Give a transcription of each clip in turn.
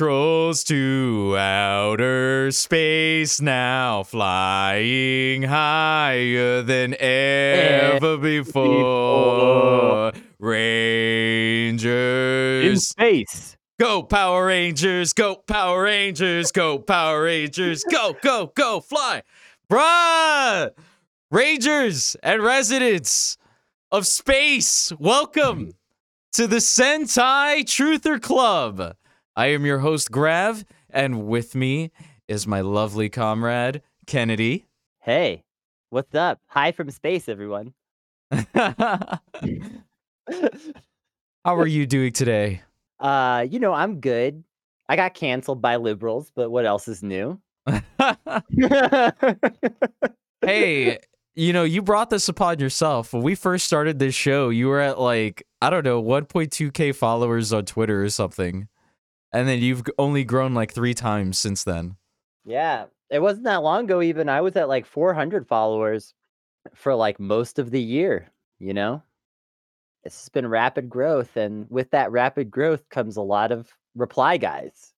Controls to outer space now, flying higher than ever before. Rangers in space. Go Power Rangers, go Power Rangers, go Power Rangers, go, go, go, fly. Bruh! Rangers and residents of space, welcome to the Sentai Truther Club. I am your host, Grav, and with me is my lovely comrade, Kennedy. Hey, what's up? Hi from space, everyone. How are you doing today? Uh, you know, I'm good. I got canceled by liberals, but what else is new? hey, you know, you brought this upon yourself. When we first started this show, you were at like, I don't know, 1.2K followers on Twitter or something. And then you've only grown like three times since then. yeah, it wasn't that long ago. Even I was at like 400 followers for like most of the year. You know, it's been rapid growth, and with that rapid growth comes a lot of reply guys.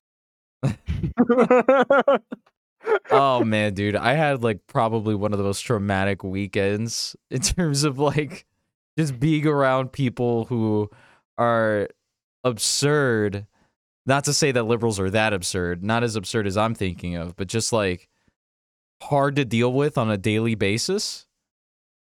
Oh man, dude, I had like probably one of the most traumatic weekends in terms of like just being around people who are absurd. Not to say that liberals are that absurd, not as absurd as I'm thinking of, but just like hard to deal with on a daily basis.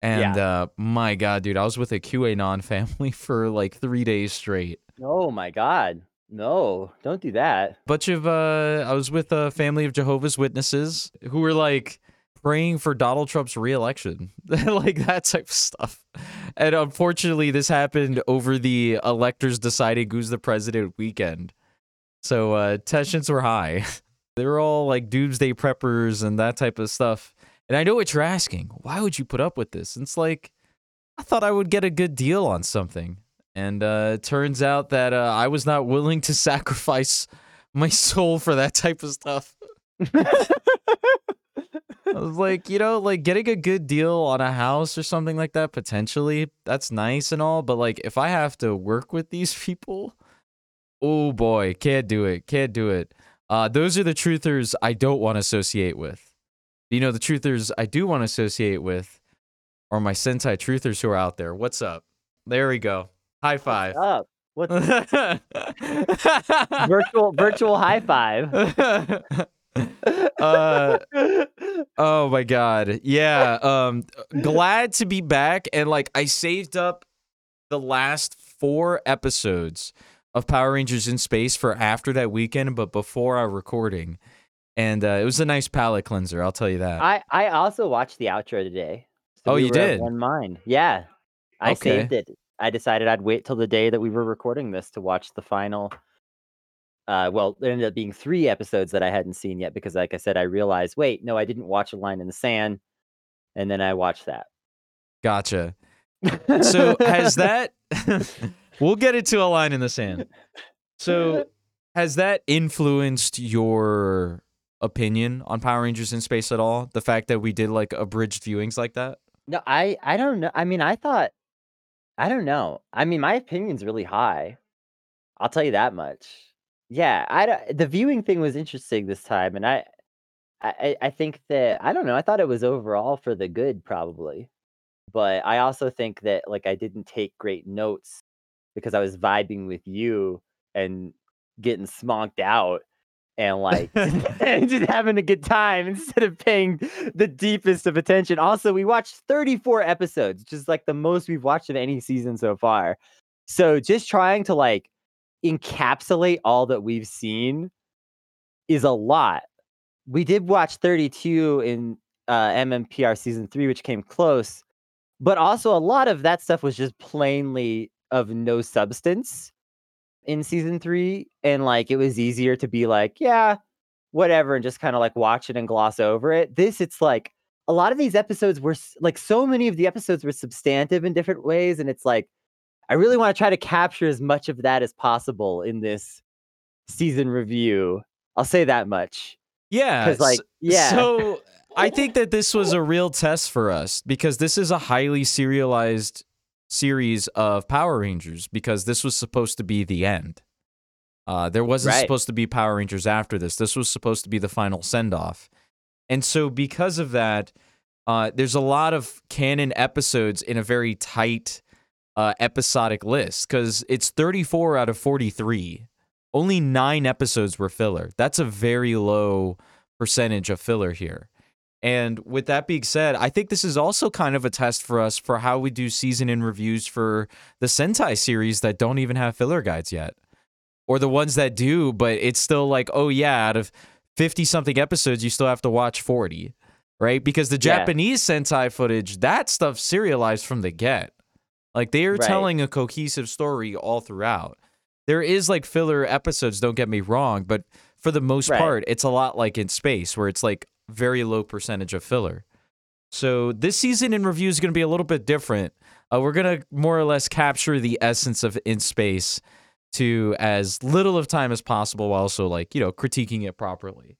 And uh my god, dude, I was with a QAnon family for like 3 days straight. oh my god, no! Don't do that. bunch of uh I was with a family of Jehovah's Witnesses who were like praying for Donald Trump's reelection. like that type of stuff. And unfortunately this happened over the electors deciding who's the president weekend. So uh tensions were high. they were all like doomsday preppers and that type of stuff. And I know what you're asking. Why would you put up with this? And it's like I thought I would get a good deal on something. And uh, it turns out that uh, I was not willing to sacrifice my soul for that type of stuff. I was like, you know, like getting a good deal on a house or something like that, potentially, that's nice and all. But like, if I have to work with these people, oh boy, can't do it. Can't do it. Uh, those are the truthers I don't want to associate with. You know, the truthers I do want to associate with are my Sentai truthers who are out there. What's up? There we go. High five. What's up? What's virtual virtual high five? uh, oh my god. Yeah. Um glad to be back and like I saved up the last 4 episodes of Power Rangers in Space for after that weekend but before our recording. And uh, it was a nice palate cleanser, I'll tell you that. I I also watched the outro today. Oh, we you did? One mind. Yeah, I Okay. saved it. I decided I'd wait till the day that we were recording this to watch the final. Uh, well, there ended up being three episodes that I hadn't seen yet because, like I said, I realized, wait, no, I didn't watch A Line in the Sand, and then I watched that. Gotcha. So has that we'll get it to a line in the sand. So has that influenced your opinion on Power Rangers in Space at all? The fact that we did like abridged viewings like that? No, I I don't know. I mean, I thought I don't know. I mean, my opinion's really high. I'll tell you that much. Yeah, I don't- the viewing thing was interesting this time, and I I I I think that I don't know. I thought it was overall for the good, probably, but I also think that like I didn't take great notes because I was vibing with you and getting smonked out and like and just having a good time instead of paying the deepest of attention. Also, we watched 34 episodes, which is like the most we've watched of any season so far. So just trying to like encapsulate all that we've seen is a lot. We did watch 32 in uh, MMPR season three, which came close, but also a lot of that stuff was just plainly of no substance in season three. And like it was easier to be like, yeah, whatever, and just kind of like watch it and gloss over it. This, it's like a lot of these episodes were like so many of the episodes were substantive in different ways. And it's like, I really want to try to capture as much of that as possible in this season review. I'll say that much. Yeah. Because, like, yeah. So I think that this was a real test for us because this is a highly serialized series of Power Rangers because this was supposed to be the end. Uh, there wasn't Right. supposed to be Power Rangers after this. This was supposed to be the final send off. And so, because of that, uh, there's a lot of canon episodes in a very tight uh, episodic list because it's 34 out of 43. Only nine episodes were filler. That's a very low percentage of filler here. And with that being said, I think this is also kind of a test for us for how we do season in reviews for the Sentai series that don't even have filler guides yet. Or the ones that do, but it's still like, oh yeah, out of 50 something episodes, you still have to watch 40, right? Because the Yeah. Japanese Sentai footage, that stuff serialized from the get. Like they are Right. telling a cohesive story all throughout. There is like filler episodes, don't get me wrong, but for the most Right. part, it's a lot like in space where it's like very low percentage of filler. So this season in review is going to be a little bit different. Uh, we're going to more or less capture the essence of in space to as little of time as possible while also like, you know, critiquing it properly.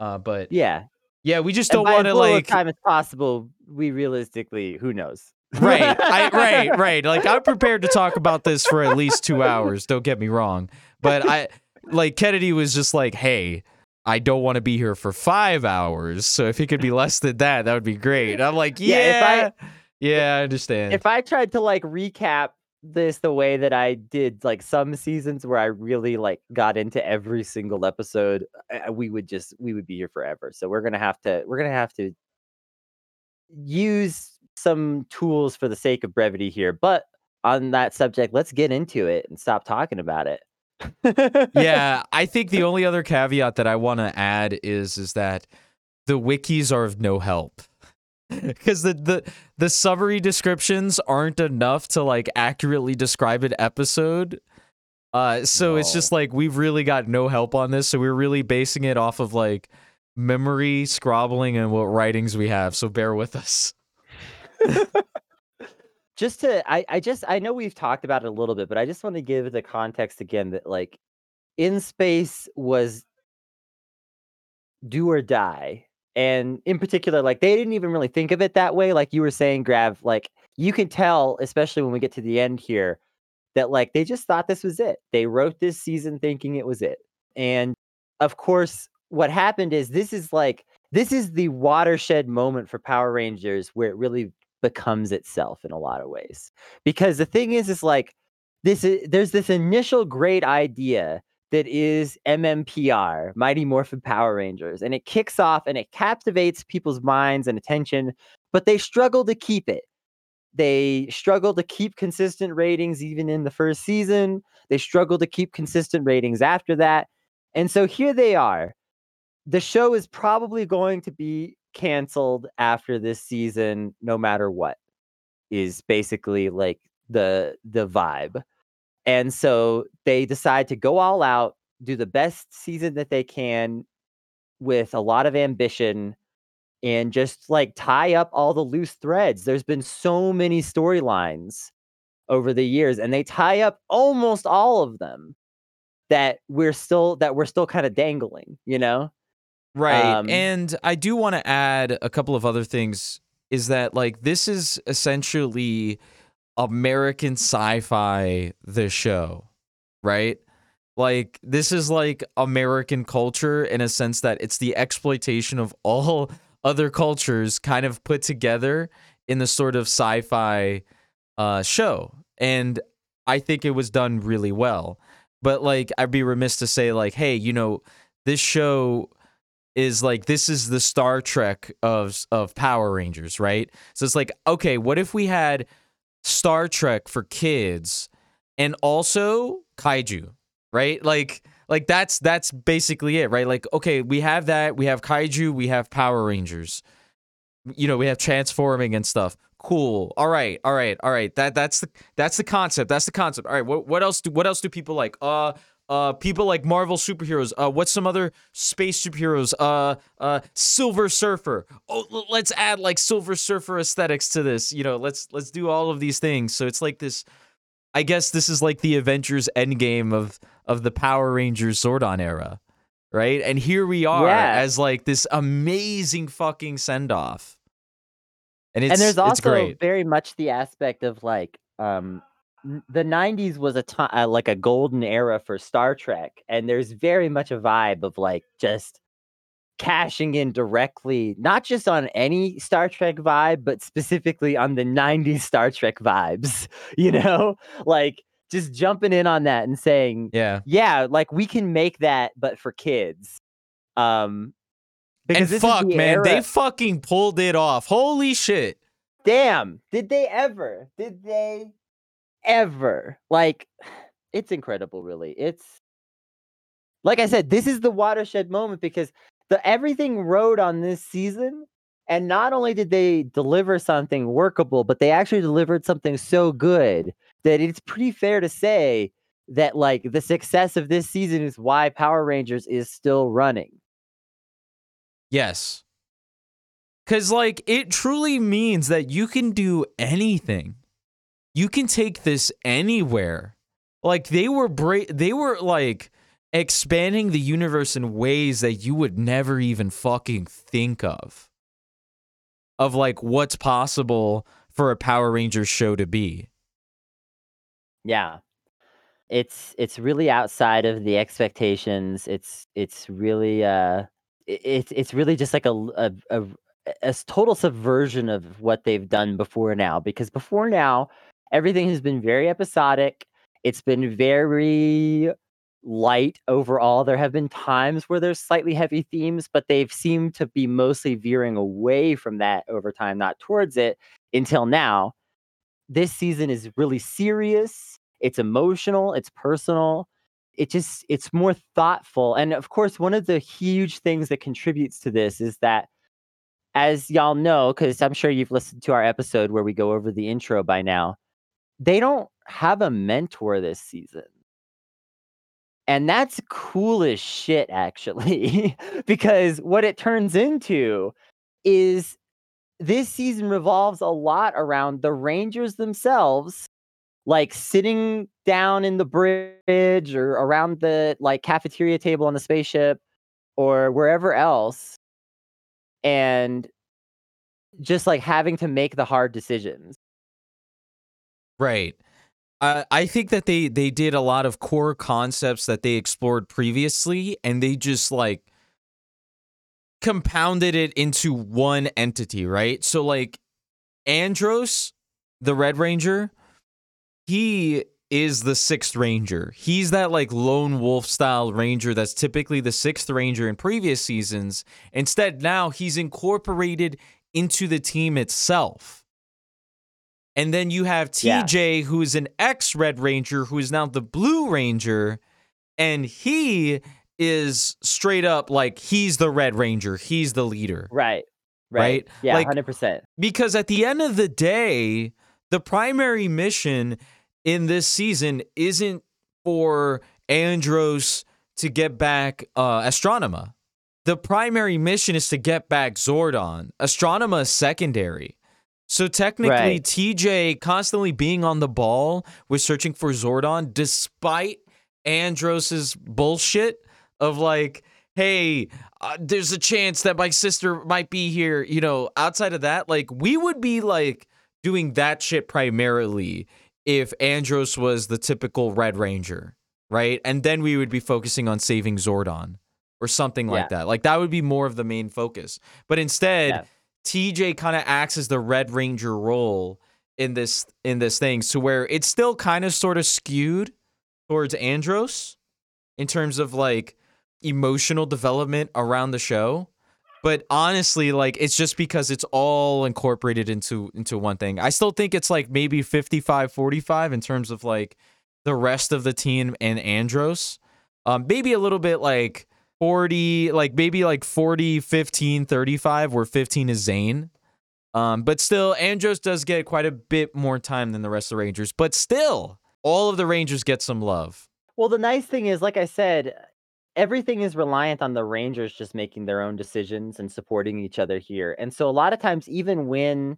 Uh, but Yeah. yeah, we just don't want to like time as possible. We realistically, who knows? right I, right right like i'm prepared to talk about this for at least two hours don't get me wrong but i like kennedy was just like hey i don't want to be here for five hours so if it could be less than that that would be great i'm like yeah Yeah, if yeah i understand if I tried to like recap this the way that I did like some seasons where I really like got into every single episode, we would just we would be here forever. So we're gonna have to we're gonna have to use some tools for the sake of brevity here. But on that subject, let's get into it and stop talking about it. Yeah i think the only other caveat that i want to add is is that the wikis are of no help. Because the, the the summary descriptions aren't enough to like accurately describe an episode. Uh so it's just like we've really got no help on this so we're really basing it off of like memory scrobbling and what writings we have so bear with us just to I, I just I know we've talked about it a little bit, but I just want to give the context again that like in space was do or die. And in particular, like they didn't even really think of it that way. Like you were saying, Grav, like you can tell, especially when we get to the end here, that like they just thought this was it. They wrote this season thinking it was it. And of course, what happened is this is like this is the watershed moment for Power Rangers where it really becomes itself in a lot of ways. Because the thing is, is like this is there's this initial great idea that is MMPR, Mighty Morphin Power Rangers, and it kicks off and it captivates people's minds and attention, but they struggle to keep it. They struggle to keep consistent ratings even in the first season. They struggle to keep consistent ratings after that. And so here they are. The show is probably going to be canceled after this season no matter what. Is basically like the the vibe. And so they decide to go all out, do the best season that they can with a lot of ambition and just like tie up all the loose threads. There's been so many storylines over the years and they tie up almost all of them that we're still that we're still kind of dangling, you know? Right. Um, and I do want to add a couple of other things is that like this is essentially American sci-fi the show, right? Like this is like American culture in a sense that it's the exploitation of all other cultures kind of put together in the sort of sci-fi uh show. And I think it was done really well. But like I'd be remiss to say like, hey, you know, this show is like this is the Star Trek of of Power Rangers, right? So it's like, okay, what if we had Star Trek for kids and also kaiju, right? Like like that's that's basically it, right? Like okay, we have that, we have kaiju, we have Power Rangers. You know, we have transforming and stuff. Cool. All right. All right. All right. That that's the that's the concept. That's the concept. All right. What what else do what else do people like? Uh uh people like Marvel superheroes. Uh what's some other space superheroes? Uh uh Silver Surfer. Oh, let's add like Silver Surfer aesthetics to this. You know, let's let's do all of these things. So it's like this I guess this is like the Avengers Endgame of of the Power Rangers Zordon era. Right? And here we are Yeah. as like this amazing fucking send off. And it's and there's it's also very much the aspect of like um the 90s was a time uh, like a golden era for Star Trek and there's very much a vibe of like just cashing in directly not just on any Star Trek vibe but specifically on the 90s Star Trek vibes you know like just jumping in on that and saying Yeah. yeah like we can make that but for kids um because And fuck, the man, they fucking pulled it off. Holy shit. damn did they ever did they ever like it's incredible really it's like i said this is the watershed moment because the everything rode on this season and not only did they deliver something workable but they actually delivered something so good that it's pretty fair to say that like the success of this season is why power rangers is still running Yes. Cuz like it truly means that you can do anything. You can take this anywhere. Like they were bra- they were like expanding the universe in ways that you would never even fucking think of. Of like what's possible for a Power Rangers show to be. Yeah. It's it's really outside of the expectations. It's it's really uh it's it's really just like a, a, a a total subversion of what they've done before now because before now everything has been very episodic. It's been very light overall. There have been times where there's slightly heavy themes, but they've seemed to be mostly veering away from that over time, not towards it until now. This season is really serious. It's emotional. It's personal. It just it's more thoughtful. And of course one of the huge things that contributes to this is that as y'all know because i'm sure you've listened to our episode where we go over the intro by now they don't have a mentor this season and that's cool as shit actually because what it turns into is this season revolves a lot around the Rangers themselves, like sitting down in the bridge or around the like cafeteria table on the spaceship or wherever else, and just like having to make the hard decisions. Right. Uh, I think that they they did a lot of core concepts that they explored previously, and they just like compounded it into one entity, right? So like Andros, the Red Ranger, he is the sixth ranger. He's that like lone wolf style ranger that's typically the sixth ranger in previous seasons. Instead, now he's incorporated into the team itself. And then you have Yeah. TJ, who is an ex Red Ranger, who is now the Blue Ranger, and he is straight up like he's the Red Ranger, he's the leader. Right. Right? Right. Yeah, Like- hundred percent. Because at the end of the day, the primary mission in this season isn't for Andros to get back uh, Astronema. The primary mission is to get back Zordon. Astronema is secondary. So technically, Right. TJ constantly being on the ball with searching for Zordon, despite Andros's bullshit of like, hey, uh, there's a chance that my sister might be here. You know, outside of that, like we would be like doing that shit primarily if Andros was the typical Red Ranger, right? And then we would be focusing on saving Zordon or something like Yeah. that. Like that would be more of the main focus. But instead, Yeah. TJ kind of acts as the Red Ranger role in this in this thing, to where it's still kind of sort of skewed towards Andros in terms of like emotional development around the show. But honestly, like it's just because it's all incorporated into into one thing. I still think it's like maybe 55-45 in terms of like the rest of the team and Andros. Um maybe a little bit like 40 like maybe like 40 15 35 where 15 is Zhane. Um but still Andros does get quite a bit more time than the rest of the Rangers, but still all of the Rangers get some love. Well, the nice thing is, like I said, everything is reliant on the Rangers just making their own decisions and supporting each other here. And so a lot of times, even when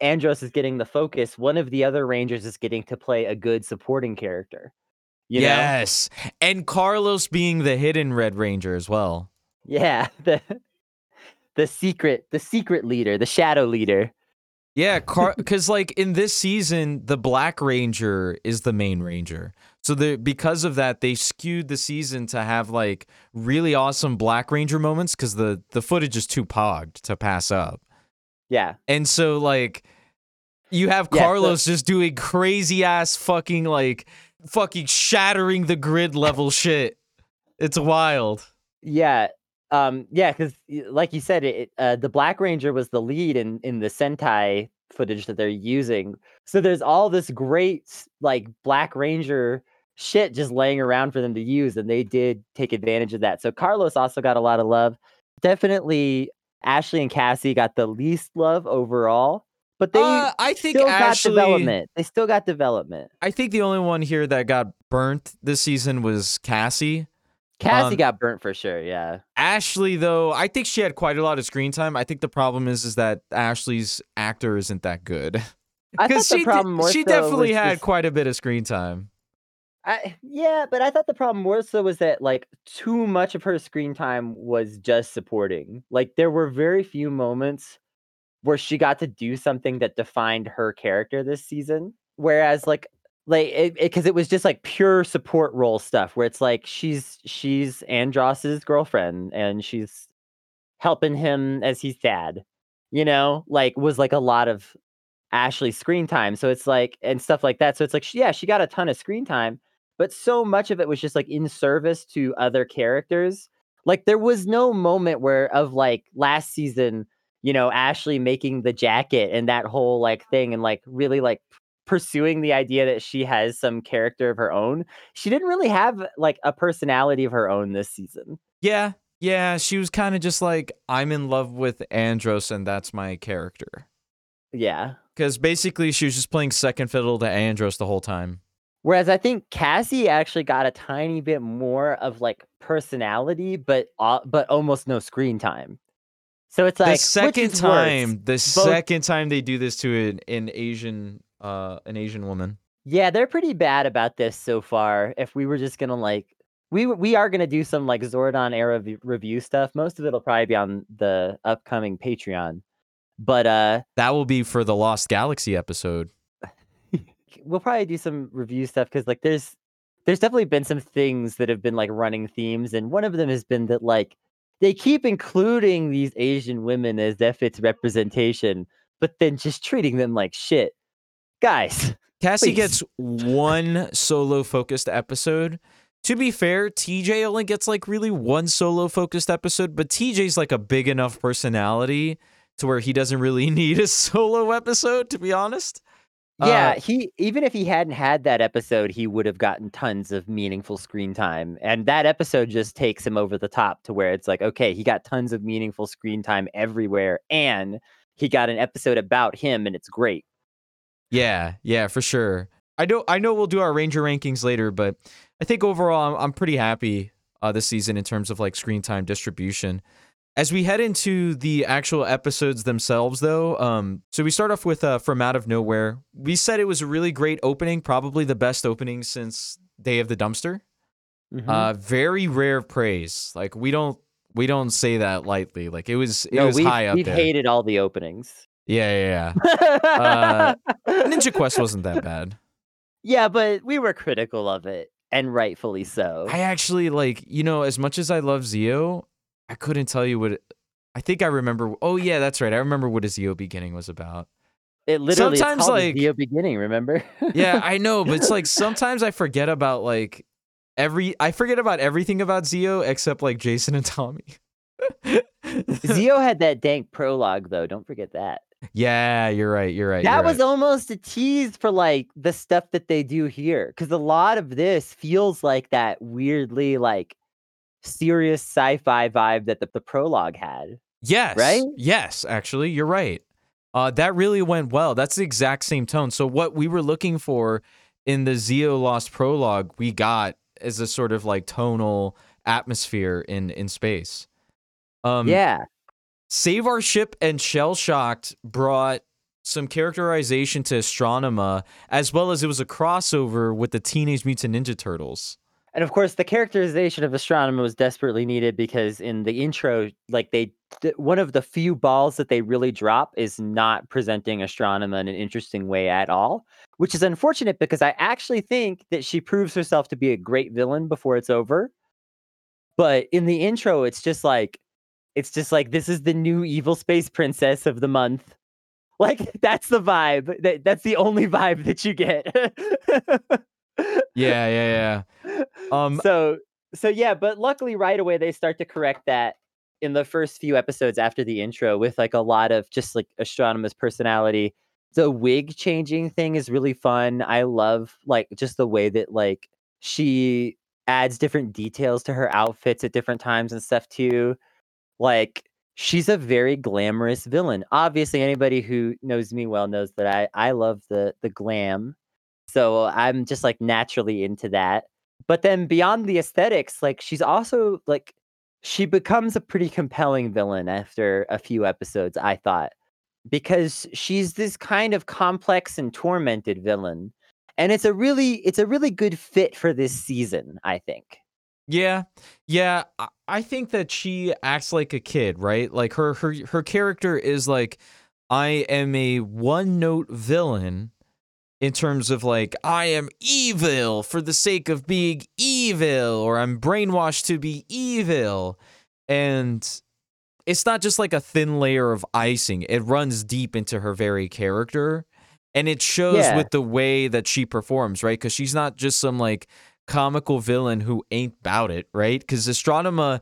Andros is getting the focus, one of the other Rangers is getting to play a good supporting character. You know? yes. And Carlos being the hidden Red Ranger as well. Yeah. The the secret, the secret leader, the shadow leader. Yeah, because like in this season, the Black Ranger is the main Ranger. So the because of that, they skewed the season to have like really awesome Black Ranger moments because the the footage is too pogged to pass up. Yeah. And so like you have Yeah, so- Carlos just doing crazy ass fucking like fucking shattering the grid level shit. It's wild. Yeah. Um, yeah, because like you said, it uh, the Black Ranger was the lead in in the Sentai footage that they're using. So there's all this great like Black Ranger shit just laying around for them to use, and they did take advantage of that. So Carlos also got a lot of love. Definitely, Ashley and Cassie got the least love overall, but they Uh, I think still Ashley. got development. They still got development. I think the only one here that got burnt this season was Cassie. Cassie Um, got burnt for sure. Yeah. Ashley, though, I think she had quite a lot of screen time. I think the problem is is that Ashley's actor isn't that good. I thought Because the she, problem de- more she so definitely was had just- quite a bit of screen time. I yeah, but I thought the problem more so was that like too much of her screen time was just supporting. Like there were very few moments where she got to do something that defined her character this season. Whereas like like it because it, was just like pure support role stuff where it's like she's she's Andros's girlfriend and she's helping him as he's sad. You know, like was like a lot of Ashley's screen time. So it's like and stuff like that. So it's like yeah, she got a ton of screen time, but so much of it was just like in service to other characters. Like there was no moment where of like last season, you know, Ashley making the jacket and that whole like thing and like really like pursuing the idea that she has some character of her own. She didn't really have like a personality of her own this season. Yeah, yeah, she was kind of just like, I'm in love with Andros, and that's my character. Yeah. Because basically, she was just playing second fiddle to Andros the whole time. Whereas I think Cassie actually got a tiny bit more of like personality, but uh, but almost no screen time. So it's like the second time, the second time they do this to an, an Asian, uh, an Asian woman. Yeah, they're pretty bad about this so far. If we were just gonna like, we we are gonna do some like Zordon era v- review stuff. Most of it'll probably be on the upcoming Patreon, but uh, That will be for the Lost Galaxy episode. we'll probably do some review stuff because like there's there's definitely been some things that have been like running themes, and one of them has been that like they keep including these Asian women as if it's representation, but then just treating them like shit. Guys, Cassie Please. gets one solo focused episode. To be fair, TJ only gets like really one solo focused episode, but TJ's like a big enough personality to where he doesn't really need a solo episode, to be honest. Yeah, Uh, he even if he hadn't had that episode, he would have gotten tons of meaningful screen time, and that episode just takes him over the top to where it's like, okay, he got tons of meaningful screen time everywhere, and he got an episode about him, and it's great. Yeah, yeah, for sure. I know I know we'll do our Ranger rankings later, but I think overall I'm, I'm pretty happy uh, this season in terms of like screen time distribution. As we head into the actual episodes themselves, though, um, so we start off with uh, From Out of Nowhere. We said it was a really great opening, probably the best opening since Day of the Dumpster. Mhm. Uh, very rare praise. Like we don't we don't say that lightly. Like it was it no, was we've, high up we've there. hated all the openings. yeah, yeah, yeah. Uh, Ninja Quest wasn't that bad. yeah, but we were critical of it, and rightfully so. I actually like, you know, as much as I love Zeo, I couldn't tell you what it, I think I remember. Oh yeah, that's right. I remember what a Zeo beginning was about. It literally sometimes, like- the Zeo beginning. Remember? Yeah, I know, but it's like sometimes I forget about like every I forget about everything about Zeo except like Jason and Tommy. Zeo had that dank prologue though. Don't forget that. yeah, you're right. You're right. that you're was right. almost a tease for like the stuff that they do here because a lot of this feels like that weirdly like serious sci-fi vibe that the, the prologue had Yes. right? Yes, actually, you're right. Uh, that really went well. That's the exact same tone. So what we were looking for in the Zeo Lost prologue, we got as a sort of like tonal atmosphere in in space. Um, yeah Save Our Ship and Shell Shocked brought some characterization to Astronema, as well as it was a crossover with the Teenage Mutant Ninja Turtles. And of course, the characterization of Astronema was desperately needed because in the intro, like they, th- one of the few balls that they really drop is not presenting Astronema in an interesting way at all, which is unfortunate because I actually think that she proves herself to be a great villain before it's over. But in the intro, it's just like, it's just like this is the new evil space princess of the month. Like that's the vibe. That that's the only vibe that you get. Yeah, yeah, yeah. Um, so so yeah, but luckily right away they start to correct that in the first few episodes after the intro with like a lot of just like Astronema's personality. The wig changing thing is really fun. I love like just the way that like she adds different details to her outfits at different times and stuff too. Like she's a very glamorous villain. Obviously anybody who knows me well knows that I I love the the glam. So I'm just like naturally into that. But then beyond the aesthetics, like she's also like she becomes a pretty compelling villain after a few episodes, I thought. Because she's this kind of complex and tormented villain. And it's a really it's a really good fit for this season, I think. Yeah, yeah. I- think that she acts like a kid, right? Like her her her character is like, I am a one note villain in terms of like I am evil for the sake of being evil, or I'm brainwashed to be evil, and it's not just like a thin layer of icing. It runs deep into her very character. And it shows Yeah. with the way that she performs, right? Because she's not just some like comical villain who ain't bout it, right? Because Astronema,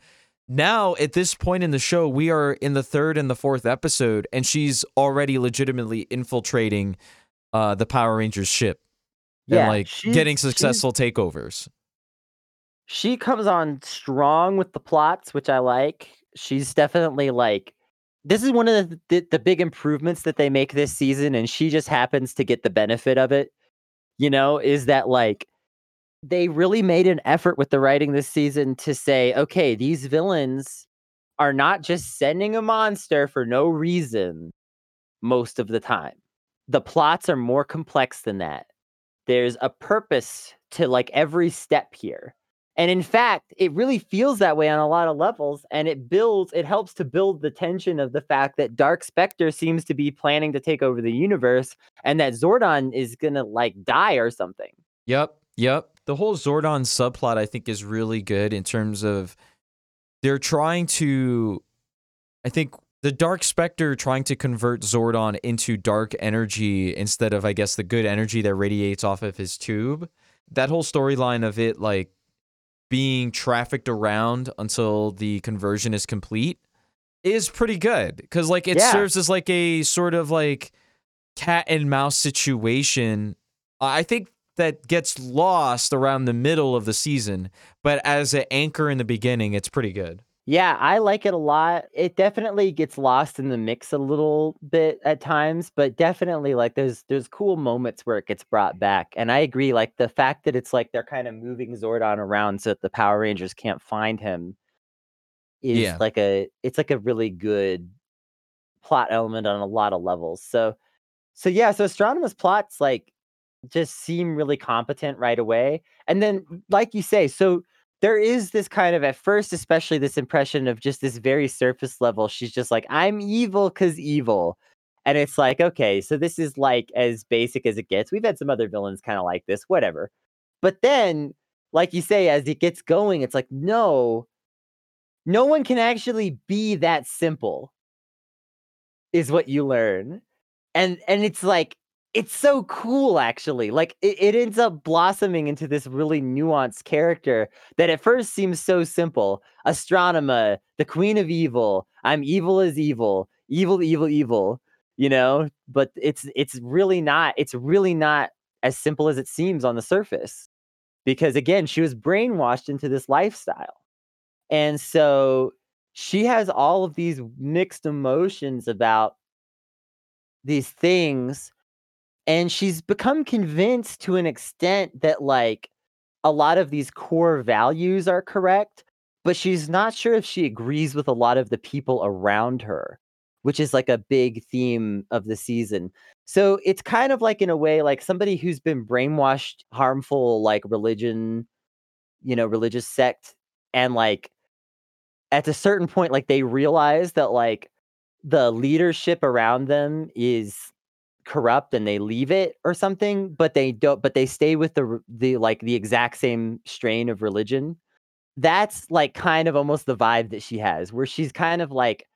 now at this point in the show, we are in the third and the fourth episode, and she's already legitimately infiltrating uh, the Power Rangers ship and Yeah, like she's- getting successful takeovers. she comes on strong with the plots, which I like. She's definitely like this is one of the, the the big improvements that they make this season, and she just happens to get the benefit of it. You know, is that like they really made an effort with the writing this season to say, okay, these villains are not just sending a monster for no reason most of the time. The plots are more complex than that. There's a purpose to like every step here. And in fact, it really feels that way on a lot of levels. And it builds, it helps to build the tension of the fact that Dark Spectre seems to be planning to take over the universe and that Zordon is going to like die or something. Yep, yep. The whole Zordon subplot I think is really good in terms of they're trying to I think the Dark Spectre trying to convert Zordon into dark energy instead of I guess the good energy that radiates off of his tube. That whole storyline of it like being trafficked around until the conversion is complete is pretty good cuz like it Yeah. serves as like a sort of like cat and mouse situation. I think that gets lost around the middle of the season, but as an anchor in the beginning, it's pretty good. Yeah, I like it a lot. It definitely gets lost in the mix a little bit at times, but definitely like there's there's cool moments where it gets brought back. And I agree, like the fact that it's like they're kind of moving Zordon around so that the Power Rangers can't find him is Yeah. like a it's like a really good plot element on a lot of levels. So so yeah, so Astronema's plots like just seem really competent right away. And then like you say, so there is this kind of at first especially this impression of just this very surface level she's just like i'm evil cuz evil. And it's like okay so this is like as basic as it gets. We've had some other villains kind of like this whatever. But then like you say as it gets going it's like no. No one can actually be that simple. Is what you learn. And and it's like it's so cool actually like it, it ends up blossoming into this really nuanced character that at first seems so simple astronema the queen of evil i'm evil as evil evil evil evil you know? But it's it's really not it's really not as simple as it seems on the surface because again she was brainwashed into this lifestyle. And so she has all of these mixed emotions about these things and she's become convinced to an extent that like a lot of these core values are correct but she's not sure if she agrees with a lot of the people around her which is like a big theme of the season. So it's kind of like in a way like somebody who's been brainwashed harmful like religion you know, religious sect and like at a certain point like they realize that like the leadership around them is corrupt and they leave it or something, but they don't but they stay with the the like the exact same strain of religion. That's like kind of almost the vibe that she has where she's kind of like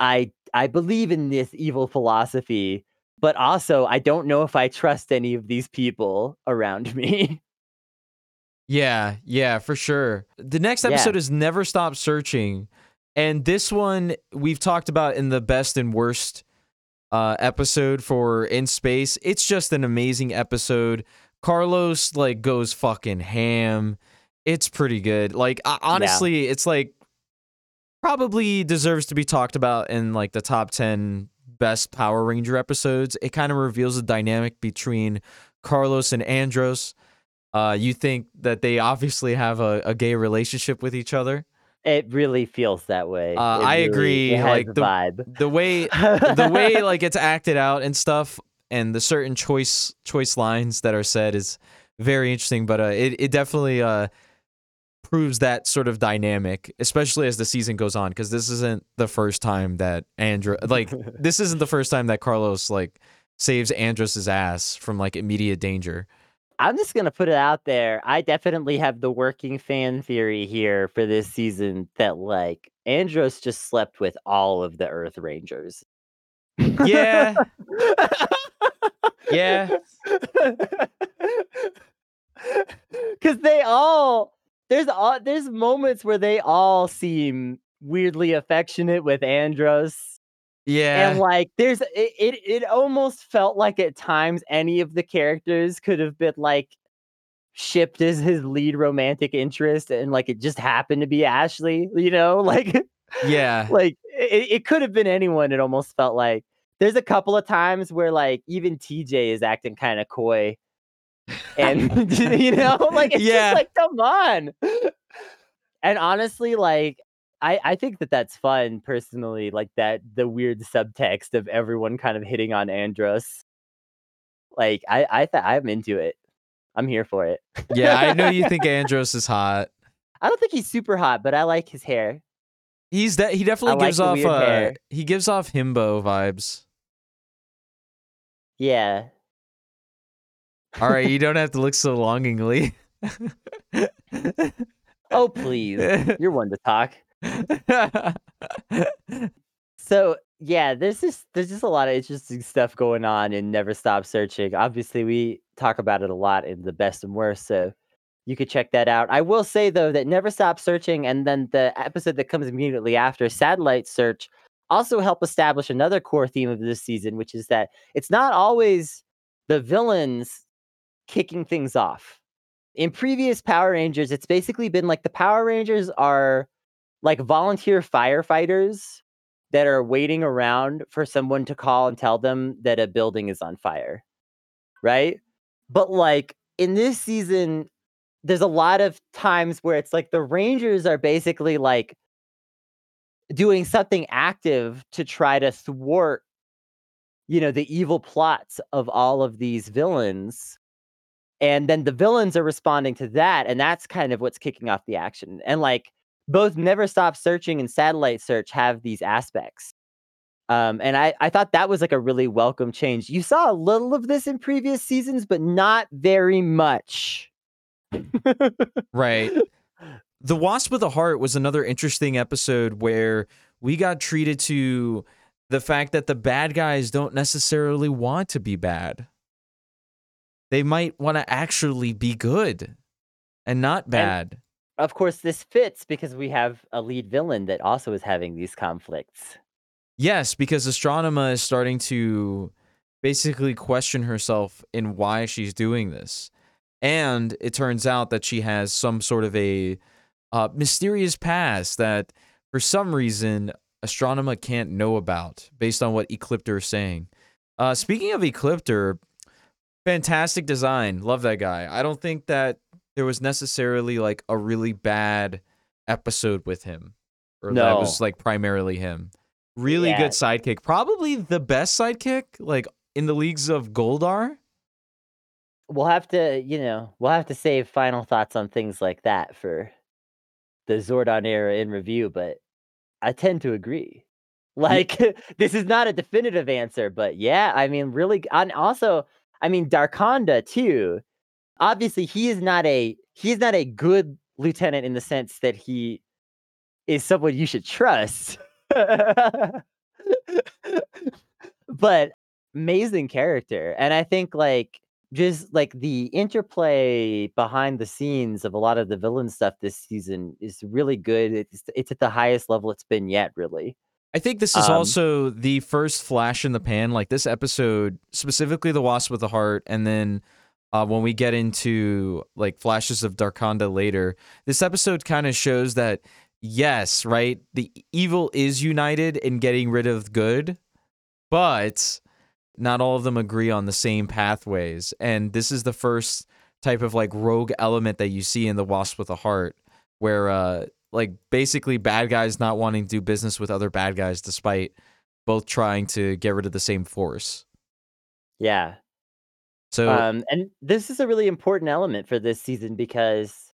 I I believe in this evil philosophy, but also I don't know if I trust any of these people around me. Yeah, yeah, for sure. The next Yeah. episode is Never Stop Searching. And this one we've talked about in the best and worst uh episode for In Space. It's just an amazing episode. Carlos like goes fucking ham. It's pretty good. Like uh, honestly, it's like probably deserves to be talked about in like the top 10 best Power Ranger episodes. It kind of reveals the dynamic between Carlos and Andros. Uh, you think that they obviously have a, a gay relationship with each other. It really feels that way. Uh, I really- agree, like, the- vibe. The way the way like it's acted out and stuff, and the certain choice choice lines that are said is very interesting. But uh, it it definitely uh proves that sort of dynamic, especially as the season goes on, because this isn't the first time that Andro like this isn't the first time that Carlos like saves Andros's ass from like immediate danger. I'm just gonna put it out there. I definitely have the working fan theory here for this season that like Andros just slept with all of the Earth Rangers. Yeah, yeah. Cause they all there's all there's moments where they all seem weirdly affectionate with Andros. Yeah. And like there's it, it it almost felt like at times any of the characters could have been like shipped as his lead romantic interest and like it just happened to be Ashley, you know? Like yeah. like it, it could have been anyone, it almost felt like. There's a couple of times where like even TJ is acting kind of coy. And you know, like it's Yeah. just like come on. And honestly, like I I think that that's fun personally, like that the weird subtext of everyone kind of hitting on Andros. Like I I th- I'm into it. I'm here for it. Yeah, I know you think Andros is hot. I don't think he's super hot, but I like his hair. He's de- he definitely like gives the off uh, he gives off himbo vibes. Yeah. All right, you don't have to look so longingly. Oh please. You're one to talk. So yeah, there's just there's just a lot of interesting stuff going on in Never Stop Searching. Obviously, we talk about it a lot in the best and worst, so you could check that out. I will say though that Never Stop Searching and then the episode that comes immediately after, Satellite Search, also help establish another core theme of this season, which is that it's not always the villains kicking things off. In previous Power Rangers, it's basically been like the Power Rangers are like volunteer firefighters that are waiting around for someone to call and tell them that a building is on fire. Right? But like in this season, there's a lot of times where it's like the Rangers are basically like doing something active to try to thwart you know the evil plots of all of these villains and then the villains are responding to that and that's kind of what's kicking off the action and like both never stop searching and satellite search have these aspects um, and I, I thought that was like a really welcome change you saw a little of this in previous seasons but not very much right. The Wasp with a Heart was another interesting episode where we got treated to the fact that the bad guys don't necessarily want to be bad. They might want to actually be good and not bad. Of course this fits because we have a lead villain that also is having these conflicts Yes, because Astronema is starting to basically question herself in why she's doing this. And it turns out that she has some sort of a uh, mysterious past that for some reason Astronema can't know about based on what Ecliptor is saying. Uh, speaking of Ecliptor, fantastic design. Love that guy. I don't think that there was necessarily like a really bad episode with him or that was like primarily him. Really Yeah. good sidekick. Probably the best sidekick like in the leagues of Goldar. we'll have to, you know, we'll have to save final thoughts on things like that for the Zordon era in review, but I tend to agree. Like this is not a definitive answer, but yeah, I mean, really, and also, I mean, Darkonda too. Obviously, he is not a he is not a good lieutenant in the sense that he is someone you should trust. but amazing character, and I think like just like the interplay behind the scenes of a lot of the villain stuff this season is really good. It's it's at the highest level it's been yet, really. I think this is Um, also the first flash in the pan. Like this episode, specifically the Wasp with the Heart, and then uh, when we get into like flashes of Darkonda later, this episode kind of shows that yes, right, the evil is united in getting rid of good, but not all of them agree on the same pathways. And this is the first type of like rogue element that you see in the Wasp with a Heart, where uh, like basically bad guys not wanting to do business with other bad guys despite both trying to get rid of the same force. Yeah. So Um, and this is a really important element for this season because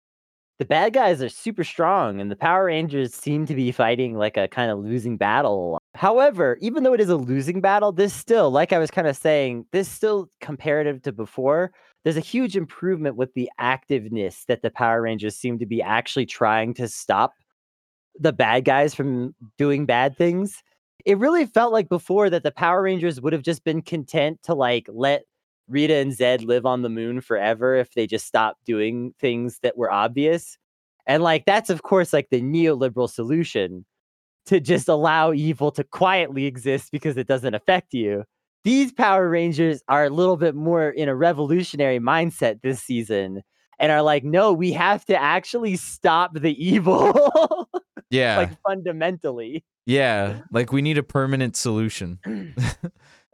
the bad guys are super strong and the Power Rangers seem to be fighting like a kind of losing battle. However, even though it is a losing battle, this still, like I was kind of saying, this still comparative to before, there's a huge improvement with the activeness that the Power Rangers seem to be actually trying to stop the bad guys from doing bad things. It really felt like before that the Power Rangers would have just been content to like let Rita and Zed live on the moon forever if they just stop doing things that were obvious. And like that's of course like the neoliberal solution to just allow evil to quietly exist because it doesn't affect you. These Power Rangers are a little bit more in a revolutionary mindset this season and are like, no, we have to actually stop the evil, yeah, like fundamentally. yeah, like we need a permanent solution.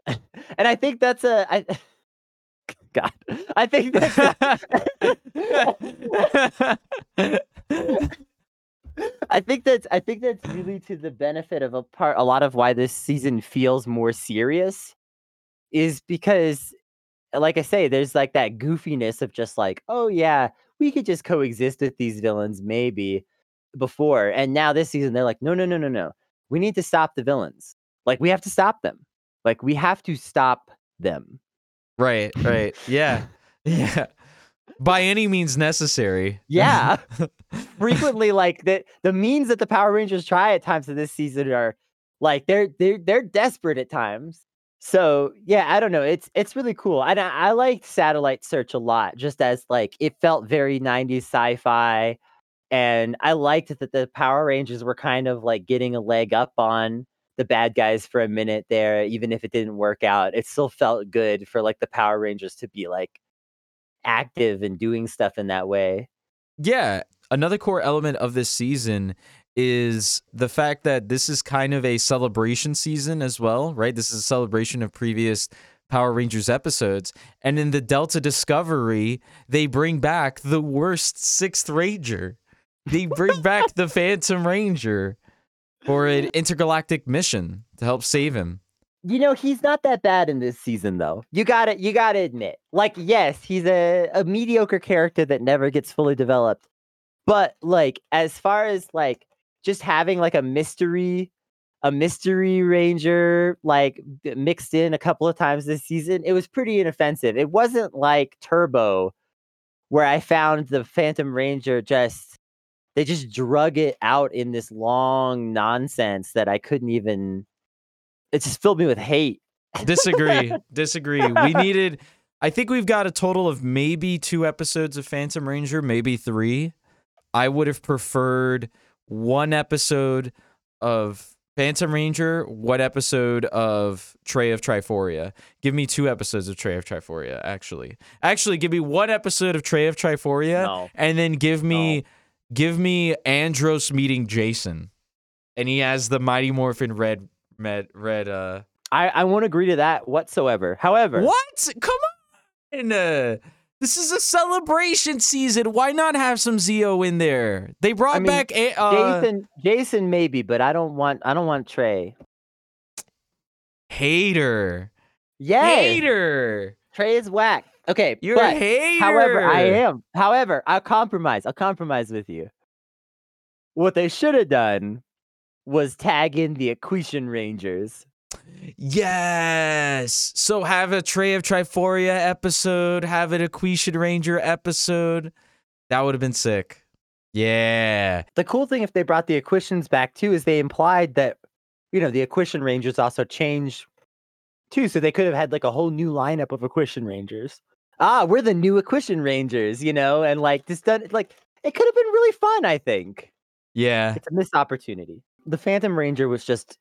And I think that's a, I, God, I think that's, I think that's I think that's really to the benefit of a part a lot of why this season feels more serious is because like I say there's like that goofiness of just like oh yeah we could just coexist with these villains maybe before. And now this season they're like no no no no no. We need to stop the villains. Like we have to stop them. Like we have to stop them right, right, yeah, yeah. By any means necessary. Yeah. frequently like the the means that the Power Rangers try at times of this season are like they're they're they're desperate at times. So yeah, I don't know. It's it's really cool. And I, I liked Satellite Search a lot, just as like it felt very 90s sci-fi. And I liked that the Power Rangers were kind of like getting a leg up on the bad guys for a minute there, even if it didn't work out. It still felt good for like the Power Rangers to be like active and doing stuff in that way. Yeah, another core element of this season is the fact that this is kind of a celebration season as well, right? This is a celebration of previous Power Rangers episodes. And in the Delta Discovery, they bring back the worst sixth Ranger. They bring back the Phantom Ranger for an intergalactic mission to help save him. You know, he's not that bad in this season though. You got to you got to admit. Like yes, he's a, a mediocre character that never gets fully developed. But like as far as like just having like a mystery a mystery ranger like mixed in a couple of times this season, it was pretty inoffensive. It wasn't like Turbo where I found the Phantom Ranger just they just drug it out in this long nonsense that I couldn't even it just filled me with hate. Disagree. Disagree. We needed I think we've got a total of maybe 2 episodes of Phantom Ranger, maybe 3. I would have preferred one episode of Phantom Ranger, one episode of Trey of Triforia. Give me two episodes of Trey of Triforia, actually. Actually, give me one episode of Trey of Triforia No. and then give me give me Andros meeting Jason. And he has the Mighty Morphin red red red uh I, I won't agree to that whatsoever. However, What? Come on. Uh, this is a celebration season. Why not have some Zeo in there? They brought I mean, back a uh, Jason Jason maybe, but I don't want I don't want Trey. hater. Yeah. Hater. Trey is whack. Okay, You're but a hater. however, I am. However, I'll compromise. I'll compromise with you. What they should have done was tag in the Aquitian Rangers. Yes. So have a Trey of Triforia episode, have an Aquitian Ranger episode. That would have been sick. Yeah. The cool thing if they brought the Aquitians back too is they implied that you know the Aquitian Rangers also changed too, so they could have had like a whole new lineup of Aquitian Rangers. Ah, we're the new Aquitian Rangers, you know, and like this done like it could have been really fun. I think Yeah. it's a missed opportunity. The Phantom Ranger was just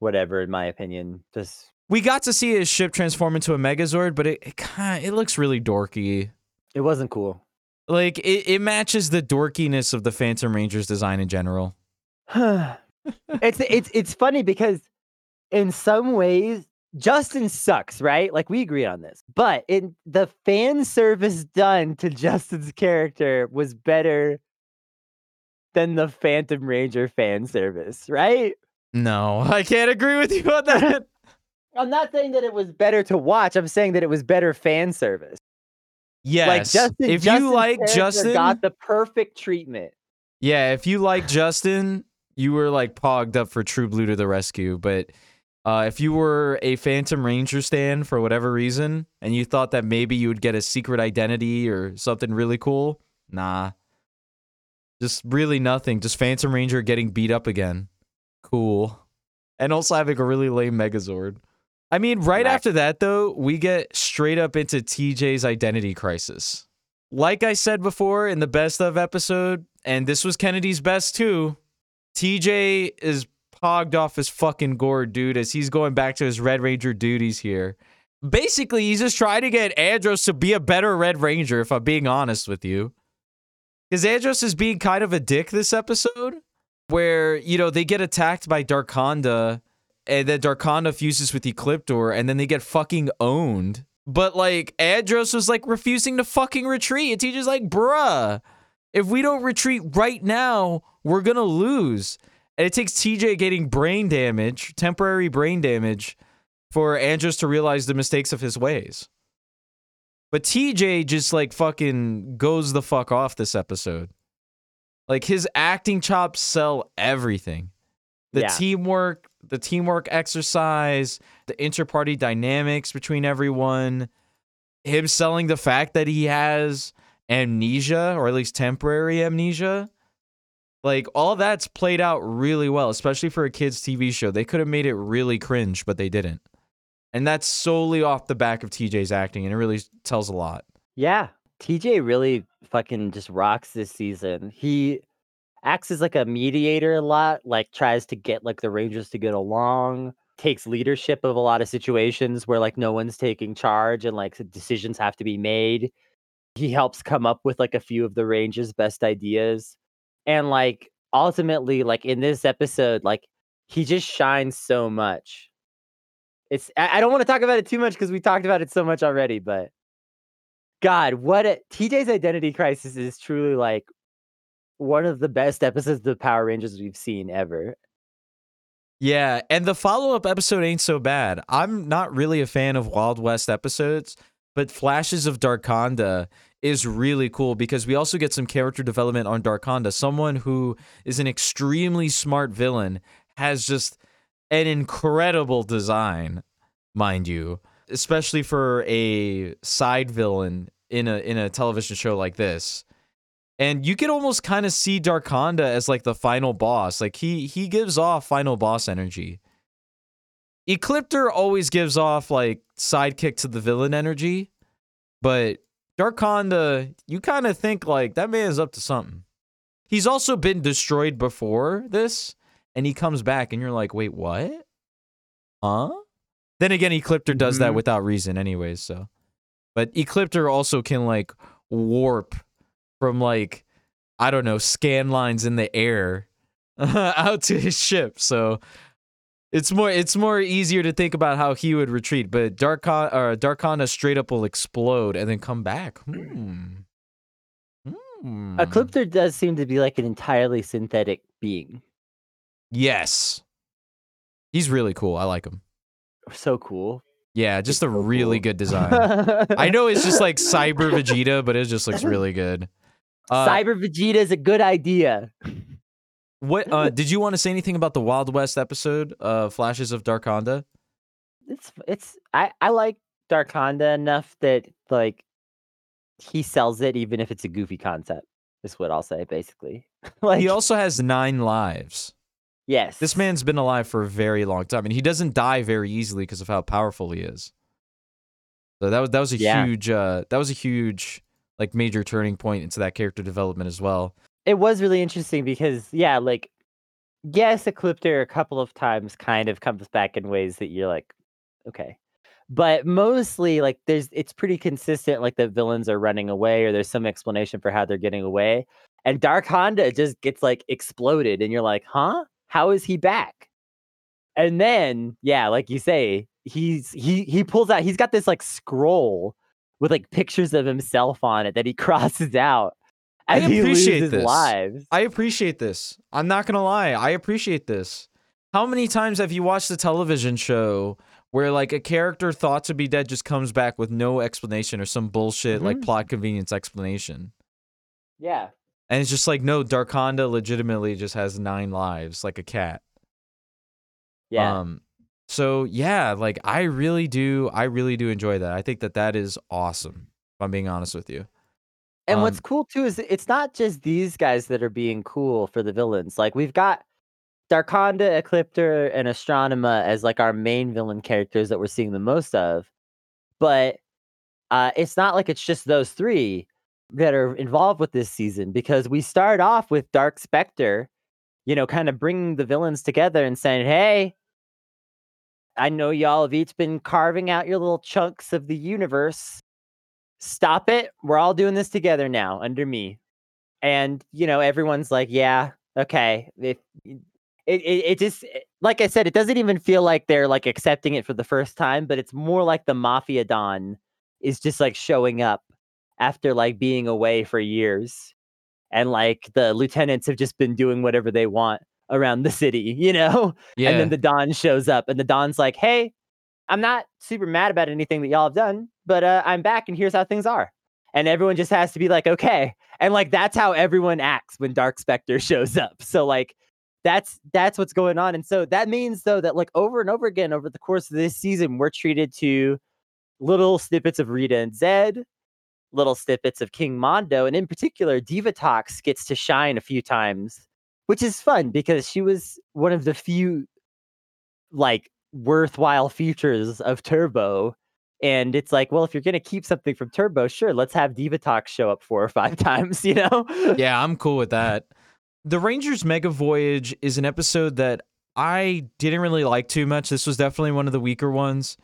whatever, in my opinion. Just We got to see his ship transform into a Megazord, but it, it kind it looks really dorky. it wasn't cool. Like it, it matches the dorkiness of the Phantom Rangers design in general. it's it's it's funny because in some ways Justin sucks, right? Like we agree on this. But in the fan service done to Justin's character was better than the Phantom Ranger fan service, right? No, I can't agree with you on that. I'm not saying that it was better to watch. I'm saying that it was better fan service. yes. Like Justin, if Justin's you like Justin, got the perfect treatment. Yeah, if you like Justin, you were like pogged up for True Blue to the rescue. But uh, if you were a Phantom Ranger stan for whatever reason, and you thought that maybe you would get a secret identity or something really cool, nah. Just really nothing. Just Phantom Ranger getting beat up again. Cool. And also having a really lame Megazord. I mean, right Nice. after that, though, we get straight up into TJ's identity crisis. Like I said before in the best of episode, and this was Kennedy's best too, TJ is pogged off his fucking gourd, dude, as he's going back to his Red Ranger duties here. Basically, he's just trying to get Andros to be a better Red Ranger, if I'm being honest with you. Because Andros is being kind of a dick this episode, where, you know, they get attacked by Darkonda, and then Darkonda fuses with Ecliptor, and then they get fucking owned. But, like, Andros was, like, refusing to fucking retreat. And TJ's like, bruh, if we don't retreat right now, we're gonna lose. And it takes TJ getting brain damage, temporary brain damage, for Andros to realize the mistakes of his ways. But TJ just like fucking goes the fuck off this episode. Like his acting chops sell everything. The Yeah. teamwork, the teamwork exercise, the inter-party dynamics between everyone, him selling the fact that he has amnesia or at least temporary amnesia. Like all that's played out really well, especially for a kids TV show. They could have made it really cringe, but they didn't. And that's solely off the back of TJ's acting, and it really tells a lot. Yeah. TJ really fucking just rocks this season. He acts as like a mediator a lot, like tries to get like the Rangers to get along, takes leadership of a lot of situations where like no one's taking charge and like decisions have to be made. He helps come up with like a few of the Rangers' best ideas. And like ultimately, like in this episode, like he just shines so much. It's I, I don't want to talk about it too much because we talked about it so much already, but God, what a TJ's identity crisis is truly like one of the best episodes of Power Rangers we've seen ever. Yeah, and the follow-up episode ain't so bad. I'm not really a fan of Wild West episodes, but Flashes of Darkonda is really cool because we also get some character development on Darkonda. Someone who is an extremely smart villain has just an incredible design, mind you, especially for a side villain in a in a television show like this. And you can almost kind of see Darkonda as like the final boss. Like he he gives off final boss energy. Ecliptor always gives off like sidekick to the villain energy, but Darkonda, you kind of think like that man is up to something. He's also been destroyed before this, and he comes back, and you're like, wait, what? Huh? Then again, Ecliptor does that Mhm. without reason, anyways. So, but Ecliptor also can like warp from like I don't know scan lines in the air out to his ship. So it's more it's more easier to think about how he would retreat. But Darkon or Darkana straight up will explode and then come back. Hmm. Hmm. Ecliptor does seem to be like an entirely synthetic being. Yes. He's really cool. I like him. So cool. Yeah, just a really good design. I know it's just like Cyber Vegeta, but it just looks really good. Uh, Cyber Vegeta is a good idea. What uh, did you want to say anything about the Wild West episode, uh, Flashes of Darkonda? It's it's I I like Darkonda enough that like he sells it even if it's a goofy concept. Is what I'll say basically. like He also has nine lives. yes, This man's been alive for a very long time, and he doesn't die very easily because of how powerful he is. So that was that was a Yeah. huge uh, that was a huge like major turning point into that character development as well. It was really interesting because yeah, like yes, Ecliptor a couple of times kind of comes back in ways that you're like, okay. But mostly like there's it's pretty consistent, like the villains are running away or there's some explanation for how they're getting away. And Darkonda just gets like exploded, and you're like, huh? How is he back? And then, yeah, like you say, he's he he pulls out, he's got this like scroll with like pictures of himself on it that he crosses out I appreciate this. lives. I appreciate this. I'm not gonna lie. I appreciate this. How many times have you watched a television show where like a character thought to be dead just comes back with no explanation or some bullshit like Mhm. plot convenience explanation? Yeah. And it's just like, no, Darkonda legitimately just has nine lives, like a cat. Yeah. Um, so yeah, like I really do, I really do enjoy that. I think that that is awesome. If I'm being honest with you. And what's um, cool too is it's not just these guys that are being cool for the villains. Like we've got Darkonda, Ecliptor, and Astronema as like our main villain characters that we're seeing the most of. But uh, it's not like it's just those three that are involved with this season because we start off with Dark Spectre, you know, kind of bringing the villains together and saying, hey, I know y'all have each been carving out your little chunks of the universe. Stop it. We're all doing this together now under me. And, you know, everyone's like, yeah, okay. If it, it, it just, it- like I said, it doesn't even feel like they're like accepting it for the first time, but it's more like the Mafia Don is just like showing up after like being away for years. And like the lieutenants have just been doing whatever they want around the city, you know? Yeah. And then the Don shows up, and the Don's like, "Hey, I'm not super mad about anything that y'all have done, but uh, I'm back, and here's how things are." And everyone just has to be like, "Okay," and like that's how everyone acts when Dark Spectre shows up. So like, that's that's what's going on, and so that means though that like over and over again over the course of this season, we're treated to little snippets of Rita and Zed, little snippets of King Mondo, and in particular, Diva Divatox gets to shine a few times, which is fun because she was one of the few like worthwhile features of Turbo. And it's like, well, if you're gonna keep something from Turbo, sure, let's have Divatox show up four or five times, you know? yeah, I'm cool with that. The Rangers Mega Voyage is an episode that I didn't really like too much. This was definitely one of the weaker ones.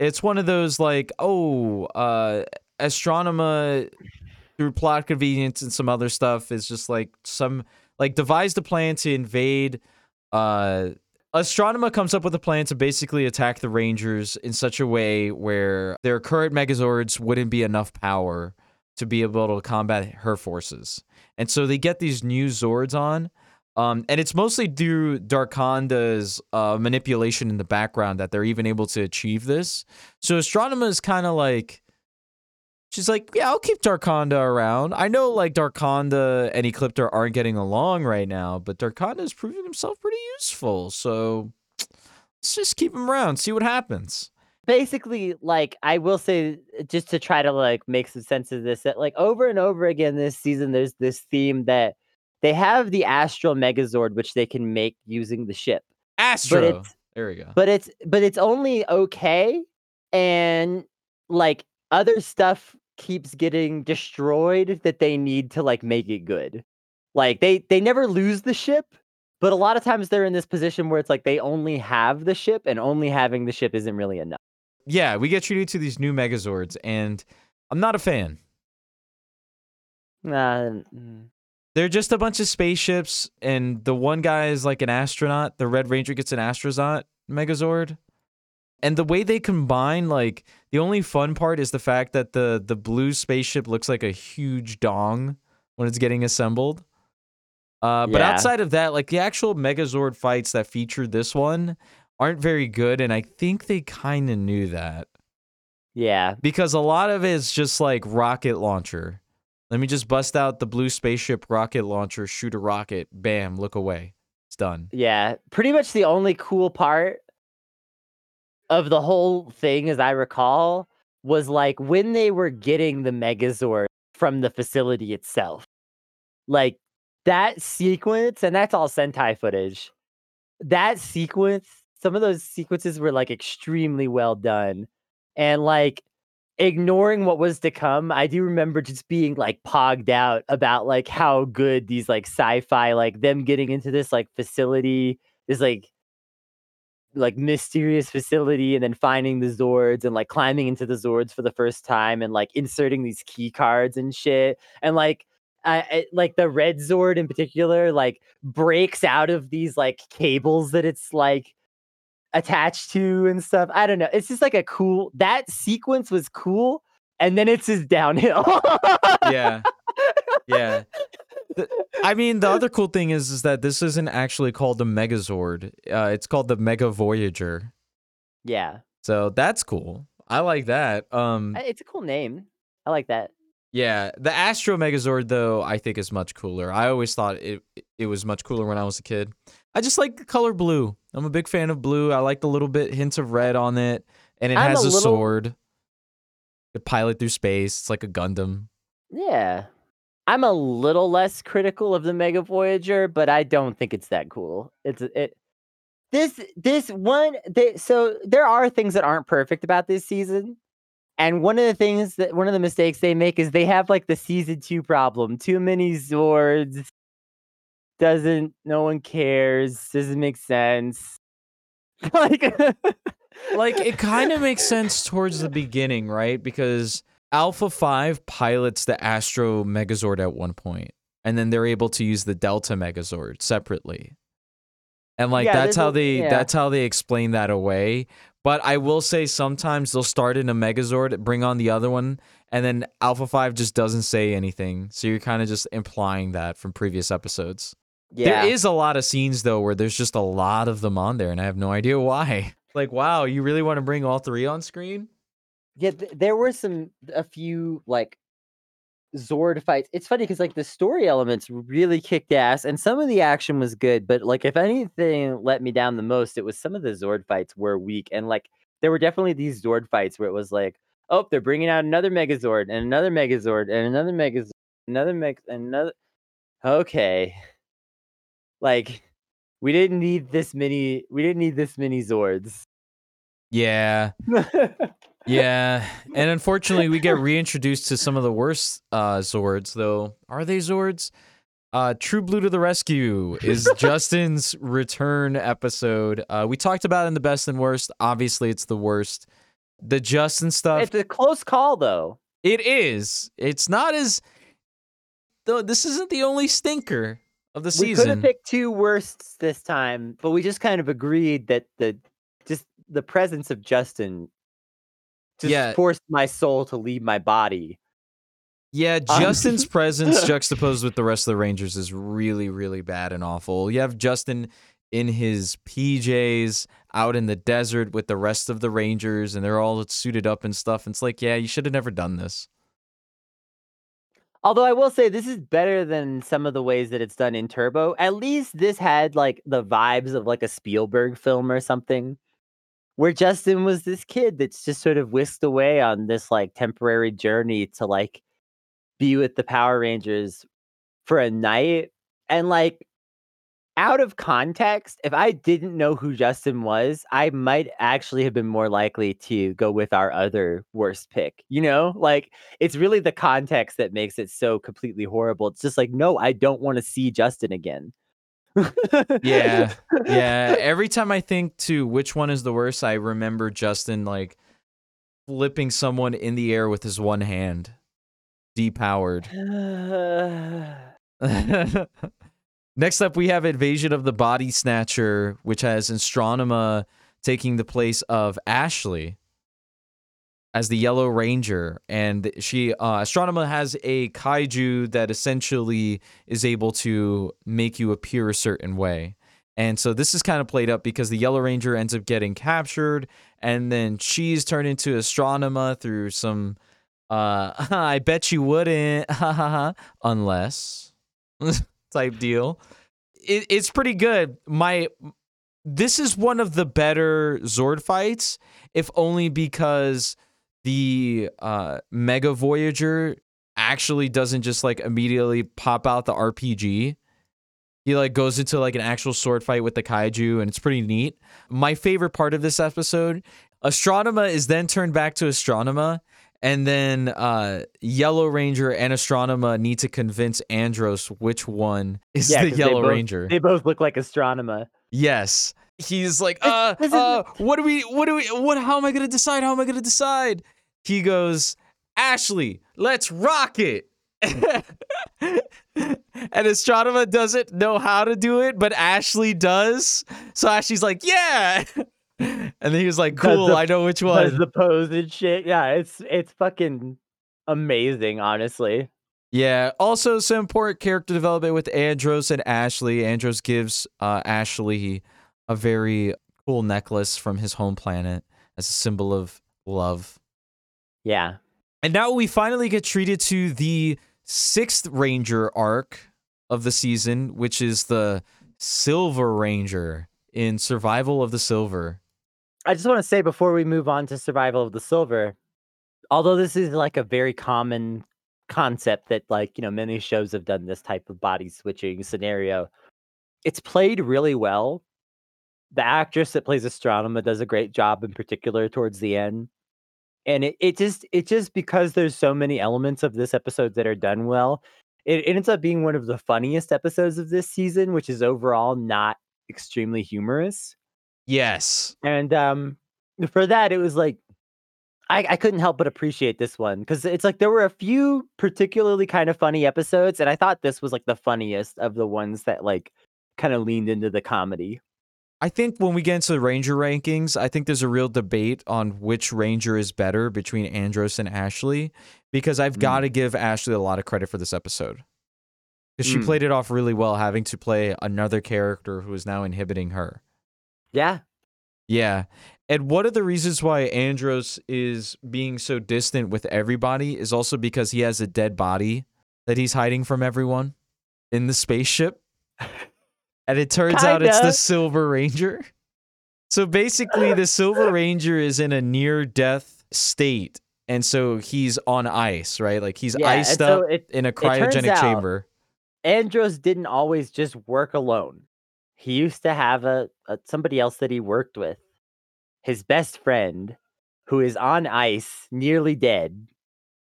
It's one of those like, oh, uh Astronema through plot convenience and some other stuff is just like some like devised a plan to invade uh Astronema comes up with a plan to basically attack the Rangers in such a way where their current Megazords wouldn't be enough power to be able to combat her forces. And so they get these new Zords on. Um, and it's mostly through Darkonda's uh, manipulation in the background that they're even able to achieve this. So Astronema is kind of like, she's like, yeah, I'll keep Darkonda around. I know like Darkonda and Ecliptor aren't getting along right now, but Darkonda is proving himself pretty useful. So let's just keep him around, see what happens. Basically, like I will say, just to try to like make some sense of this, that like over and over again this season, there's this theme that they have the Astral Megazord, which they can make using the ship. Astro. there we go. but it's but it's only okay and like other stuff keeps getting destroyed that they need to like make it good like they they never lose the ship but a lot of times they're in this position where it's like they only have the ship and only having the ship isn't really enough yeah, we get treated to these new Megazords, and I'm not a fan. uh, They're just a bunch of spaceships, and the one guy is like an astronaut. The Red Ranger gets an astronaut Megazord. And the way they combine, like the only fun part is the fact that the the blue spaceship looks like a huge dong when it's getting assembled. Uh, but Yeah. outside of that, like the actual Megazord fights that feature this one aren't very good, and I think they kind of knew that. Yeah. because a lot of it is just like rocket launcher. Let me just bust out the blue spaceship rocket launcher, shoot a rocket, bam, look away. It's done. Yeah. Pretty much the only cool part of the whole thing, as I recall, was like when they were getting the Megazord from the facility itself. Like that sequence, and that's all Sentai footage. That sequence, some of those sequences were like extremely well done. And like ignoring what was to come, I do remember just being like pogged out about like how good these like sci-fi, like them getting into this like facility, this like like mysterious facility and then finding the Zords and like climbing into the Zords for the first time and like inserting these key cards and shit. And like like the red Zord in particular, like breaks out of these like cables that it's like attached to and stuff. I don't know. It's just like a cool that sequence was cool, and then it's just downhill. Yeah. Yeah. I mean, the other cool thing is, is that this isn't actually called the Megazord. Uh, it's called the Mega Voyager. yeah. So that's cool. I like that. Um, It's a cool name. I like that. yeah, the Astro Megazord though, I think is much cooler. I always thought it it was much cooler when I was a kid. I just like the color blue. I'm a big fan of blue. I like the little bit hints of red on it, and it I'm has a a, little- sword. The pilot through space. It's like a Gundam. Yeah. I'm a little less critical of the Mega Voyager, but I don't think it's that cool. It's it this this one they, so there are things that aren't perfect about this season. And one of the things that one of the mistakes they make is they have like the season 2 problem. Too many Zords. Doesn't no one cares. Doesn't make sense. like like it kind of makes sense towards the beginning, right? Because Alpha 5 pilots the Astro Megazord at one point, and then they're able to use the Delta Megazord separately. And like Yeah, that's how they yeah. that's how they explain that away. But I will say sometimes they'll start in a Megazord, bring on the other one, and then Alpha 5 just doesn't say anything. So you're kind of just implying that from previous episodes. yeah. There is a lot of scenes though where there's just a lot of them on there, and I have no idea why. Like, wow, you really want to bring all three on screen? Yeah, th- there were some a few like Zord fights. It's funny because like the story elements really kicked ass, and some of the action was good. But like, if anything let me down the most, it was some of the Zord fights were weak, and like there were definitely these Zord fights where it was like, oh, they're bringing out another Megazord and another Megazord and another Megazord, another Meg, another. Okay, like we didn't need this many. We didn't need this many Zords. Yeah, yeah. And unfortunately, we get reintroduced to some of the worst uh, Zords, though. Are they Zords? Uh, True Blue to the Rescue is Justin's return episode. Uh, we talked about it in the best and worst. Obviously, it's the worst. The Justin stuff, it's a close call though. it is. It's not as though. This isn't the only stinker of the season. We could have picked two worsts this time, but we just kind of agreed that the just the presence of Justin just Yeah. forced my soul to leave my body. Yeah, Um, Justin's presence juxtaposed with the rest of the Rangers is really, really bad and awful. You have Justin in his PJs out in the desert with the rest of the Rangers, and they're all suited up and stuff. And it's like, yeah, you should have never done this. Although I will say this is better than some of the ways that it's done in Turbo. At least this had like the vibes of like a Spielberg film or something. Where Justin was this kid that's just sort of whisked away on this like temporary journey to like be with the Power Rangers for a night. And like out of context, if I didn't know who Justin was, I might actually have been more likely to go with our other worst pick. You know, like it's really the context that makes it so completely horrible. It's just like, no, I don't want to see Justin again. Yeah, yeah. Every time I think to which one is the worst, I remember Justin like flipping someone in the air with his one hand, depowered. Next up, we have Invasion of the Body Snatcher, which has Astronema taking the place of Ashley as the Yellow Ranger, and she uh, Astronema has a kaiju that essentially is able to make you appear a certain way. And so this is kind of played up because the Yellow Ranger ends up getting captured, and then she's turned into Astronema through some. Uh, I bet you wouldn't, unless type deal. It, it's pretty good. My this is one of the better Zord fights, if only because the uh, Mega Voyager actually doesn't just like immediately pop out the RPG. He like goes into like an actual sword fight with the kaiju, and it's pretty neat. My favorite part of this episode, Astronema is then turned back to Astronema, and then uh, Yellow Ranger and Astronema need to convince Andros which one is Yeah, the 'cause they Yellow both- Ranger. They both look like Astronema. Yes. He's like, uh, uh, what do we, what do we, what, how am I going to decide? How am I going to decide? He goes, Ashley, let's rock it. and Astronema doesn't know how to do it, but Ashley does. So Ashley's like, yeah. and then he was like, cool, the- I know which Does one. the pose and shit. Yeah, it's it's fucking amazing, honestly. Yeah. Also, some important character development with Andros and Ashley. Andros gives uh, Ashley a very cool necklace from his home planet as a symbol of love. Yeah. And now we finally get treated to the sixth Ranger arc of the season, which is the Silver Ranger in Survival of the Silver. I just want to say before we move on to Survival of the Silver, although this is like a very common concept that like, you know, many shows have done this type of body switching scenario, it's played really well. The actress that plays Astronema does a great job in particular towards the end. And it, it just it just because there's so many elements of this episode that are done well, it, it ends up being one of the funniest episodes of this season, which is overall not extremely humorous Yes. and um for that it was like I, I couldn't help but appreciate this one because it's like there were a few particularly kind of funny episodes and i thought this was like the funniest of the ones that like kind of leaned into the comedy I think when we get into the Ranger rankings, I think there's a real debate on which Ranger is better between Andros and Ashley because I've Mm. got to give Ashley a lot of credit for this episode. Because she Mm. played it off really well, having to play another character who is now inhibiting her. yeah Yeah. And one of the reasons why Andros is being so distant with everybody is also because he has a dead body that he's hiding from everyone in the spaceship. And it turns out it's the Silver Ranger. So basically, the Silver Ranger is in a near death state. And so he's on ice, right? Like he's yeah iced so up it, in a cryogenic chamber. andros didn't always just work alone he used to have a, a somebody else that he worked with his best friend who is on ice nearly dead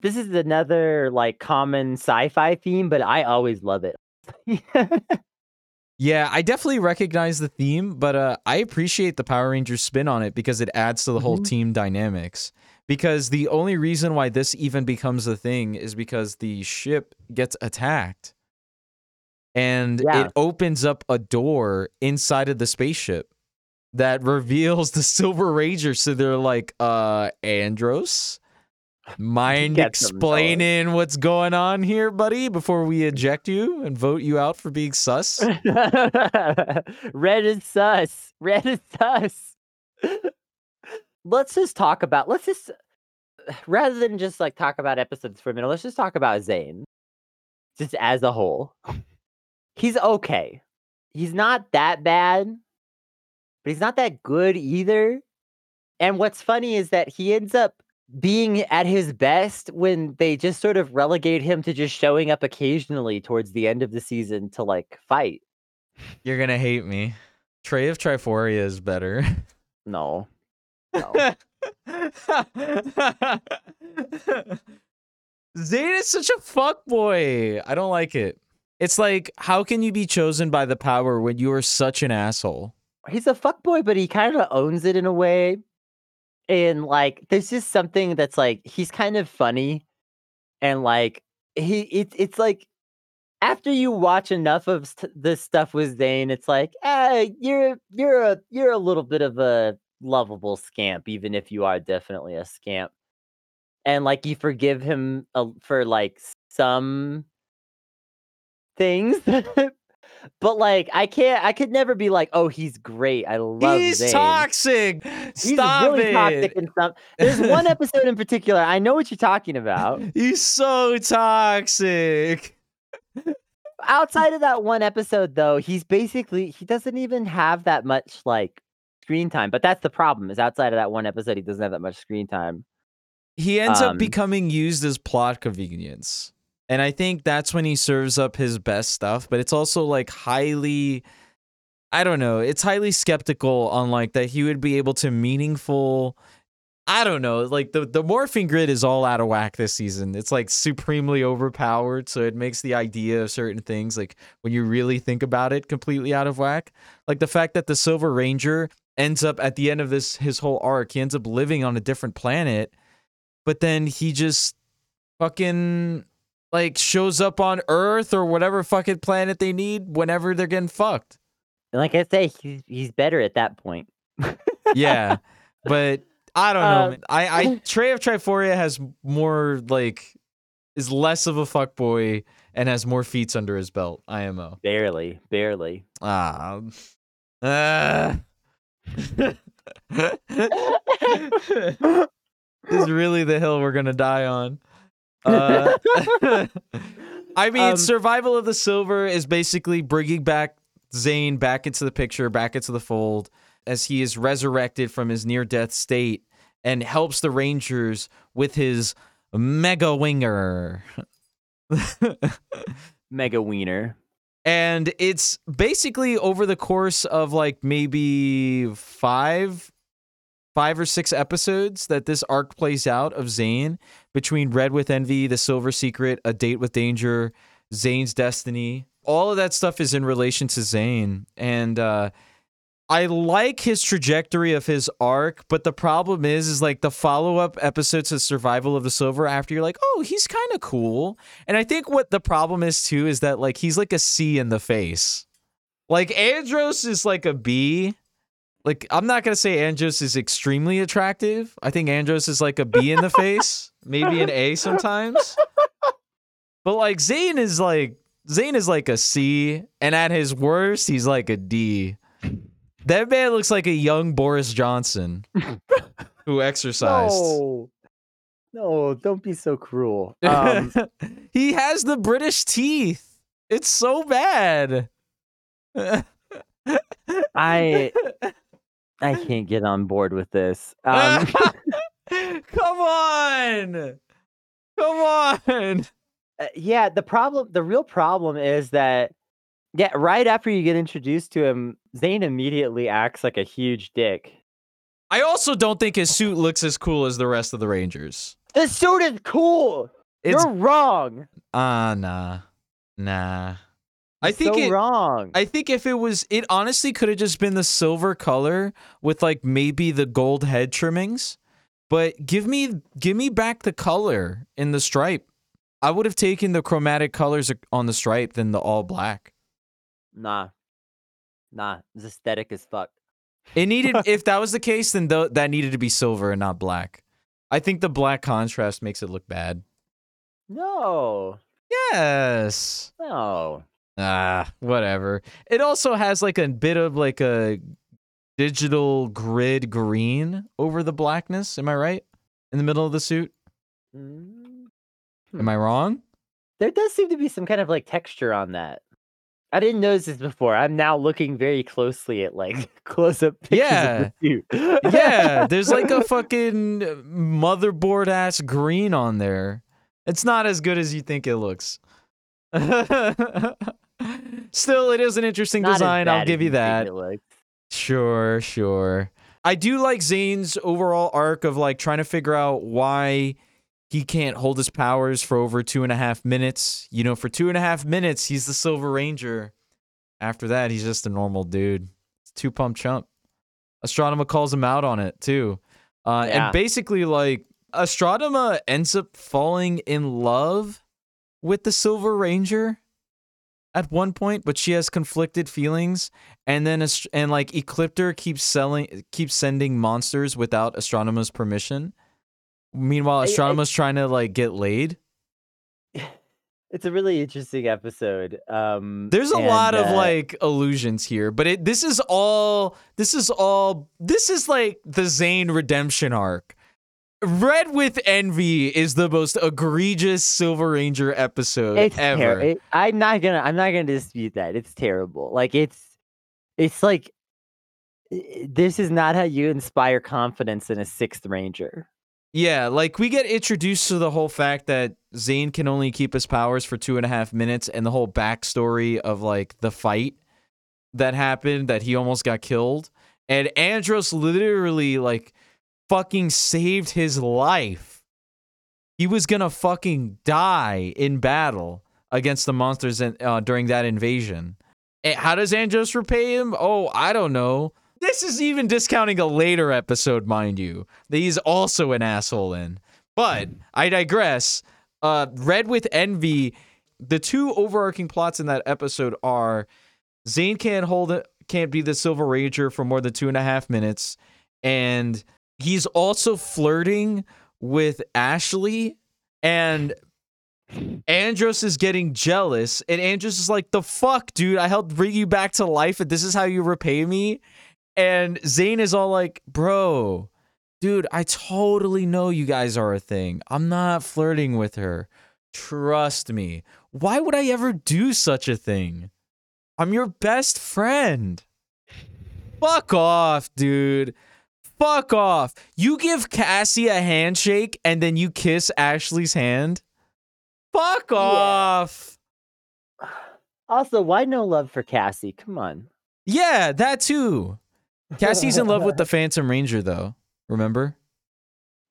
this is another like common sci-fi theme but i always love it Yeah, I definitely recognize the theme, but uh, I appreciate the Power Rangers spin on it because it adds to the whole Mhm. team dynamics. Because the only reason why this even becomes a thing is because the ship gets attacked. And Yeah. it opens up a door inside of the spaceship that reveals the Silver Ranger. So they're like, uh, Andros? Mind explaining what's going on here, buddy, before we eject you and vote you out for being sus? red is sus. Red is sus. Let's just talk about let's just rather than just like talk about episodes for a minute let's just talk about Zhane just as a whole. He's okay. He's not that bad but he's not that good either. And what's funny is that he ends up being at his best when they just sort of relegate him to just showing up occasionally towards the end of the season to like fight You're gonna hate me. Trey of Triforia is better. no no Zhane is such a fuck boy. I don't like it. It's like, how can you be chosen by the power when you are such an asshole? he's a fuckboy, but he kind of owns it in a way. And like, there's just something that's like he's kind of funny, and like he it's it's like after you watch enough of st- this stuff with Zhane, it's like, ah, you're you're a you're a little bit of a lovable scamp, even if you are definitely a scamp. And like you forgive him uh, for like some things, But like, I can't. I could never be like, oh, he's great. I love. He's Zhane. toxic. He's Stop really it. toxic and stuff. There's one episode in particular. I know what you're talking about. He's so toxic. Outside of that one episode, though, he's basically he doesn't even have that much like screen time. But that's the problem. Is outside of that one episode, he doesn't have that much screen time. He ends up Um, becoming used as plot convenience. And I think that's when he serves up his best stuff, but it's also like highly I don't know, it's highly skeptical on like that he would be able to meaningful I don't know, like the the morphing grid is all out of whack this season. It's like supremely overpowered, so it makes the idea of certain things like when you really think about it completely out of whack. Like the fact that the Silver Ranger ends up at the end of this his whole arc, he ends up living on a different planet but then he just fucking like shows up on Earth or whatever fucking planet they need whenever they're getting fucked. And like I say, he's he's better at that point. Yeah, but I don't know. Um. I I Trey of Triforia has more like is less of a fuck boy and has more feats under his belt. IMO. Barely, barely. Ah. Uh, is really the hill we're gonna die on. Uh, I mean, Um, survival of the silver is basically bringing back Zhane back into the picture, back into the fold, as he is resurrected from his near-death state and helps the Rangers with his mega winger. Mega wiener. and it's basically over the course of like maybe five five or six episodes that this arc plays out of Zhane between Red with Envy, The Silver Secret, A Date with Danger, Zhane's Destiny. All of that stuff is in relation to Zhane. And uh I like his trajectory of his arc, but the problem is, is like the follow up episodes of Survival of the Silver. After you're like, oh, he's kind of cool, and I think what the problem is too is that like he's like a C in the face. Like Andros is like a B. Like I'm not gonna say Andros is extremely attractive. I think Andros is like a B in the face, maybe an A sometimes. But like Zhane is like Zhane is like a C, and at his worst, he's like a D. That man looks like a young Boris Johnson who exercised. No, no, don't be so cruel. Um, he has the British teeth. It's so bad. I I can't get on board with this. Um, Come on. Come on. uh, yeah, the problem, the real problem is that, yeah, right after you get introduced to him, Zhane immediately acts like a huge dick. I also don't think his suit looks as cool as the rest of the Rangers. The suit is cool. It's You're wrong. ah nah. Nah. I think so it wrong. I think if it was it honestly could have just been the silver color with like maybe the gold head trimmings. But give me give me back the color in the stripe. I would have taken the chromatic colors on the stripe than the all black. nah, nah, it's aesthetic as fuck. It needed if that was the case then th- that needed to be silver and not black. I think the black contrast makes it look bad. No, Yes. no. Ah, whatever. It also has like a bit of like a digital grid green over the blackness. Am I right? In the middle of the suit? Mm, Am I wrong? There does seem to be some kind of like texture on that. I didn't notice this before. I'm now looking very closely at like close up pictures Yeah. of the suit. Yeah, there's like a fucking motherboard ass green on there. It's not as good as you think it looks. Still, it is an interesting Not design. I'll give you that. Sure, sure. I do like Zhane's overall arc of like trying to figure out why he can't hold his powers for over two and a half minutes. You know, for two and a half minutes, he's the Silver Ranger. After that, he's just a normal dude. Two pump chump. Astronema calls him out on it too. Uh, Yeah. And basically, like, Astronema ends up falling in love with the Silver Ranger at one point, but she has conflicted feelings, and then and like Ecliptor keeps selling, keeps sending monsters without Astronema's permission. Meanwhile, I- I- trying to like get laid. it's a really interesting episode. Um, There's a and, lot of uh, like illusions here, but it this is all this is all this is like the Zhane redemption arc. Red with Envy is the most egregious Silver Ranger episode it's ever. ter- it- I'm not gonna. I'm not gonna dispute that. It's terrible. Like it's, it's like this is not how you inspire confidence in a sixth ranger. Yeah, like we get introduced to the whole fact that Zhane can only keep his powers for two and a half minutes, and the whole backstory of like the fight that happened that he almost got killed, and Andros literally like fucking saved his life. He was gonna fucking die in battle against the monsters in, uh, during that invasion. And how does Andros repay him? Oh, I don't know. This is even discounting a later episode, mind you, that he's also an asshole in. But I digress. Uh, Red with Envy, the two overarching plots in that episode are Zhane can't hold it, can't be the Silver Ranger for more than two and a half minutes, and he's also flirting with Ashley, and Andros is getting jealous, and Andros is like, "The fuck, dude! I helped bring you back to life, and this is how you repay me." And Zhane is all like, "Bro, dude, I totally know you guys are a thing. I'm not flirting with her. Trust me. Why would I ever do such a thing? I'm your best friend." Fuck off, dude. Fuck off. You give Cassie a handshake and then you kiss Ashley's hand? Fuck off. Also, why no love for Cassie? Come on. Yeah, that too. Cassie's in love with the Phantom Ranger, though. Remember?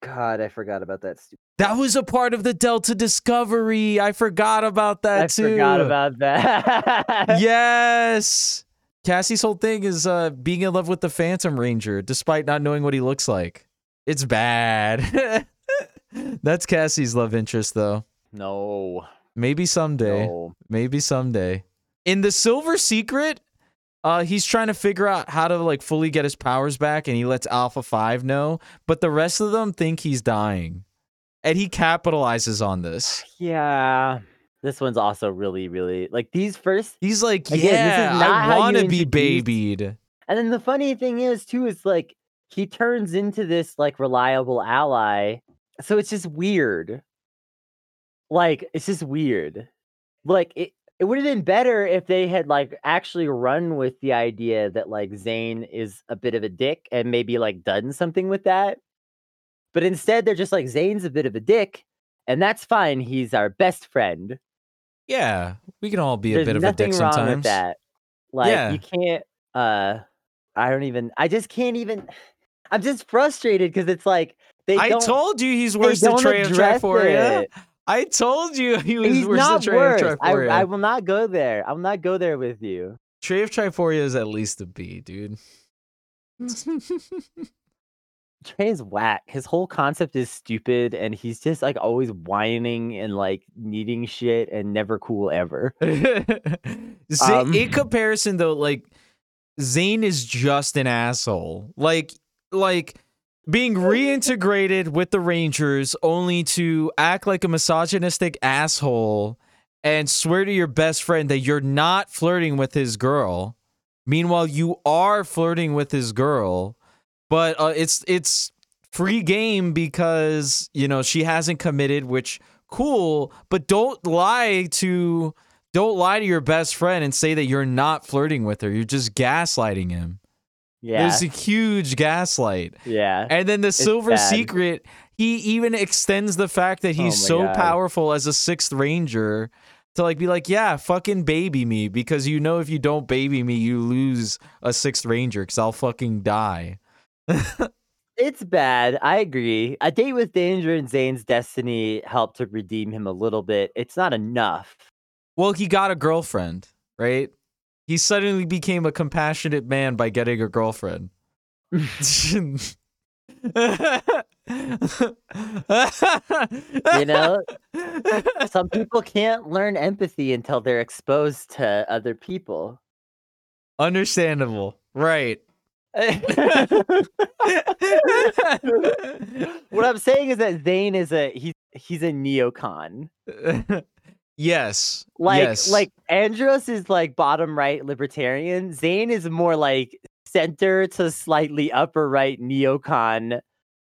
God, I forgot about that. Stupid. That was a part of the Delta Discovery. I forgot about that I too. I forgot about that. yes. Cassie's whole thing is uh, being in love with the Phantom Ranger, despite not knowing what he looks like. It's bad. That's Cassie's love interest, though. no, Maybe someday. no. Maybe someday. In the Silver Secret, uh, he's trying to figure out how to like fully get his powers back, and he lets Alpha Five know. But the rest of them think he's dying, and he capitalizes on this. Yeah, this one's also really, really like these first. He's like, Again, this is "Yeah, I want to be babied." And then the funny thing is too is like he turns into this like reliable ally. So it's just weird. Like it's just weird. Like it it would have been better if they had like actually run with the idea that like Zhane is a bit of a dick and maybe like done something with that. But instead they're just like Zhane's a bit of a dick and that's fine. He's our best friend. Yeah, we can all be a bit of a nothing dick wrong sometimes. with that. Like Yeah. you can't uh I don't even I just can't even I'm just frustrated because it's like they I don't told you he's they worse than Trey of address Triforia. I told you he was He's worse not than Trey worse. of I, I will not go there. I will not go there with you. Trey of Triforia is at least a B, dude. Trey's whack. His whole concept is stupid and he's just like always whining and like needing shit and never cool ever. Z- Um, in comparison though like Zhane is just an asshole like like being reintegrated with the rangers only to act like a misogynistic asshole and swear to your best friend that you're not flirting with his girl meanwhile you are flirting with his girl but uh, it's it's free game because you know she hasn't committed which cool but don't lie to don't lie to your best friend and say that you're not flirting with her. You're just gaslighting him. Yeah. There's a huge gaslight. yeah. And then the Silver bad. Secret, he even extends the fact that he's Oh so God. powerful as a sixth ranger to like be like, yeah, fucking baby me because you know if you don't baby me, you lose a sixth ranger because I'll fucking die. It's bad. I agree. A date with Danger and Zhane's destiny helped to redeem him a little bit. It's not enough. Well, he got a girlfriend, right? He suddenly became a compassionate man by getting a girlfriend. you know, some people can't learn empathy until they're exposed to other people. Understandable. Right. what I'm saying is that Zhane is a he's he's a neocon. Yes. Like yes. like Andros is like bottom right libertarian. Zhane is more like center to slightly upper right neocon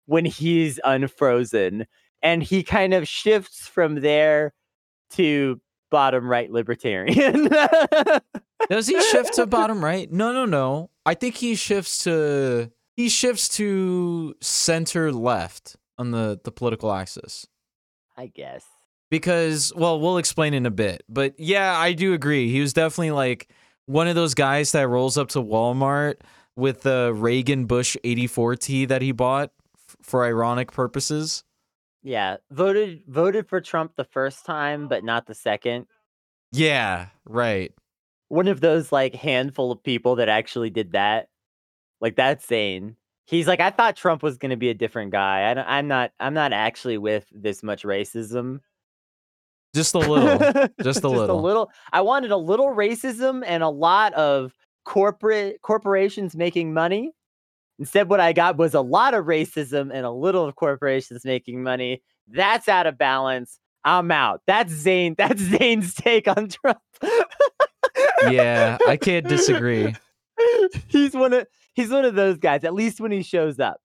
when he's unfrozen. And he kind of shifts from there to bottom right libertarian. Does he shift to bottom right? No, no, no. I think he shifts to he shifts to center left on the the political axis. I guess. Because well, we'll explain in a bit. But yeah, I do agree. He was definitely like one of those guys that rolls up to Walmart with the Reagan Bush 84 T that he bought f- for ironic purposes. Yeah, voted voted for Trump the first time, but not the second. Yeah, right. One of those like handful of people that actually did that. Like that's Zhane. He's like, I thought Trump was going to be a different guy. I don't, I'm not. I'm not actually with this much racism. Just a little. Just a little. a little. I wanted a little racism and a lot of corporate corporations making money. Instead, what I got was a lot of racism and a little of corporations making money. That's out of balance. I'm out. That's Zhane. That's Zhane's take on Trump. yeah, I can't disagree. he's one of he's one of those guys. At least when he shows up.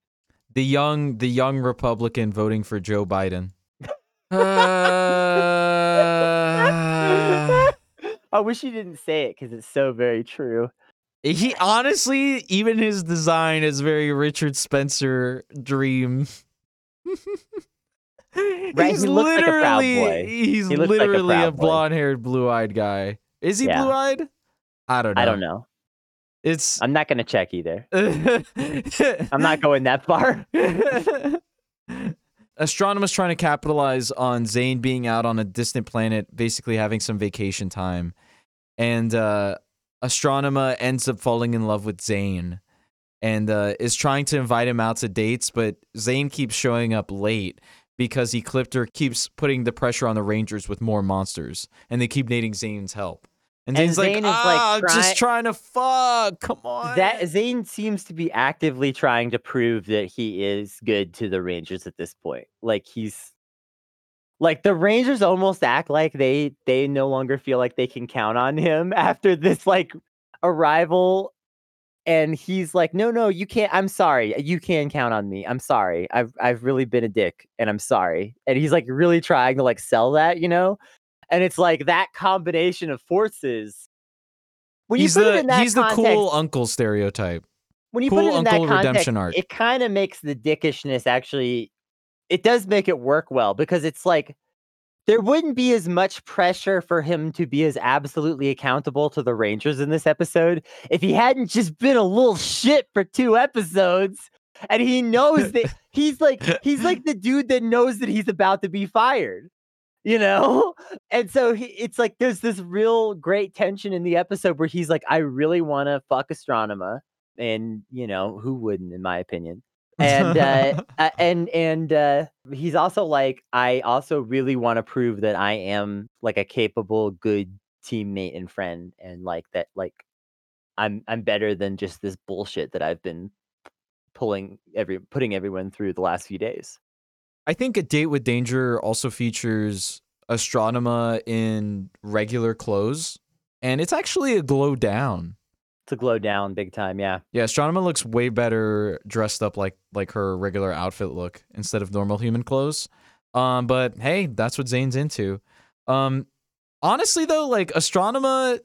The young the young Republican voting for Joe Biden. Uh, I wish he didn't say it because it's so very true. He honestly, even his design is very Richard Spencer dream. Right, He's he looks like a Proud literally Boy. he's He looks like a literally a, blonde-haired, blue-eyed guy. Is he Yeah. blue-eyed? I don't know. I don't know. It's I'm not gonna check either. I'm I'm not going that far. Astronema's trying to capitalize on Zhane being out on a distant planet, basically having some vacation time. And uh Astronema ends up falling in love with Zhane and uh, is trying to invite him out to dates, but Zhane keeps showing up late because Ecliptor, keeps putting the pressure on the Rangers with more monsters, and they keep needing Zhane's help. And And Zhane's like, Zhane is, like, ah, I'm try- just trying to fuck. Come on. That Zhane seems to be actively trying to prove that he is good to the Rangers at this point. Like he's like the Rangers almost act like they they no longer feel like they can count on him after this like arrival and he's like no no you can't I'm sorry you can count on me I'm sorry I've I've really been a dick and I'm sorry and he's like really trying to like sell that you know and it's like that combination of forces when he's you put it the in that he's the cool uncle stereotype. when you cool put it in that context, redemption arc. it kind of makes the dickishness actually it does make it work well because it's like there wouldn't be as much pressure for him to be as absolutely accountable to the Rangers in this episode if he hadn't just been a little shit for two episodes and he knows that he's like he's like the dude that knows that he's about to be fired you know? And so he, it's like there's this real great tension in the episode where he's like i really want to fuck astronema and you know who wouldn't in my opinion and uh, uh, and and uh, he's also like i also really want to prove that i am like a capable good teammate and friend and like that like i'm i'm better than just this bullshit that i've been pulling every putting everyone through the last few days I think a date with danger also features Astronema in regular clothes, and it's actually a glow down. To glow down big time yeah Yeah, Astronema looks way better dressed up like like her regular outfit look instead of normal human clothes. Um, but hey, that's what Zhane's into. Um, honestly though, like Astronema,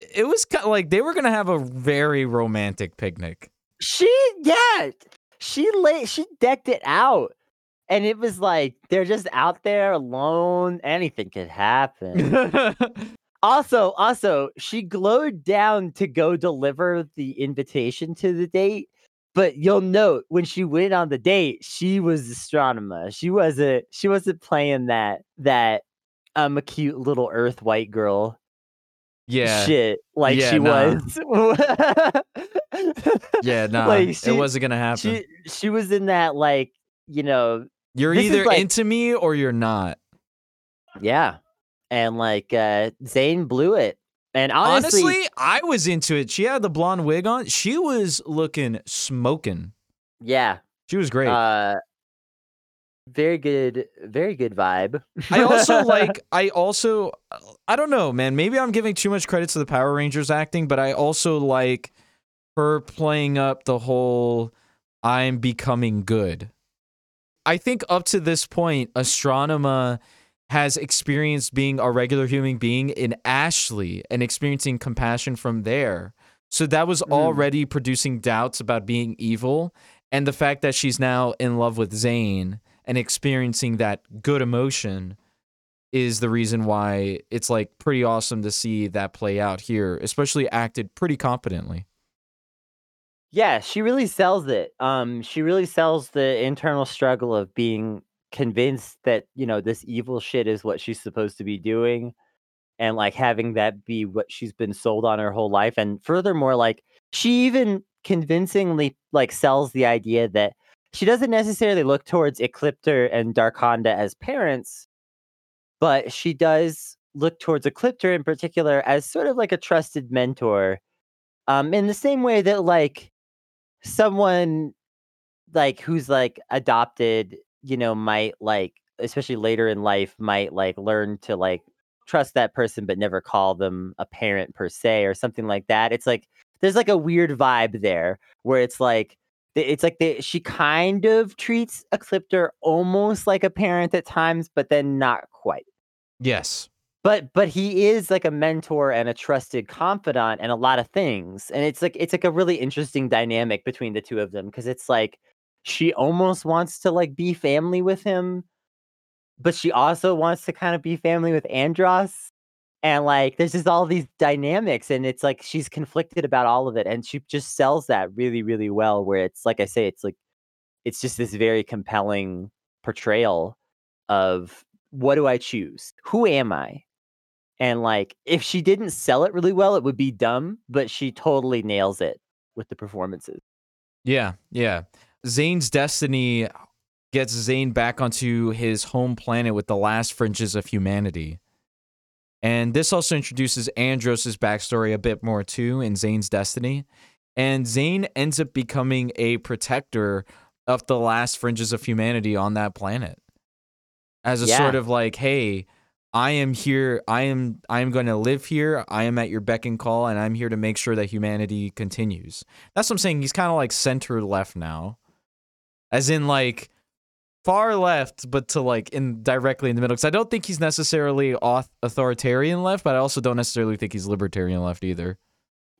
it was kind of like they were gonna have a very romantic picnic. She yeah, she lay she decked it out. And it was like they're just out there alone. Anything could happen. also, also, she glowed down to go deliver the invitation to the date. But you'll note when she went on the date, she was astronema. She wasn't she wasn't playing that that I'm a cute little earth white girl yeah, shit like Yeah, she nah. was. yeah, nah, Like, she- it wasn't gonna happen. she she was in that like you know you're either like- into me or you're not. yeah and like uh zhane blew it and honestly, Honestly, I was into it. She had the blonde wig on. She was looking smoking. yeah She was great. uh very good, very good vibe. I also like I also I don't know, man. Maybe I'm giving too much credit to the Power Rangers acting, but I also like her playing up the whole I'm becoming good. I think up to this point, Astronema has experienced being a regular human being in Ashley and experiencing compassion from there. So that was Mm. already producing doubts about being evil. And the fact that she's now in love with Zhane and experiencing that good emotion is the reason why it's like pretty awesome to see that play out here, especially acted pretty competently. Yeah, she really sells it. Um, she really sells the internal struggle of being convinced that, you know, this evil shit is what she's supposed to be doing and like having that be what she's been sold on her whole life. And furthermore, like she even convincingly like sells the idea that she doesn't necessarily look towards Ecliptor and Darkonda as parents, but she does look towards Ecliptor in particular as sort of like a trusted mentor. Um, in the same way that like someone like who's like adopted, you know, might like especially later in life might like learn to like trust that person but never call them a parent per se or something like that. It's like there's like a weird vibe there where it's like it's like they, she kind of treats Ecliptor almost like a parent at times, but then not quite Yes. but but he is like a mentor and a trusted confidant and a lot of things and it's like it's like a really interesting dynamic between the two of them because it's like she almost wants to like be family with him but she also wants to kind of be family with andros and like there's just all these dynamics and it's like she's conflicted about all of it and she just sells that really really well where it's like i say it's like it's just this very compelling portrayal of what do i choose who am i and like, if she didn't sell it really well, it would be dumb, but she totally nails it with the performances. Yeah, yeah. Zhane's destiny gets Zhane back onto his home planet with the last fringes of humanity. And this also introduces Andros' backstory a bit more too in Zhane's destiny. And Zhane ends up becoming a protector of the last fringes of humanity on that planet. As a Yeah. sort of like, hey, I am here, I am I am going to live here. I am at your beck and call, and I'm here to make sure that humanity continues. That's what I'm saying. He's kind of like center left now. As in like far left, but to like in directly in the middle. Because I don't think he's necessarily auth- authoritarian left, but I also don't necessarily think he's libertarian left either.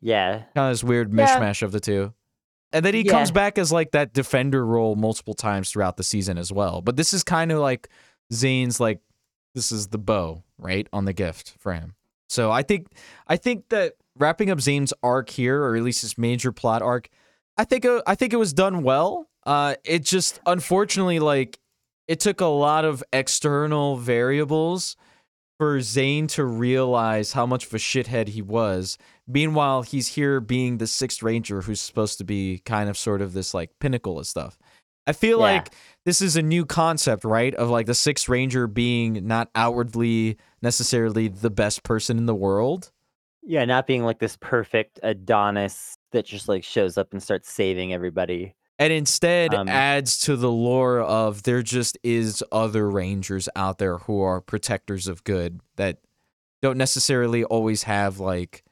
Yeah. Kind of this weird Yeah. mishmash of the two. And then he Yeah. comes back as like that defender role multiple times throughout the season as well. But this is kind of like Zhane's like this is the bow, right, on the gift for him. So I think I think that wrapping up Zhane's arc here, or at least his major plot arc, I think it, I think it was done well. Uh, it just unfortunately like it took a lot of external variables for Zhane to realize how much of a shithead he was. Meanwhile, he's here being the sixth ranger who's supposed to be kind of sort of this like pinnacle of stuff. I feel Yeah. like this is a new concept, right? Of like the sixth ranger being not outwardly necessarily the best person in the world. Yeah. Not being like this perfect Adonis that just like shows up and starts saving everybody. and instead Um, adds to the lore of there just is other rangers out there who are protectors of good that don't necessarily always have like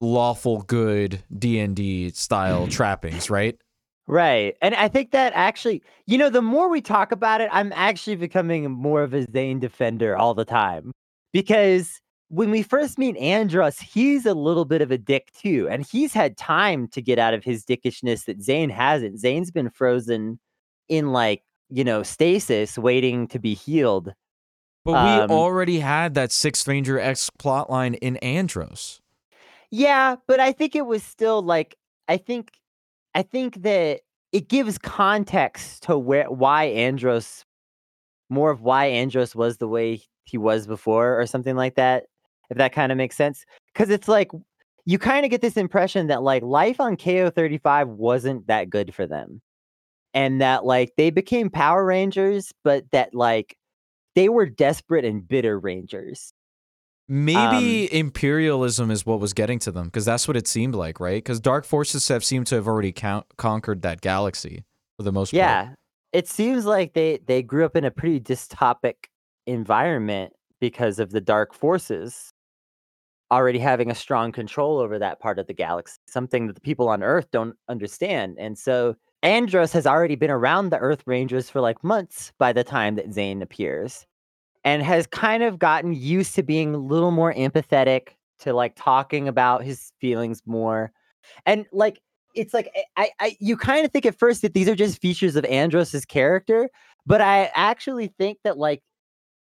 lawful good D&D style trappings, right? Right. And I think that actually, you know, the more we talk about it, I'm actually becoming more of a Zhane defender all the time. Because when we first meet Andros, he's a little bit of a dick too. And he's had time to get out of his dickishness that Zhane hasn't. Zhane's been frozen in like, you know, stasis waiting to be healed. But we Um, already had that Sixth Ranger X plotline in Andros. Yeah, but I think it was still like I think I think that it gives context to where why Andros more of why Andros was the way he was before or something like that. If that kind of makes sense. Cuz it's like you kind of get this impression that like life on KO35 wasn't that good for them. And that like they became Power Rangers, but that like they were desperate and bitter Rangers. Maybe Um, imperialism is what was getting to them because that's what it seemed like, right? Because dark forces have seemed to have already count- conquered that galaxy for the most part. Yeah. it seems like they they grew up in a pretty dystopic environment because of the dark forces already having a strong control over that part of the galaxy, something that the people on Earth don't understand. And so Andros has already been around the Earth Rangers for like months by the time that Zhane appears and has kind of gotten used to being a little more empathetic to like talking about his feelings more. And like it's like eh, I, I you kind of think at first that these are just features of Andros's character, but I actually think that like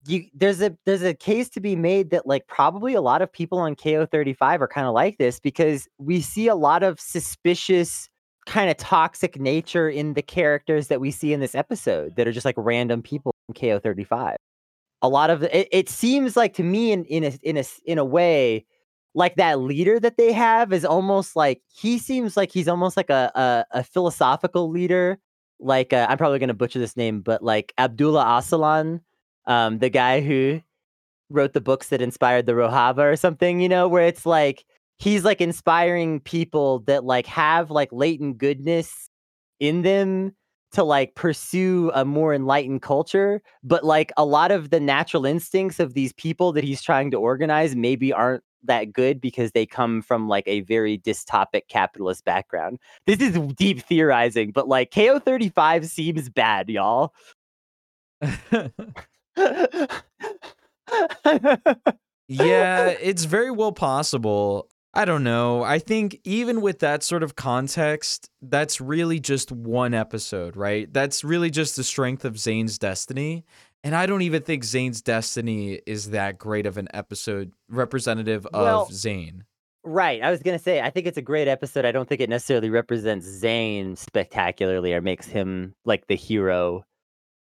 you there's a there's a case to be made that like probably a lot of people on KO35 are kind of like this because we see a lot of suspicious kind of toxic nature in the characters that we see in this episode that are just like random people from KO35. A lot of it, it seems like to me in in a in a in a way like that leader that they have is almost like he seems like he's almost like a a, a philosophical leader. Like uh, I'm probably gonna butcher this name, but like Abdullah Asalan, um, the guy who wrote the books that inspired the Rojava or something, you know, where it's like he's like inspiring people that like have like latent goodness in them to like pursue a more enlightened culture but like a lot of the natural instincts of these people that he's trying to organize maybe aren't that good because they come from like a very dystopic capitalist background. This is deep theorizing but like ko35 seems bad y'all yeah, it's very well possible. I don't know. I think even with that sort of context, that's really just one episode, right? That's really just the strength of Zhane's destiny. And I don't even think Zhane's destiny is that great of an episode representative Well, of Zhane. Right. I was gonna say, I think it's a great episode. I don't think it necessarily represents Zhane spectacularly or makes him like the hero.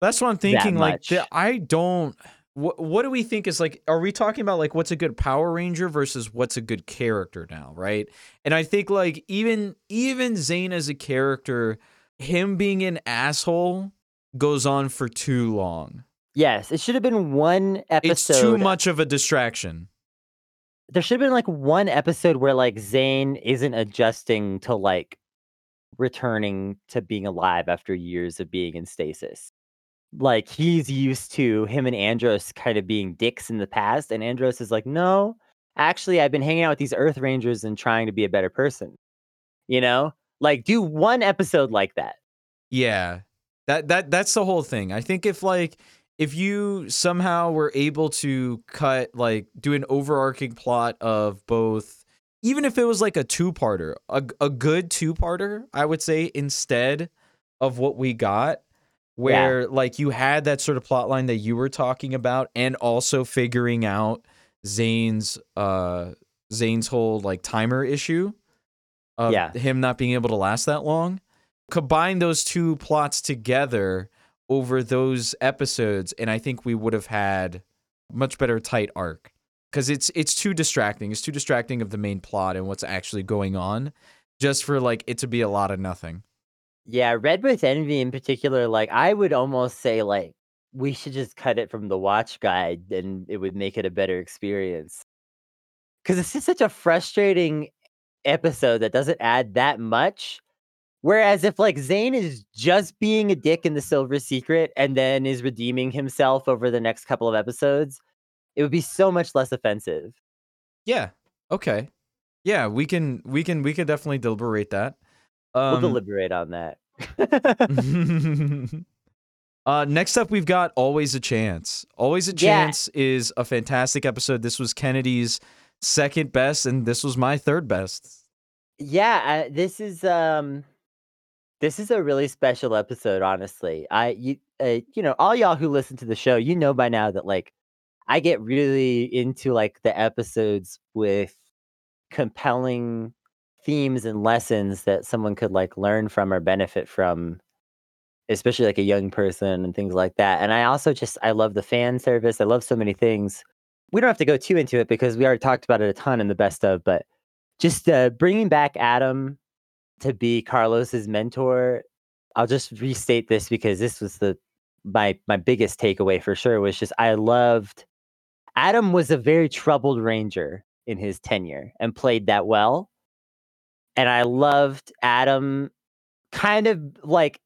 That's what I'm thinking. Like, the. I don't. What What do we think is like? Are we talking about like what's a good Power Ranger versus what's a good character now, right? And I think like even even Zhane as a character, him being an asshole goes on for too long. Yes, it should have been one episode. It's too much of a distraction. There should have been like one episode where like Zhane isn't adjusting to like returning to being alive after years of being in stasis. Like he's used to him and Andros kind of being dicks in the past, and Andros is like, no, actually, I've been hanging out with these Earth Rangers and trying to be a better person. You know, like do one episode like that. Yeah. That that that's the whole thing. I think if like if you somehow were able to cut like do an overarching plot of both even if it was like a two-parter, a, a good two-parter, I would say instead of what we got where like you had that sort of plot line that you were talking about and also figuring out Zhane's uh Zhane's whole like timer issue of Yeah. him not being able to last that long. Combine those two plots together over those episodes and i think we would have had much better tight arc. Because it's it's too distracting. It's too distracting of the main plot and what's actually going on just for like it to be a lot of nothing Yeah, Red with Envy in particular, like I would almost say like we should just cut it from the watch guide and it would make it a better experience. Cuz it's just such a frustrating episode that doesn't add that much. Whereas if like Zhane is just being a dick in the Silver Secret and then is redeeming himself over the next couple of episodes, it would be so much less offensive. yeah okay yeah we can we can we can definitely deliberate that We'll um deliberate on that. uh, next up, we've got Always a Chance. Always a Yeah. Chance is a fantastic episode. This was Kennedy's second best, and this was my third best. Yeah, uh, this is um this is a really special episode honestly. I you uh, you know, all y'all who listen to the show, you know by now that like I get really into like the episodes with compelling themes and lessons that someone could like learn from or benefit from especially like a young person and things like that. And I also just I love the fan service. I love so many things. We don't have to go too into it because we already talked about it a ton in the best of, but just uh, bringing back Adam to be Carlos's mentor. I'll just restate this because this was the my my biggest takeaway for sure was just I loved Adam was a very troubled ranger in his tenure and played that well. And I loved Adam kind of like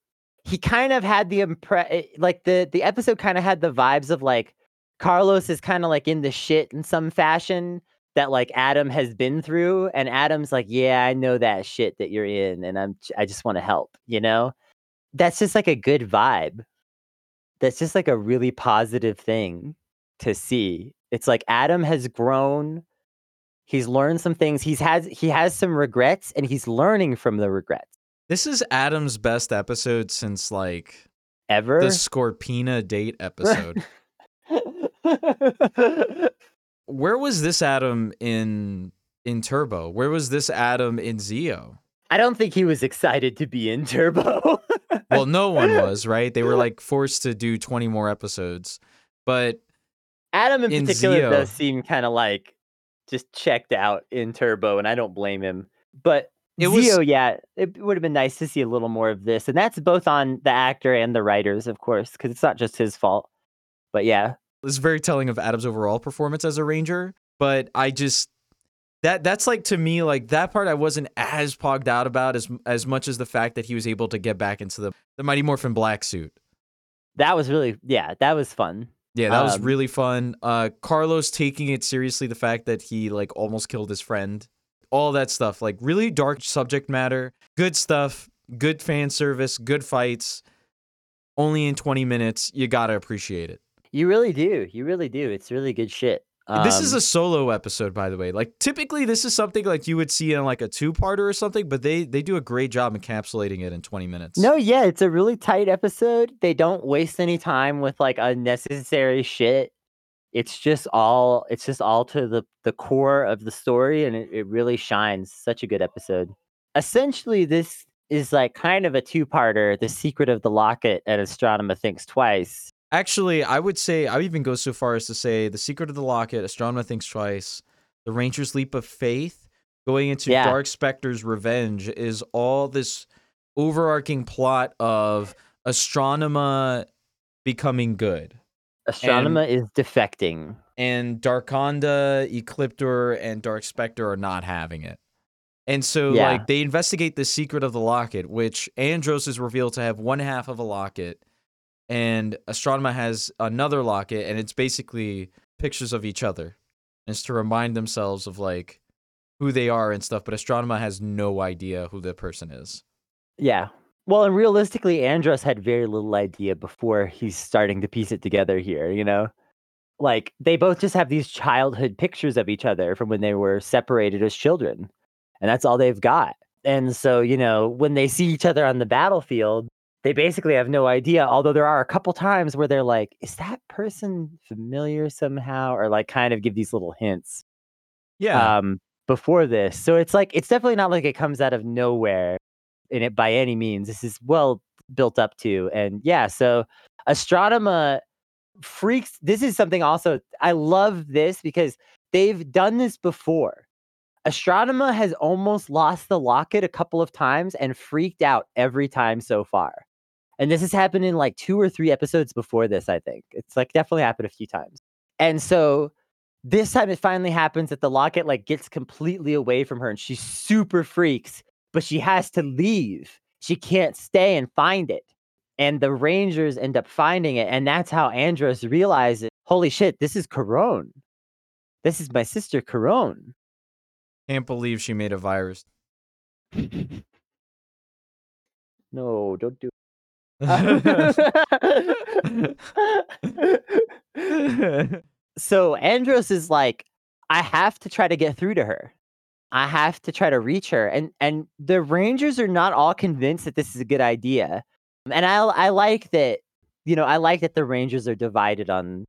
he kind of had the impre eh, like the the episode kind of had the vibes of like Carlos is kind of like in the shit in some fashion that like Adam has been through and Adam's like, "Yeah, I know that shit that you're in and I'm I just want to help," you know? That's just like a good vibe. That's just like a really positive thing to see. It's like Adam has grown. He's learned some things. He's has he has some regrets and he's learning from the regrets. This is Adam's best episode since like Ever? the Scorpina date episode. Where was this Adam in in Turbo? Where was this Adam in Zeo? I don't think he was excited to be in Turbo. Well, no one was, right? They were like forced to do 20 more episodes. But Adam in, In particular Zeo. does seem kind of like just checked out in Turbo, and I don't blame him. But It was- Zeo, yeah, it would have been nice to see a little more of this, and that's both on the actor and the writers, of course, because it's not just his fault. But yeah, it's very telling of Adam's overall performance as a ranger. But I just that that's like to me like that part I wasn't as pogged out about as as much as the fact that he was able to get back into the the Mighty Morphin black suit. that was really, yeah, that was fun. Yeah, that was Um, really fun. Uh Carlos taking it seriously, the fact that he like almost killed his friend. All that stuff. Like really dark subject matter. Good stuff. Good fan service, good fights. Only in 20 minutes. You gotta appreciate it. You really do, you really do. It's really good shit. This is Um, a solo episode, by the way. Like typically this is something like you would see in like a two-parter or something, but they they do a great job encapsulating it in 20 minutes. No, yeah, it's a really tight episode. They don't waste any time with like unnecessary shit. It's just all it's just all to the the core of the story and it, it really shines. Such a good episode. Essentially, this is like kind of a two-parter, The Secret of the Locket and Astronema Thinks Twice. Actually, I would say I would even go so far as to say the secret of the locket, Astronema thinks twice, the Ranger's leap of faith, going into Yeah. Dark Specter's revenge is all this overarching plot of Astronema becoming good. Astronema is defecting. And Darkonda, Ecliptor, and Dark Specter are not having it. And so Yeah. like they investigate the secret of the locket, which Andros is revealed to have one half of a locket and Astronema has another locket, and it's basically pictures of each other. And it's to remind themselves of like who they are and stuff, but Astronema has no idea who the person is. Yeah. Well, and realistically, Andros had very little idea before he's starting to piece it together here, you know? Like, they both just have these childhood pictures of each other from when they were separated as children. And that's all they've got. And so, you know, when they see each other on the battlefield, they basically have no idea. Although there are a couple times where they're like, is that person familiar somehow? Or like kind of give these little hints Yeah. um before this. So it's like it's definitely not like it comes out of nowhere in it by any means. This is well built up to. And yeah, so Astronema freaks this is something also I love this because they've done this before. Astronema has almost lost the locket a couple of times and freaked out every time so far. And this has happened in like two or three episodes before this, I think. It's like definitely happened a few times. And so this time it finally happens that the locket like gets completely away from her and she super freaks, but she has to leave. She can't stay and find it. And the Rangers end up finding it. And that's how Andros realizes, holy shit, this is Karone. This is my sister Karone. Can't believe she made a virus. No, don't do so Andros is like, I have to try to get through to her. I have to try to reach her. And and the Rangers are not all convinced that this is a good idea. And I I like that, you know, I like that the Rangers are divided on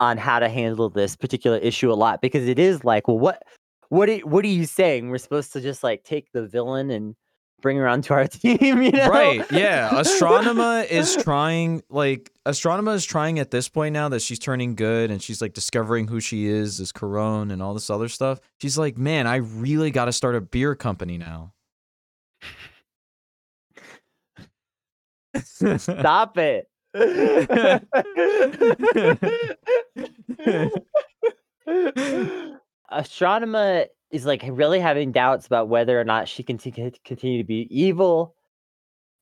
on how to handle this particular issue a lot because it is like, well, what what are, what are you saying? We're supposed to just like take the villain and bring her onto our team, you know? Right. Yeah. Astronema is trying like Astronema is trying at this point now that she's turning good and she's like discovering who she is as Karone and all this other stuff. She's like, man, I really got to start a beer company now. Stop it. Astronema is like really having doubts about whether or not she can t- continue to be evil.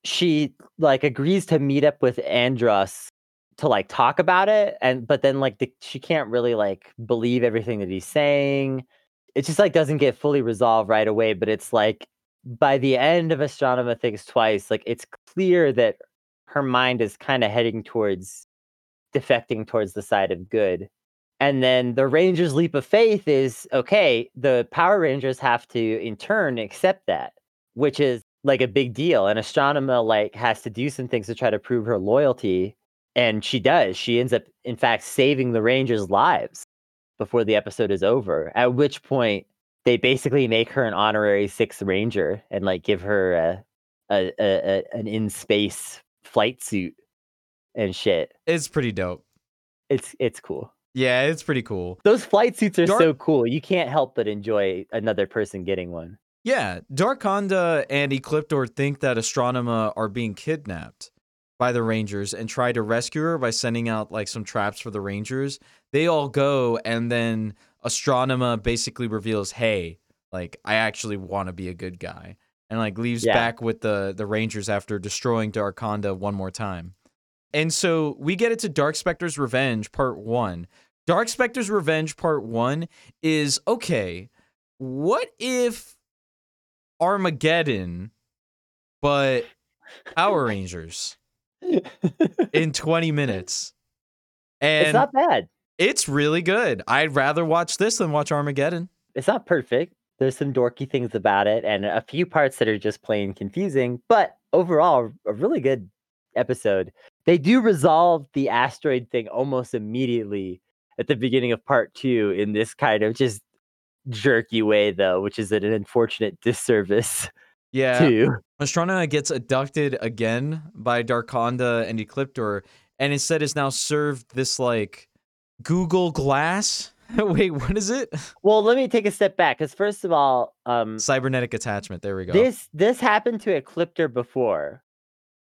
she like agrees to meet up with Andros to like talk about it and but then like the, she can't really like believe everything that he's saying it just like doesn't get fully resolved right away but it's like by the end of Astronema thinks twice like it's clear that her mind is kind of heading towards defecting towards the side of good and then the rangers leap of faith is okay the power rangers have to in turn accept that which is like a big deal and Astronema like has to do some things to try to prove her loyalty and she does. She ends up, in fact, saving the Rangers' lives before the episode is over. At which point, they basically make her an honorary sixth ranger and like give her a, a, a, a an in space flight suit and shit. It's pretty dope. It's it's cool. Yeah, it's pretty cool. Those flight suits are Dark- so cool. You can't help but enjoy another person getting one. Yeah, Darkonda and Ecliptor think that Astronema are being kidnapped by the Rangers and try to rescue her by sending out like some traps for the Rangers. They all go and then Astronema basically reveals, "Hey, like I actually want to be a good guy." And like leaves Yeah. back with the the Rangers after destroying Darkonda one more time. And so we get it to Dark Specter's Revenge Part 1. Dark Specter's Revenge Part 1 is okay, what if Armageddon, but Power Rangers in 20 minutes? And it's not bad. it's really good. I'd rather watch this than watch Armageddon. It's not perfect. There's some dorky things about it and a few parts that are just plain confusing, but overall, a really good episode. They do resolve the asteroid thing almost immediately at the beginning of part two in this kind of just jerky way, though, which is an unfortunate disservice Yeah. too. Astronema gets abducted again by Darkonda and Ecliptor, and instead is now served this like Google Glass. Wait, what is it? Well, let me take a step back because first of all, um, Cybernetic attachment. There we go. This this happened to Ecliptor before.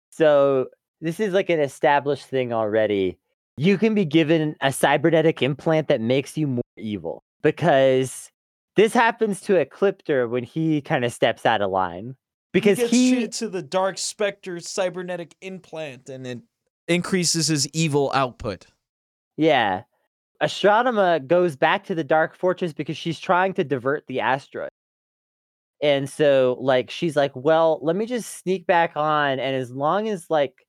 So this is like an established thing already. You can be given a cybernetic implant that makes you more evil because this happens to Ecliptor when he kind of steps out of line. Because he, to the Dark Spectre cybernetic implant, and it increases his evil output. yeah. Astronema goes back to the Dark Fortress because she's trying to divert the asteroid. And so like she's like, "Well, let me just sneak back on and as long as like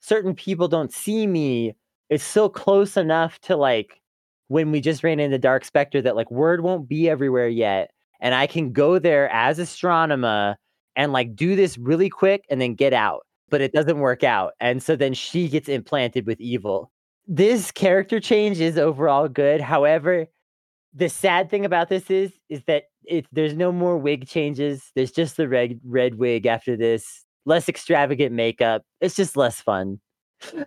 certain people don't see me, it's still close enough to like when we just ran into Dark Spectre that like word won't be everywhere yet and I can go there as Astronema and like do this really quick and then get out." But it doesn't work out. And so then she gets implanted with evil. This character change is overall good. However, the sad thing about this is is that it there's no more wig changes. There's just the red red wig after this. Less extravagant makeup. It's just less fun.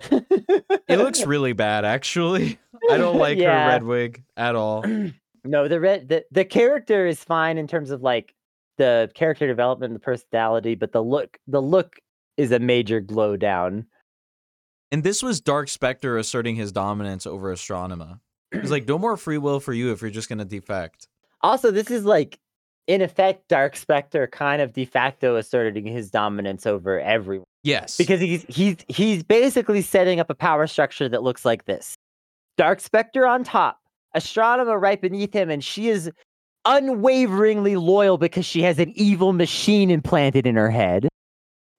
It looks really bad, actually. I don't like Yeah. her red wig at all. no, the red the, the character is fine in terms of like the character development, the personality, but the look the look is a major glow down. And this was Dark Spectre asserting his dominance over Astronema. He's like, no more free will for you if you're just gonna defect. Also, this is like in effect Dark Spectre kind of de facto asserting his dominance over everyone. Yes. because he's he's he's basically setting up a power structure that looks like this. Dark specter on top astronema right beneath him and she is unwaveringly loyal because she has an evil machine implanted in her head.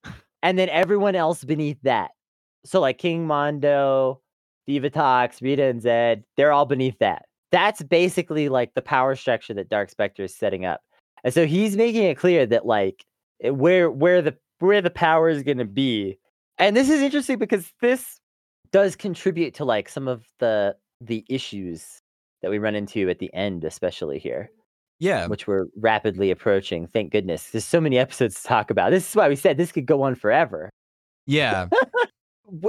And then everyone else beneath that. So like king mondo divatox rita and zedd they're all beneath that. That's basically like the power structure that dark specter is setting up and so he's making it clear that like eh, where where the where the power is going to be. And this is interesting because this does contribute to like some of the the issues that we run into at the end especially here yeah. which we're rapidly approaching. Thank goodness. There's so many episodes to talk about. This is why we said this could go on forever. Yeah.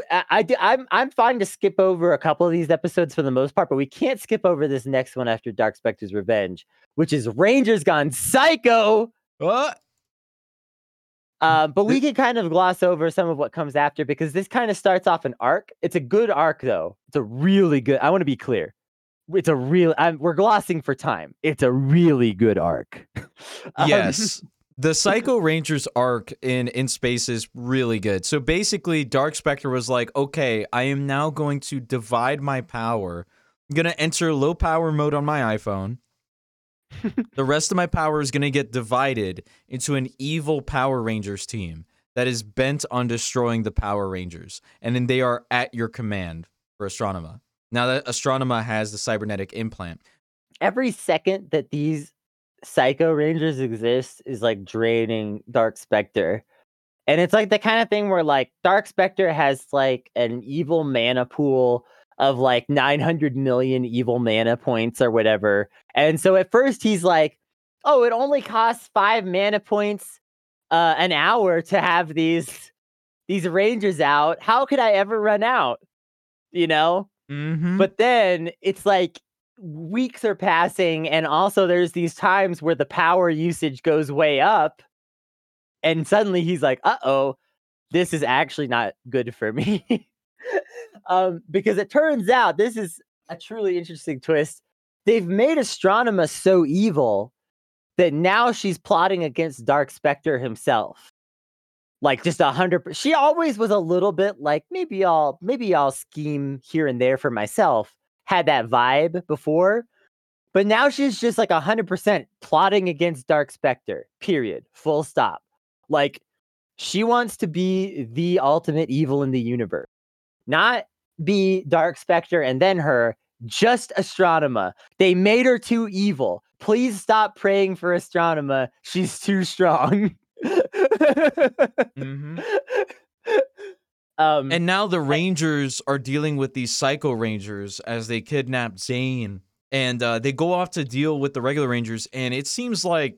I, I do, I'm I'm fine to skip over a couple of these episodes for the most part, but we can't skip over this next one after Dark Spectre's Revenge, which is Rangers Gone Psycho. What? Um, but we can kind of gloss over some of what comes after because this kind of starts off an arc. It's a good arc, though. It's a really good. I want to be clear. It's a real. I'm, we're glossing for time. It's a really good arc. Um, Yes. The Psycho Rangers arc in in space is really good. So basically, Dark Spectre was like, okay, I am now going to divide my power. I'm gonna enter low power mode on my iPhone. the rest of my power is gonna get divided into an evil Power Rangers team that is bent on destroying the Power Rangers, and then they are at your command for Astronema. Now that Astronema has the cybernetic implant, Every second that these Psycho Rangers exist is like draining Dark Spectre. And it's like the kind of thing where like Dark Spectre has like an evil mana pool of like 900 million evil mana points or whatever. And so at first he's like, "Oh, it only costs 5 mana points uh an hour to have these these rangers out. How could I ever run out?" You know? mm-hmm. But then it's like weeks are passing, and also there's these times where the power usage goes way up, and suddenly he's like, "Uh oh, this is actually not good for me." um, because it turns out this is a truly interesting twist. They've made Astronema so evil that now she's plotting against Dark Spectre himself. Like just a hundred. She always was a little bit like maybe I'll maybe I'll scheme here and there for myself. Had that vibe before, but now she's just like a hundred percent plotting against Dark Spectre. Period. Full stop. Like she wants to be the ultimate evil in the universe, not be Dark Spectre and then her. Just Astronema. They made her too evil. Please stop praying for Astronema. She's too strong. mm-hmm. um, And now the Rangers are dealing with these Psycho Rangers as they kidnap Zhane. And uh, they go off to deal with the regular Rangers. And it seems like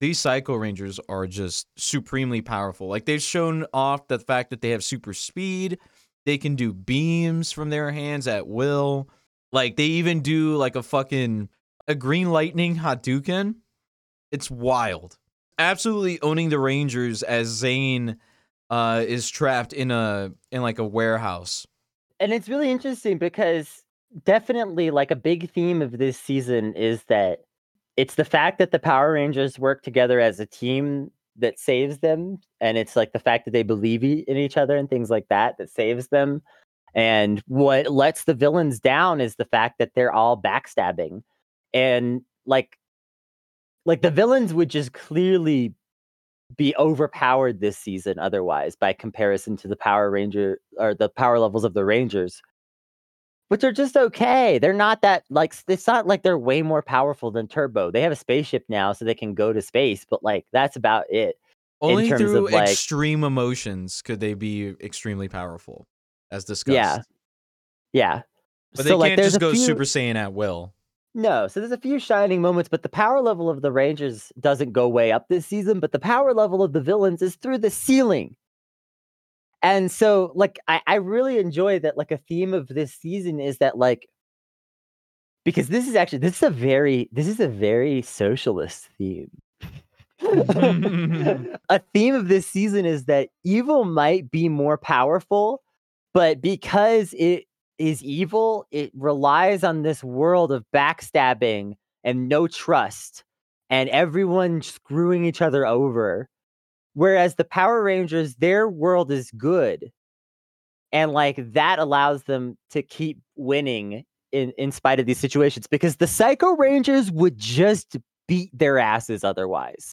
these Psycho Rangers are just supremely powerful. Like they've shown off the fact that they have super speed. They can do beams from their hands at will. Like they even do like a fucking a green lightning Hadouken. It's wild. Absolutely owning the Rangers as Zhane uh, is trapped in a in like a warehouse. and it's really interesting because definitely like a big theme of this season is that it's the fact that the Power Rangers work together as a team that saves them and it's like the fact that they believe in each other and things like that that saves them and what lets the villains down is the fact that they're all backstabbing and like like the villains would just clearly be overpowered this season otherwise by comparison to the power ranger or the power levels of the rangers. Which are just okay. They're not that like it's not like they're way more powerful than turbo. They have a spaceship now so they can go to space but like that's about it Only terms of, through like- extreme emotions could they be extremely powerful, as discussed. yeah. Yeah But so they can't there's just go few, Super Saiyan at will. No, so there's a few shining moments, but the power level of the Rangers doesn't go way up this season, but the power level of the villains is through the ceiling. And so, like, I, I really enjoy that, like, a theme of this season is that, like, because this is actually this is a very this is a very socialist theme. Mm-hmm. a theme of this season is that evil might be more powerful, but because it is evil, it relies on this world of backstabbing and no trust and everyone screwing each other over. Whereas the Power Rangers, their world is good. And like that allows them to keep winning in, in spite of these situations because the Psycho Rangers would just beat their asses otherwise.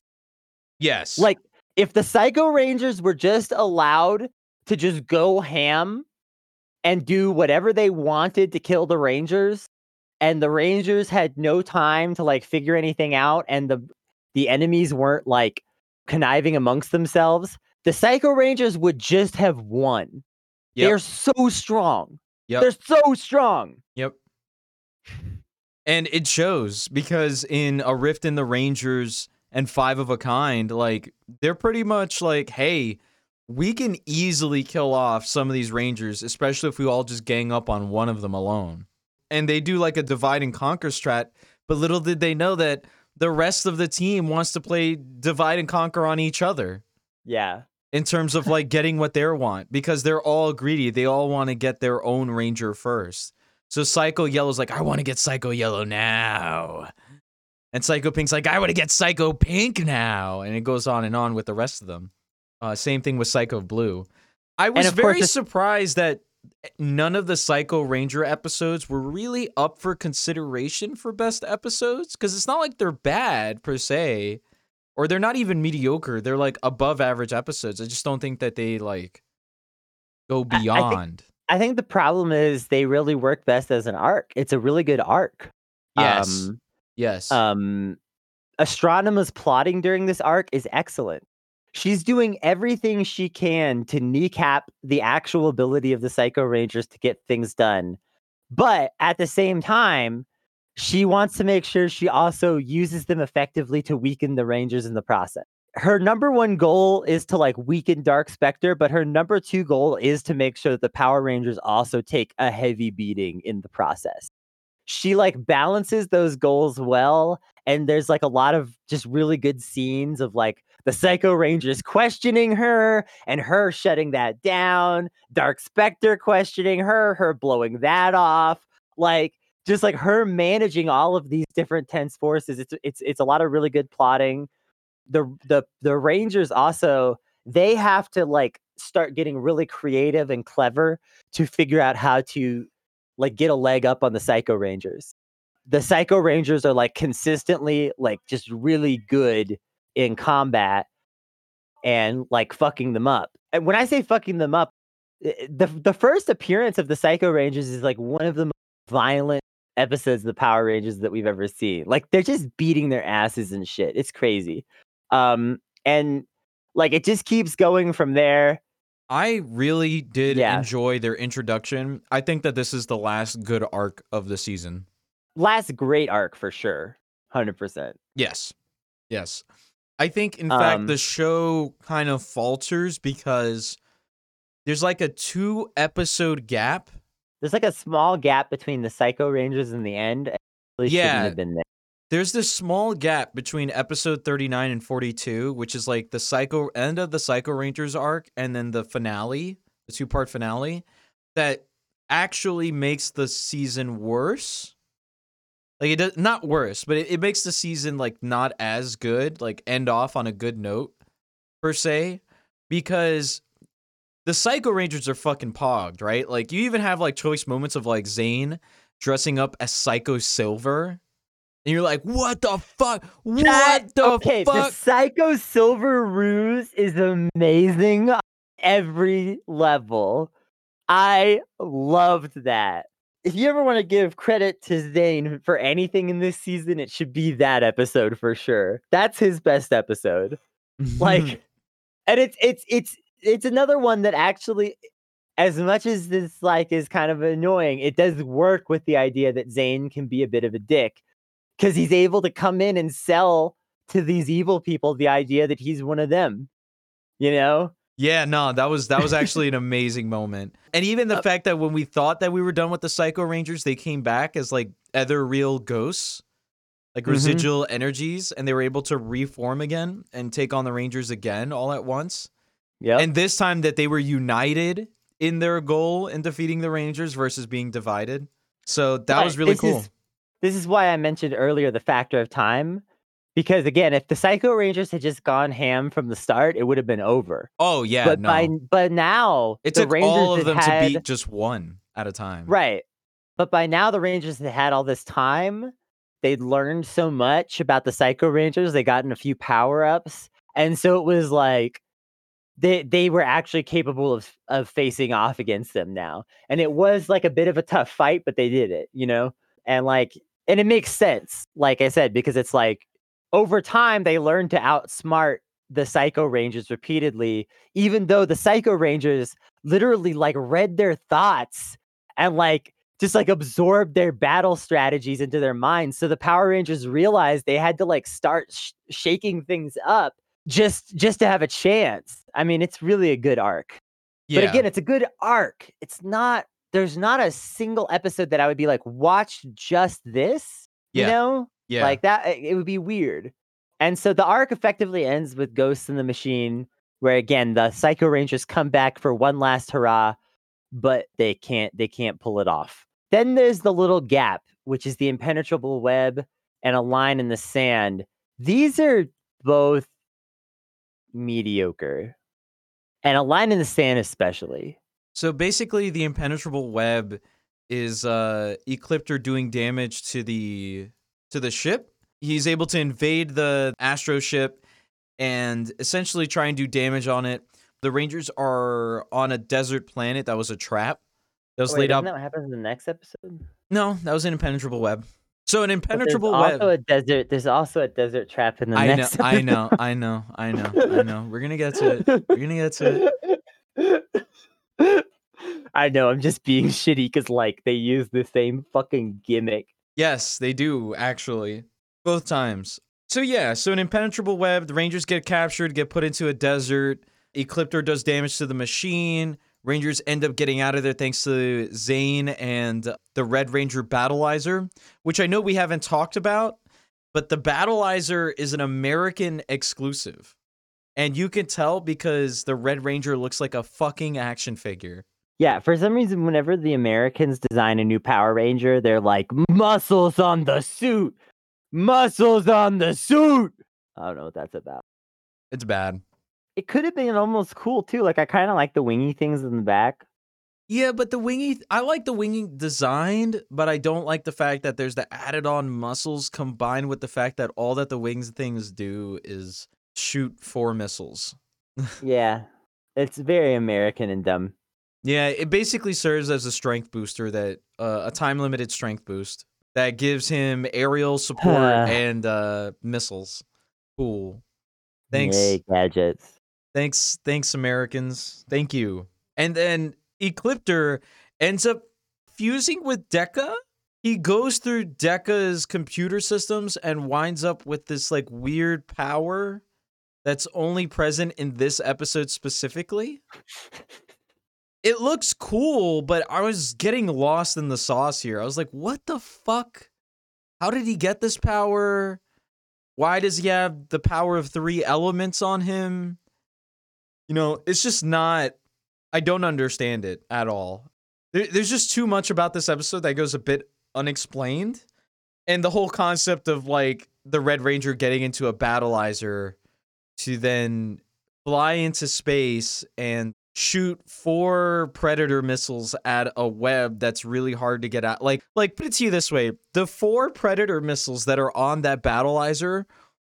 Yes. Like if the Psycho Rangers were just allowed to just go ham and do whatever they wanted to kill the Rangers, and the Rangers had no time to like figure anything out, and the the enemies weren't like conniving amongst themselves, the Psycho Rangers would just have won. Yep. They're so strong. Yep. They're so strong. Yep. And it shows because in A Rift in the Rangers and Five of a Kind, like they're pretty much like, hey, we can easily kill off some of these Rangers, especially if we all just gang up on one of them alone. And they do like a divide and conquer strat, but little did they know that the rest of the team wants to play divide and conquer on each other Yeah. in terms of like getting what they want because they're all greedy. They all want to get their own ranger first. So Psycho Yellow's like, I want to get Psycho Yellow now. And Psycho Pink's like, I want to get Psycho Pink now. And it goes on and on with the rest of them. Uh, same thing with Psycho Blue. I was very surprised that none of the Psycho Ranger episodes were really up for consideration for best episodes because it's not like they're bad per se, or they're not even mediocre. They're like above average episodes. I just don't think that they like go I- I think- beyond. I think the problem is they really work best as an arc. It's a really good arc. yes. Um, yes. um Astronema's plotting during this arc is excellent. She's doing everything she can to kneecap the actual ability of the Psycho Rangers to get things done. But at the same time, she wants to make sure she also uses them effectively to weaken the Rangers in the process. Her number one goal is to like weaken Dark Spectre, but her number two goal is to make sure that the Power Rangers also take a heavy beating in the process. She like balances those goals well and there's like a lot of just really good scenes of like the psycho rangers questioning her and her shutting that down. Dark Spectre questioning her her blowing that off. Like just like her managing all of these different tense forces. It's it's it's a lot of really good plotting. The the the rangers also they have to like start getting really creative and clever to figure out how to like get a leg up on the psycho rangers. The psycho rangers are like consistently like just really good in combat and like fucking them up and when i say fucking them up the the first appearance of the psycho rangers is like one of the most violent episodes of the power rangers that we've ever seen like they're just beating their asses and shit it's crazy um and like it just keeps going from there I really did Yeah. enjoy their introduction. I think that this is the last good arc of the season. last great arc for sure 100% Yes. Yes. I think, in fact, Um, the show kind of falters because there's like a two episode gap. there's like a small gap between the psycho rangers and the end it really Yeah. have been there There's this small gap between episode 39 and 42, which is like the Psycho end of the Psycho Rangers arc and then the finale, the two part finale, that actually makes the season worse. Like it does not worse, but it, it makes the season like not as good, like end off on a good note, per se, because the Psycho Rangers are fucking pogged, right? Like you even have like choice moments of like Zhane dressing up as Psycho Silver. And you're like, what the fuck? What That- the okay, the fuck? Psycho Silver ruse is amazing on every level. I loved that. If you ever want to give credit to Zhane for anything in this season, it should be that episode for sure. That's his best episode. Like, and it's it's it's it's another one that actually, as much as this like is kind of annoying, it does work with the idea that Zhane can be a bit of a dick because he's able to come in and sell to these evil people the idea that he's one of them. You know? Yeah, no, that was that was actually an amazing moment. And even the Uh, fact that when we thought that we were done with the Psycho Rangers, they came back as like other real ghosts, like Mhm. residual energies, and they were able to reform again and take on the Rangers again all at once. Yep. And this time that they were united in their goal in defeating the Rangers versus being divided. So that was really this cool. is- this is why I mentioned earlier the factor of time. Because again, if the Psycho Rangers had just gone ham from the start, it would have been over. oh yeah, but no. by but now it took Rangers all of them had, to beat just one at a time. Right. But by now, the Rangers had had all this time. They'd learned so much about the Psycho Rangers. They gotten a few power ups. And so it was like they they were actually capable of of facing off against them now. And it was like a bit of a tough fight, but they did it, you know? And like and it makes sense, like I said, because it's like over time they learned to outsmart the Psycho Rangers repeatedly, even though the Psycho Rangers literally like read their thoughts and like just like absorbed their battle strategies into their minds. So the Power Rangers realized they had to like start sh- shaking things up just just to have a chance. I mean, it's really a good arc. Yeah. But again, it's a good arc. It's not there's not a single episode that I would be like watch just this, Yeah. you know? yeah. Like that it it would be weird. And so the arc effectively ends with Ghosts in the Machine where again the Psycho Rangers come back for one last hurrah, but they can't they can't pull it off. Then there's the little gap, which is the impenetrable web and a line in the sand. These are both mediocre. And a line in the sand especially. So basically, the impenetrable web is uh Ecliptor doing damage to the to the ship. He's able to invade the Astro ship and essentially try and do damage on it. The Rangers are on a desert planet that was a trap that was Wait, laid out. that what happens in the next episode? No, that was an impenetrable web. So an But impenetrable there's web. also a desert. There's also a desert trap in the I know, next. I know, I know, I know, I know. We're gonna get to it. We're gonna get to it. I know. I'm just being shitty because like they use the same fucking gimmick. Yes, they do actually. Both times. So yeah, so an impenetrable web, the Rangers get captured, get put into a desert. Ecliptor does damage to the machine. Rangers end up getting out of there thanks to Zhane and the Red Ranger Battleizer, which I know we haven't talked about, but the Battleizer is an American exclusive. And you can tell because the Red Ranger looks like a fucking action figure. Yeah, for some reason, whenever the Americans design a new Power Ranger, they're like muscles on the suit, muscles on the suit. I don't know what that's about. It's bad. It could have been almost cool too. Like I kind of like the wingy things in the back. Yeah, but the wingy, I like the wingy designed, but I don't like the fact that there's the added on muscles combined with the fact that all that the wings things do is shoot four missiles. Yeah, it's very American and dumb. Yeah, it basically serves as a strength booster that, uh, a time limited strength boost that gives him aerial support and uh, missiles. Cool. Thanks. Yay, gadgets. Thanks, thanks, Americans. Thank you. And then Ecliptor ends up fusing with Deca. He goes through Deca's computer systems and winds up with this like weird power that's only present in this episode specifically. It looks cool, but I was getting lost in the sauce here. I was like, what the fuck? How did he get this power? Why does he have the power of three elements on him? You know, it's just not. I don't understand it at all. There, there's just too much about this episode that goes a bit unexplained, and the whole concept of like the Red Ranger getting into a battleizer to then fly into space and shoot four predator missiles at a web that's really hard to get at like like put it to you this way the four predator missiles that are on that battleizer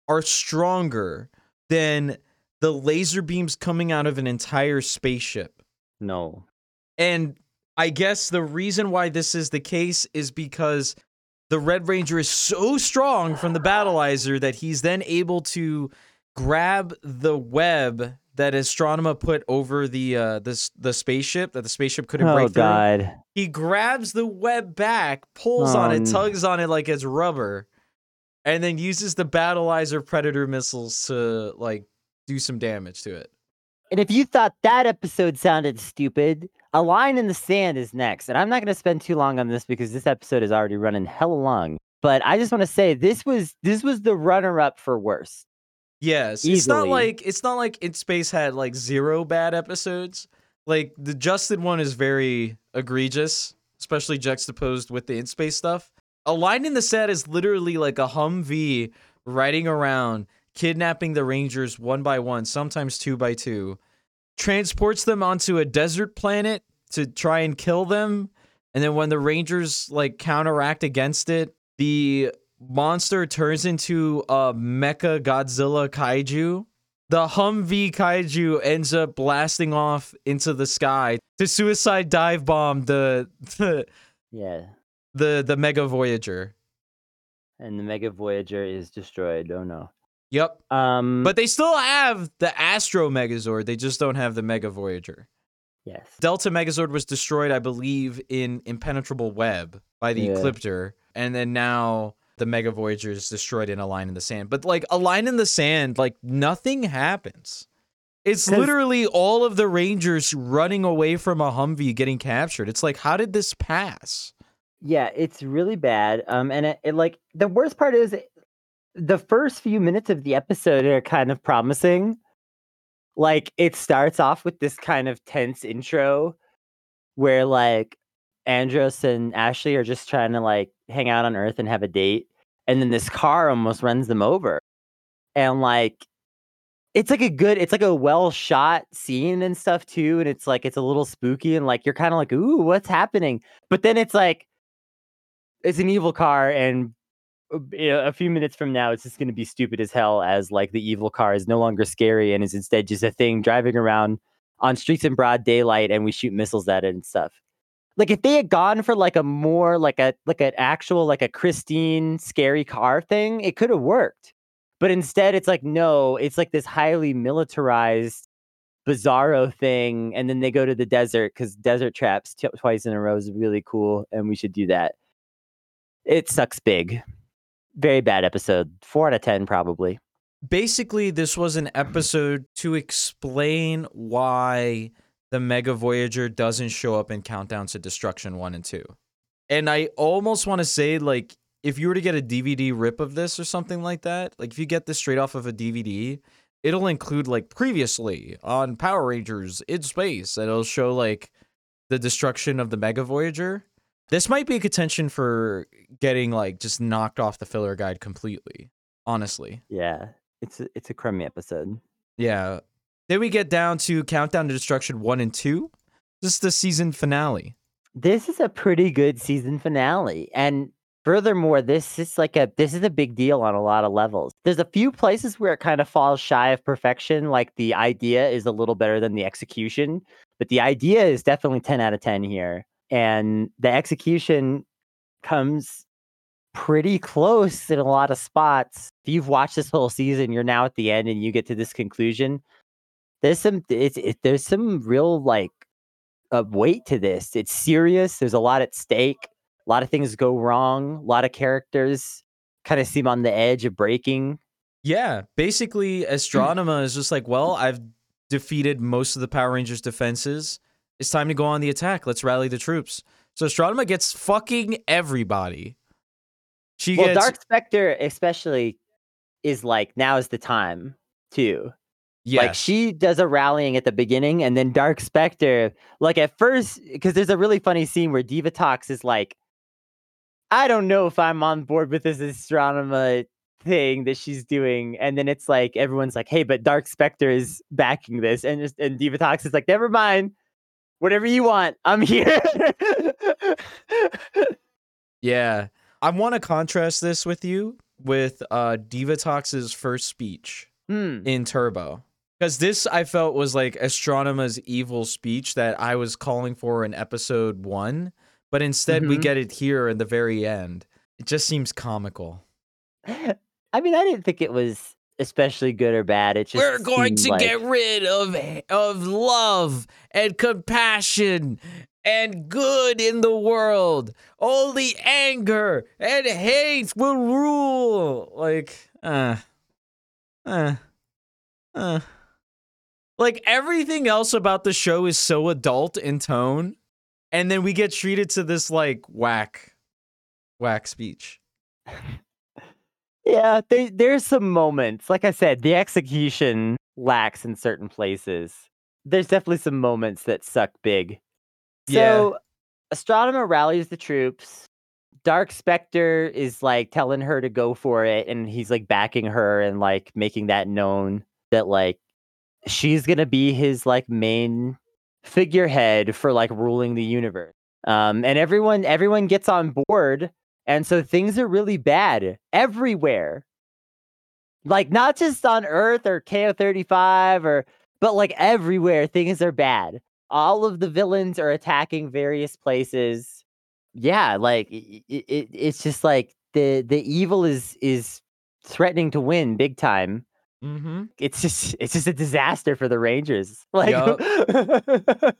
are stronger than the laser beams coming out of an entire spaceship No. and I guess the reason why this is the case is because the Red Ranger is so strong from the battleizer that he's then able to grab the web that Astronema put over the uh this the spaceship that the spaceship couldn't Oh break through. god. He grabs the web back, pulls on Oh, it, tugs on it like it's rubber, and then uses the battleizer predator missiles to like do some damage to it. And if you thought that episode sounded stupid, A Line in the Sand is next. And I'm not going to spend too long on this because this episode is already running hella long. But I just want to say this was this was the runner up for worst. Yes, it's not like it's not like In Space had like zero bad episodes. Like the Justin one is very egregious, especially juxtaposed with the In Space stuff. A line in the sand is literally like a Humvee riding around, kidnapping the Rangers one by one, sometimes two by two, transports them onto a desert planet to try and kill them, and then when the Rangers like counteract against it, the monster turns into a mecha Godzilla kaiju. The Humvee kaiju ends up blasting off into the sky to suicide dive bomb the the Yeah. the, the Mega Voyager. And the Mega Voyager is destroyed. Oh no. Yep. Um But they still have the Astro Megazord. They just don't have the Mega Voyager. yes. Delta Megazord was destroyed, I believe, in Impenetrable Web by the Yeah. Ecliptor, and then now the Mega Voyager is destroyed in a line in the sand. But like a line in the sand, like nothing happens. It's literally all of the Rangers running away from a Humvee getting captured. It's like, how did this pass? Yeah, it's really bad. Um, and it, it like the worst part is the first few minutes of the episode are kind of promising. Like it starts off with this kind of tense intro where like Andros and Ashley are just trying to like hang out on Earth and have a date. and then this car almost runs them over. And like it's like a good it's like a well shot scene and stuff too and it's like it's a little spooky and like you're kind of like ooh what's happening but then it's like it's an evil car and uh, a few minutes from now it's just going to be stupid as hell as like the evil car is no longer scary and is instead just a thing driving around on streets in broad daylight and we shoot missiles at it and stuff like if they had gone for like a more like a like an actual like a Christine scary car thing, it could have worked. But instead, it's like no, it's like this highly militarized bizarro thing, and then they go to the desert because desert traps t- twice in a row is really cool, and we should do that. It sucks big. Very bad episode. Four out of ten, probably. Basically, this was an episode to explain why the Mega Voyager doesn't show up in Countdown to Destruction 1 and 2. And I almost want to say, like, if you were to get a DVD rip of this or something like that, like if you get this straight off of a DVD, it'll include like previously on Power Rangers in space, and it'll show like the destruction of the Mega Voyager. This might be a contention for getting like just knocked off the filler guide completely. Honestly, Yeah, it's a, it's a crummy episode. yeah. Then we get down to Countdown to Destruction one and two. This is the season finale. This is a pretty good season finale, and furthermore, this is like a this is a big deal on a lot of levels. There's a few places where it kind of falls shy of perfection, like the idea is a little better than the execution, but the idea is definitely 10 out of 10 here, and the execution comes pretty close in a lot of spots. If you've watched this whole season, you're now at the end and you get to this conclusion. There's some it's it, there's some real like uh, weight to this. It's serious. There's a lot at stake. A lot of things go wrong. A lot of characters kind of seem on the edge of breaking. Yeah, basically, Astronema is just like, well, I've defeated most of the Power Rangers' defenses. It's time to go on the attack. Let's rally the troops. So Astronema gets fucking everybody. She Well, gets Dark Spectre especially is like now is the time too. Yes. Like she does a rallying at the beginning, and then Dark Spectre, like at first, because there's a really funny scene where Divatox is like, I don't know if I'm on board with this Astronema thing that she's doing. And then it's like everyone's like, hey, but Dark Spectre is backing this. And just and Divatox is like, never mind. Whatever you want, I'm here. yeah. I want to contrast this with you with uh Divatox's first speech Hmm. in Turbo. Because this I felt was like Astronema's evil speech that I was calling for in episode one, but instead we Mhm. get it here in the very end. It just seems comical. I mean, I didn't think it was especially good or bad. It just We're going to like- get rid of of love and compassion and good in the world. Only anger and hate will rule. Like, uh, uh, uh. Like everything else about the show is so adult in tone, and then we get treated to this like whack, whack speech. Yeah, there, there's some moments. Like I said, the execution lacks in certain places. There's definitely some moments that suck big. Yeah. So, Astronema rallies the troops. Dark Spectre is like telling her to go for it, and he's like backing her and like making that known that like she's gonna be his like main figurehead for like ruling the universe. Um, and everyone everyone gets on board, and so things are really bad everywhere. Like not just on Earth or KO thirty five or but like everywhere things are bad. All of the villains are attacking various places. Yeah, like it, it, it's just like the the evil is is threatening to win big time Mm-hmm. it's just it's just a disaster for the Rangers. Like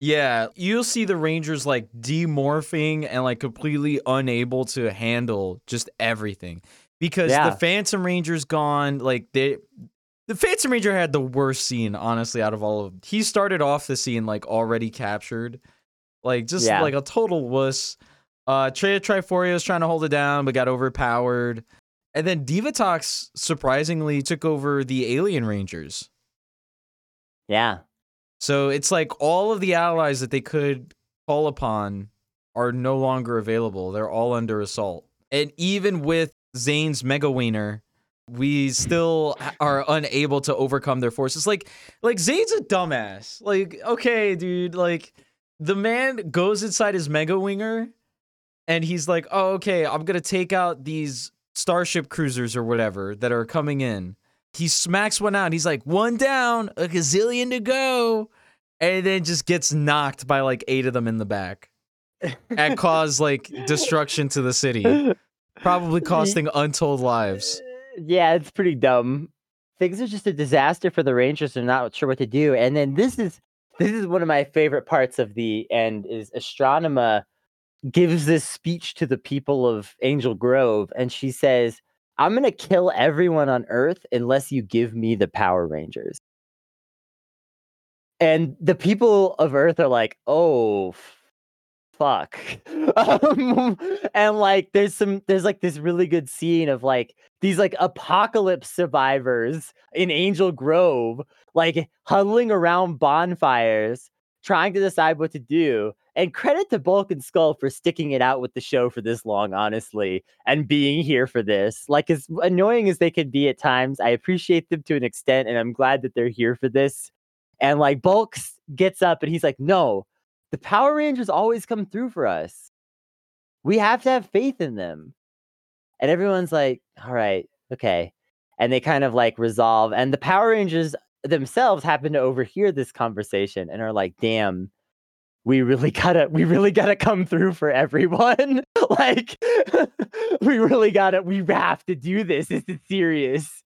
Yeah, you'll see the Rangers like demorphing and like completely unable to handle just everything because Yeah. the Phantom Ranger's gone. Like they, the Phantom Ranger had the worst scene, honestly, out of all of. Them. He started off the scene like already captured, like just Yeah. like a total wuss. Uh, Trey of Triforia was trying to hold it down, but got overpowered. And then Divatox surprisingly took over the Alien Rangers. yeah. So it's like all of the allies that they could call upon are no longer available. They're all under assault. And even with Zhane's Mega Winger, we still are unable to overcome their forces. Like, like Zhane's a dumbass. Like, okay, dude, like the man goes inside his Mega Winger and he's like, oh, okay, I'm gonna take out these starship cruisers or whatever that are coming in. He smacks one out. he's like, one down, a gazillion to go, and then just gets knocked by like eight of them in the back and cause like destruction to the city, probably costing untold lives. Yeah, it's pretty dumb. Things are just a disaster for the Rangers. They're not sure what to do. And then this is this is one of my favorite parts of the end is Astronema gives this speech to the people of Angel Grove, and she says, I'm gonna kill everyone on Earth unless you give me the Power Rangers. And the people of Earth are like, oh fuck. um, and like there's some there's like this really good scene of like these like apocalypse survivors in Angel Grove, like huddling around bonfires, trying to decide what to do. And credit to Bulk and Skull for sticking it out with the show for this long, honestly, and being here for this. Like, as annoying as they can be at times, I appreciate them to an extent, and I'm glad that they're here for this. And like, Bulk gets up and he's like, No, the Power Rangers always come through for us. We have to have faith in them. And everyone's like, All right, okay. And they kind of like resolve. And the Power Rangers themselves happen to overhear this conversation and are like, Damn we really gotta we really gotta come through for everyone. Like we really gotta we have to do this. This is serious.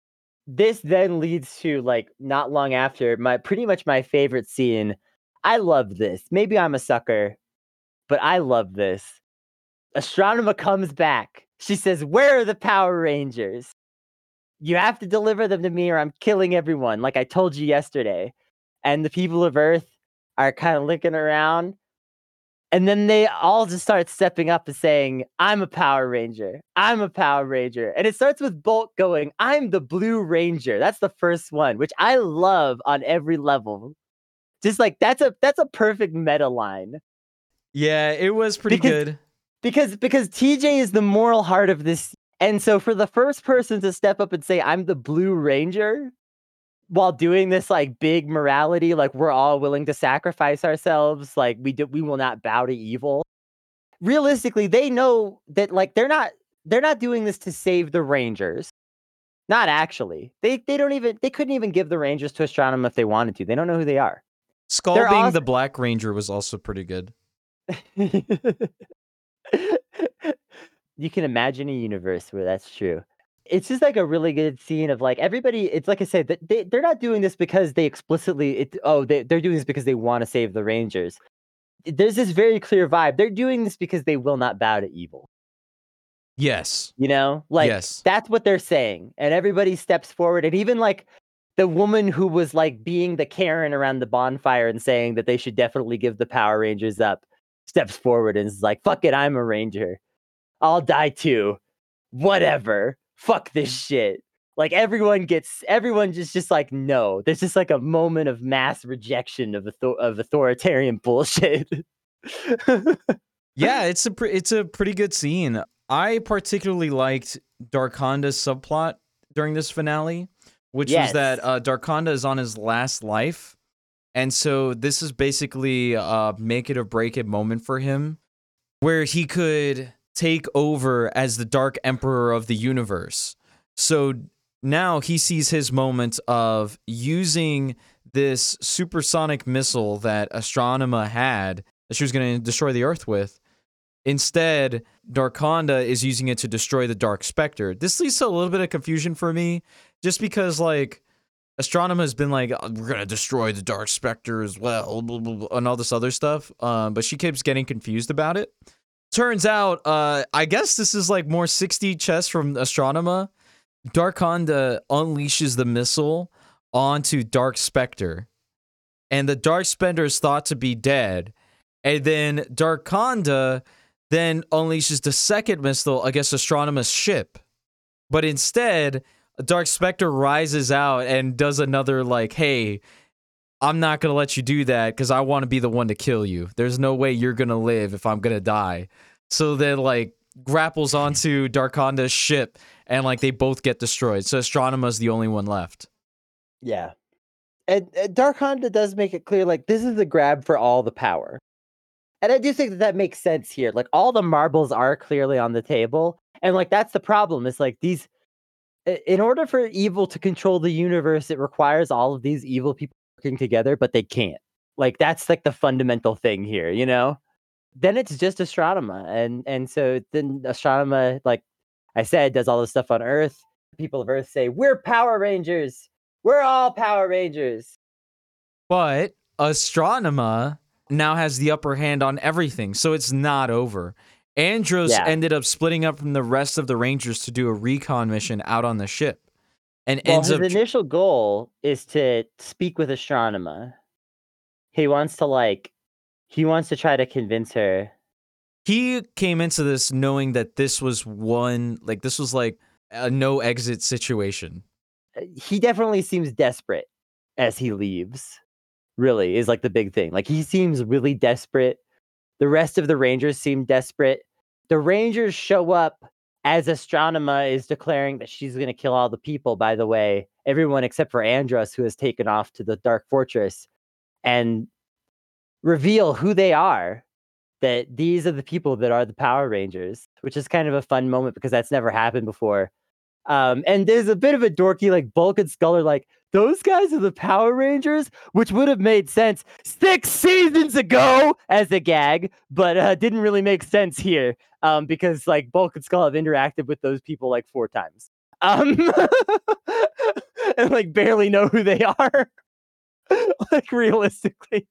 This then leads to like not long after my pretty much my favorite scene i love this. Maybe i'm a sucker but i love this. Astronema comes back. She says where are the power rangers you have to deliver them to me or i'm killing everyone like i told you yesterday and the people of earth are kind of looking around. And then they all just start stepping up and saying, I'm a Power Ranger. I'm a Power Ranger. And it starts with Bulk going, I'm the Blue Ranger. That's the first one, which I love on every level. Just like that's a that's a perfect meta line. Yeah, it was pretty because, good. Because because TJ is the moral heart of this. And so for the first person to step up and say, I'm the Blue Ranger, while doing this like big morality, like we're all willing to sacrifice ourselves, like we do, we will not bow to evil. Realistically, they know that like they're not they're not doing this to save the Rangers. Not actually. They they don't even they couldn't even give the Rangers to Astronema if they wanted to. They don't know who they are. Skull they're being the Black Ranger was also pretty good. you can imagine a universe where that's true. It's just like a really good scene of like everybody it's like i said they, they're not doing this because they explicitly it, oh they, they're doing this because they want to save the rangers. There's this very clear vibe. They're doing this because they will not bow to evil. Yes. You know? Like yes. that's what they're saying and everybody steps forward and even like the woman who was like being the karen around the bonfire and saying that they should definitely give the power rangers up steps forward and is like fuck it i'm a ranger i'll die too whatever fuck this shit. Like everyone gets, everyone just just like no. There's just like a moment of mass rejection of author- of authoritarian bullshit. yeah, it's a pre- it's a pretty good scene. I particularly liked Darkonda's subplot during this finale, which yes. was that uh, Darkonda is on his last life, and so this is basically a make it or break it moment for him, where he could take over as the Dark Emperor of the universe. So now he sees his moment of using this supersonic missile that Astronema had that she was going to destroy the Earth with. Instead, Darkonda is using it to destroy the Dark Spectre. This leads to a little bit of confusion for me, just because, like, Astronema has been like, oh, we're going to destroy the Dark Spectre as well, blah, blah, blah, and all this other stuff. Um, but she keeps getting confused about it turns out, uh, I guess this is like more 60 chess from Astronema. Darkonda unleashes the missile onto Dark Spectre. And the Dark Spectre is thought to be dead. And then Darkonda then unleashes the second missile against Astronema's ship. But instead, Dark Spectre rises out and does another like, hey, I'm not gonna let you do that because I want to be the one to kill you. There's no way you're gonna live if I'm gonna die. So then, like, grapples onto Darkonda's ship, and like they both get destroyed. So Astronema's the only one left. Yeah. And, and Darkonda does make it clear like this is a grab for all the power. And I do think that that makes sense here. Like all the marbles are clearly on the table. And like that's the problem. It's like these in order for evil to control the universe, it requires all of these evil people working together, but they can't. Like that's like the fundamental thing here, you know? Then it's just Astronema. And and so then Astronema, like I said, does all this stuff on Earth. People of Earth say, We're Power Rangers. We're all Power Rangers. But Astronema now has the upper hand on everything, so it's not over. Andros Yeah. ended up splitting up from the rest of the Rangers to do a recon mission out on the ship, and Well, ends his up. initial goal is to speak with Astronema. He wants to like he wants to try to convince her. he came into this knowing that this was one, like this was like a no exit situation. uh, He definitely seems desperate as he leaves. Really is like the big thing. Like he seems really desperate. The rest of the Rangers seem desperate. The Rangers show up as Astronema is declaring that she's going to kill all the people, by the way, everyone except for Andros, who has taken off to the Dark Fortress, and reveal who they are. That these are the people that are the Power Rangers, which is kind of a fun moment because that's never happened before. Um, and there's a bit of a dorky, like Bulk and Skull are like, those guys are the Power Rangers, which would have made sense six seasons ago as a gag, but uh, didn't really make sense here um, because like Bulk and Skull have interacted with those people like four times, um, and like barely know who they are. like realistically,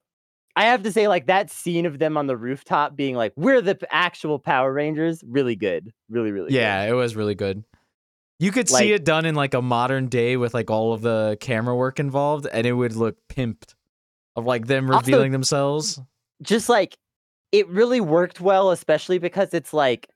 I have to say, like that scene of them on the rooftop being like, "We're the actual Power Rangers," really good, really, really. good. Yeah, it was really good. You could Like- see it done in like a modern day with like all of the camera work involved, and it would look pimped of like them Also- revealing themselves. just like it really worked well, especially because it's like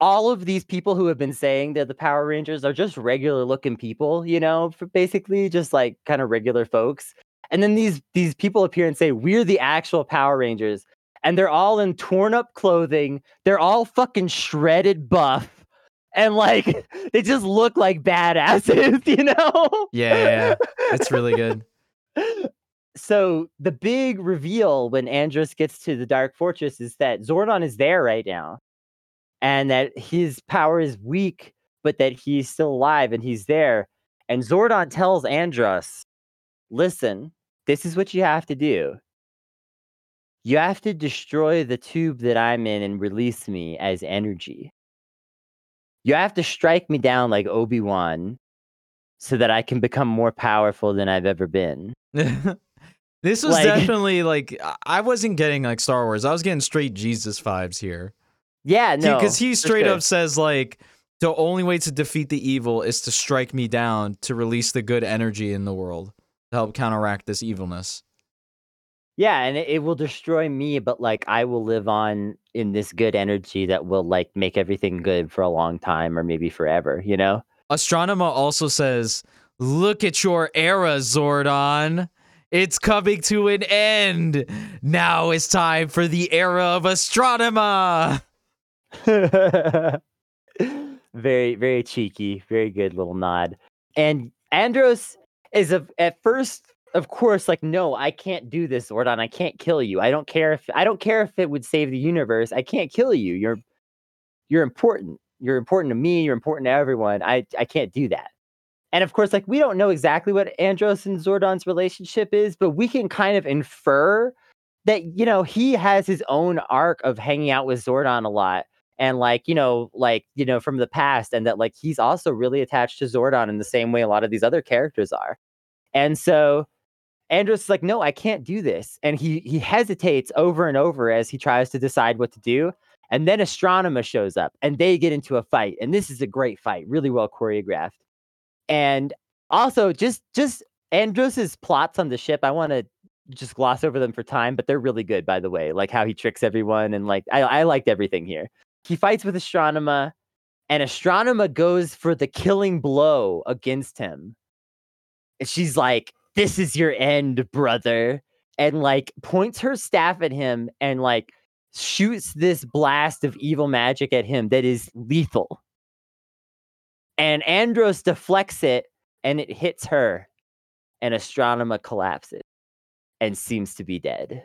all of these people who have been saying they're the Power Rangers are just regular looking people, you know, basically just like kind of regular folks. And then these these people appear and say, We're the actual Power Rangers. And they're all in torn up clothing. They're all fucking shredded buff. And like they just look like badasses, you know? Yeah, yeah, yeah. it's really good. so the big reveal when Andros gets to the Dark Fortress is that Zordon is there right now, and that his power is weak, but that he's still alive and he's there. And Zordon tells Andros, "Listen, this is what you have to do. You have to destroy the tube that I'm in and release me as energy. You have to strike me down like Obi Wan." So that I can become more powerful than I've ever been. this was Like- definitely like I- wasn't getting like Star Wars. I was getting straight Jesus vibes here. Yeah, no, because he straight sure. up says like the only way to defeat the evil is to strike me down to release the good energy in the world to help counteract this evilness. Yeah, and it, it will destroy me, but like I will live on in this good energy that will like make everything good for a long time or maybe forever, you know? Astronema also says, "Look at your era, Zordon. It's coming to an end. Now it's time for the era of Astronema." very, very cheeky, very good little nod. And Andros is a, at first, of course, like, no, I can't do this, Zordon. I can't kill you. I don't care if I don't care if it would save the universe. I can't kill you. You're you're important. You're important to me. You're important to everyone. I I can't do that. And of course, like we don't know exactly what Andros and Zordon's relationship is, but we can kind of infer that you know he has his own arc of hanging out with Zordon a lot and like you know like you know from the past and that like he's also really attached to Zordon in the same way a lot of these other characters are. And so Andros is like, no, I can't do this. And he he hesitates over and over as he tries to decide what to do. And then Astronema shows up and they get into a fight. And this is a great fight, really well choreographed. And also just just Andros's plots on the ship, I want to just gloss over them for time, but they're really good, by the way. Like how he tricks everyone and like I, I liked everything here. He fights with Astronema, and Astronema goes for the killing blow against him. And she's like, This is your end, brother. And like points her staff at him and like shoots this blast of evil magic at him that is lethal. And Andros deflects it and it hits her, and Astronema collapses and seems to be dead.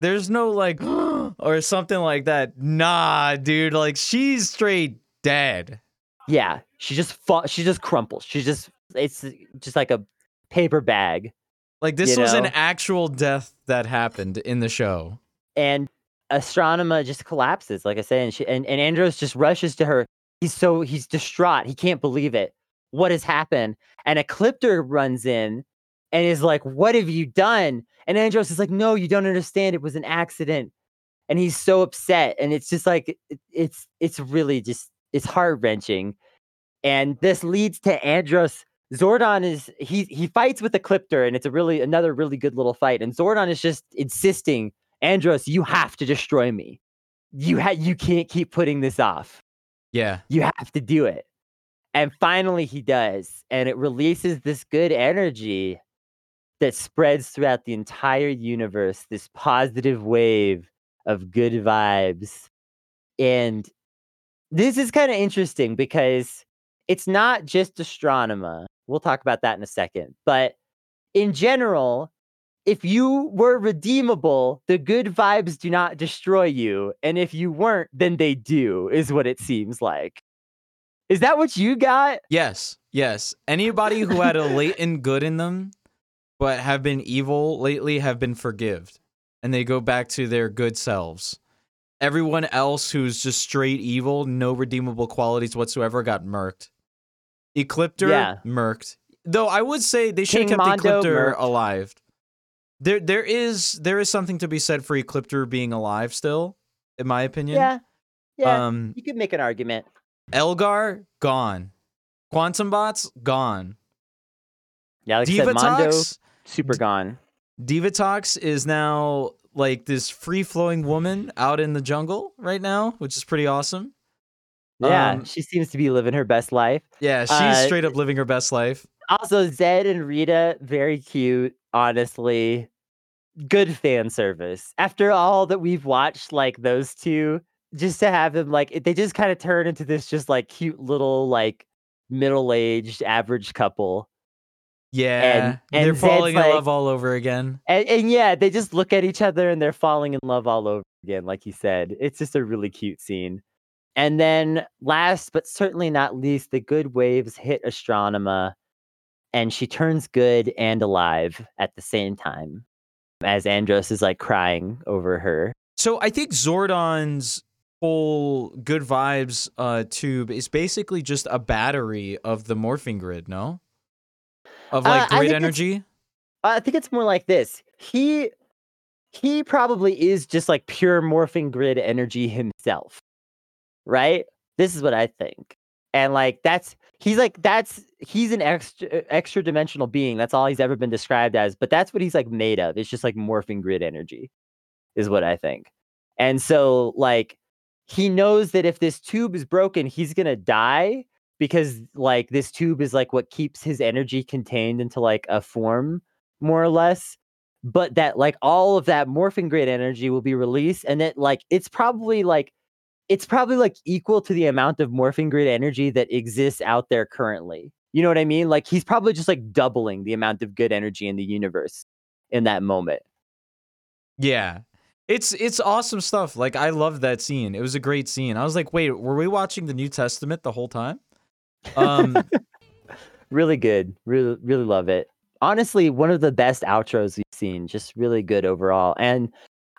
There's no like or something like that. Nah, dude. Like she's straight dead. Yeah, she just she just crumples. She just it's just like a paper bag. Like this was an actual death that happened in the show. and Astronema just collapses, like I said, and, she, and and Andros just rushes to her. He's so he's distraught. He can't believe it. What has happened? And Ecliptor runs in and is like, "What have you done?" And Andros is like, "No, you don't understand. It was an accident." And he's so upset, and it's just like it's it's really just it's heart wrenching. And this leads to Andros. Zordon is he he fights with Ecliptor, and it's a really another really good little fight. And Zordon is just insisting Andros, you have to destroy me. You ha- you can't keep putting this off. Yeah. You have to do it. And finally he does, and it releases this good energy that spreads throughout the entire universe, this positive wave of good vibes. And this is kind of interesting because it's not just Astronema. We'll talk about that in a second. But in general, if you were redeemable, the good vibes do not destroy you. And if you weren't, then they do, is what it seems like. Is that what you got? Yes. Yes. Anybody who had a latent good in them but have been evil lately have been forgived and they go back to their good selves. Everyone else who's just straight evil, no redeemable qualities whatsoever, got murked. Ecliptor, Yeah. murked. Though I would say they should have King kept Mondo, Ecliptor murked. alive. There, there is there is something to be said for Ecliptor being alive still, in my opinion. Yeah. Yeah. Um, you could make an argument. Elgar gone, Quantum Bots gone. Yeah, like I said, Mondo, super gone. Divatox is now like this free flowing woman out in the jungle right now, which is pretty awesome. Yeah, Um, she seems to be living her best life. Yeah, she's Uh, straight up living her best life. Also, Zedd and Rita, very cute, honestly. Good fan service. After all that we've watched, like those two, just to have them like they just kind of turn into this just like cute little like middle-aged average couple. Yeah, and they're Zedd's falling in like- love all over again. And, and yeah, they just look at each other and they're falling in love all over again, like you said. It's just a really cute scene. And then last but certainly not least, the good waves hit Astronema and she turns good and alive at the same time as Andros is like crying over her. So I think Zordon's whole good vibes uh tube is basically just a battery of the morphing grid, no? Of Uh, like I grid think energy. I think it's more like this. He he probably is just like pure morphing grid energy himself. Right? This is what I think. And like that's he's like that's he's an extra extra dimensional being. That's all he's ever been described as, but that's what he's like made of. It's just like morphing grid energy is what I think. And so like he knows that if this tube is broken, he's to die because like this tube is like what keeps his energy contained into like a form more or less but that like all of that morphing grid energy will be released and that like it's probably like it's probably like equal to the amount of morphing grid energy that exists out there currently you know what i mean like he's probably just like doubling the amount of good energy in the universe in that moment Yeah. It's it's awesome stuff. Like I love that scene. It was a great scene. I was like, wait, were we watching the New Testament the whole time? Um really good really really love it honestly one of the best outros we've seen just really good overall and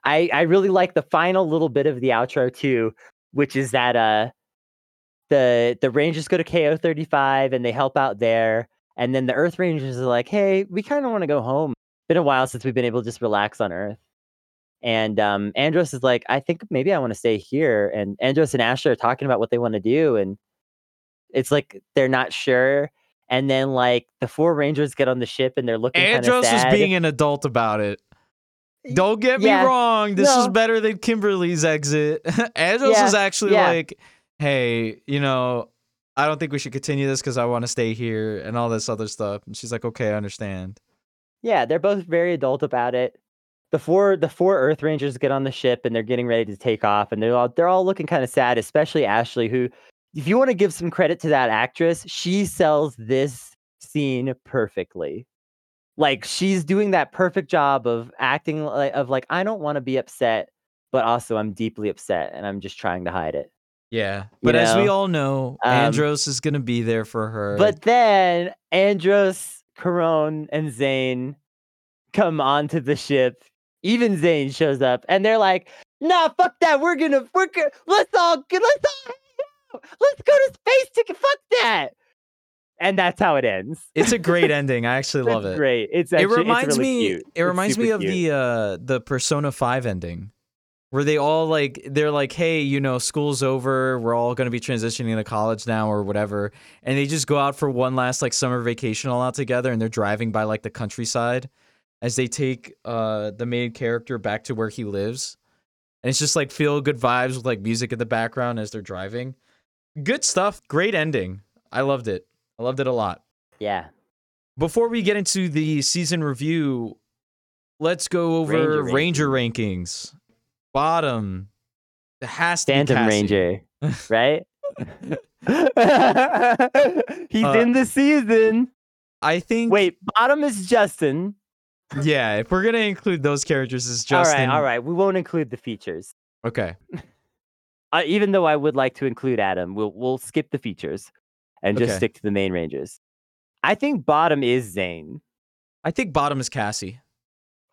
i i really like the final little bit of the outro too which is that uh the the rangers go to KO-35 and they help out there and then the earth rangers are like hey we kind of want to go home been a while since we've been able to just relax on earth and um andros is like i think maybe i want to stay here and andros and asher are talking about what they want to do and it's like they're not sure and then like the four rangers get on the ship and they're looking Andros sad. being an adult about it. Don't get Yeah. me wrong. This is better than Kimberly's exit. Andros Yeah, was actually yeah. like, hey, you know, I don't think we should continue this because I want to stay here and all this other stuff. And she's like, okay, I understand. yeah they're both very adult about it the four the four Earth Rangers get on the ship and they're getting ready to take off, and they're all they're all looking kind of sad, especially Ashley, who, if you want to give some credit to that actress, she sells this scene perfectly. Like she's doing that perfect job of acting like of like I don't want to be upset, but also I'm deeply upset and I'm just trying to hide it. Yeah. You But as we all know, Um, Andros is going to be there for her. But then Andros, Karone, and Zhane come onto the ship. Even Zhane shows up, and they're like, "Nah, fuck that. We're gonna, we're gonna, let's all, let's all, let's go to space to fuck that." And that's how it ends. it's a great ending. I actually love it. Great. It's it reminds it's really me Cute. it reminds me of cute. the uh the Persona 5 ending where they all like they're like hey you know school's over we're all going to be transitioning to college now or whatever and they just go out for one last like summer vacation all out together and they're driving by like the countryside as they take uh the main character back to where he lives and it's just like feel good vibes with like music in the background as they're driving good stuff great ending i loved it i loved it a lot yeah. before we get into the season review, let's go over Ranger Ranger, rankings. Bottom, it has to Phantom Ranger, right? He's Uh, in the season. I think. Wait, bottom is Justin. yeah, if we're gonna include those characters as Justin, All right, all right. We won't include the features. okay, Uh, even though I would like to include Adam, we'll we'll skip the features and just Okay. stick to the main ranges. I think bottom is Zhane. I think bottom is Cassie.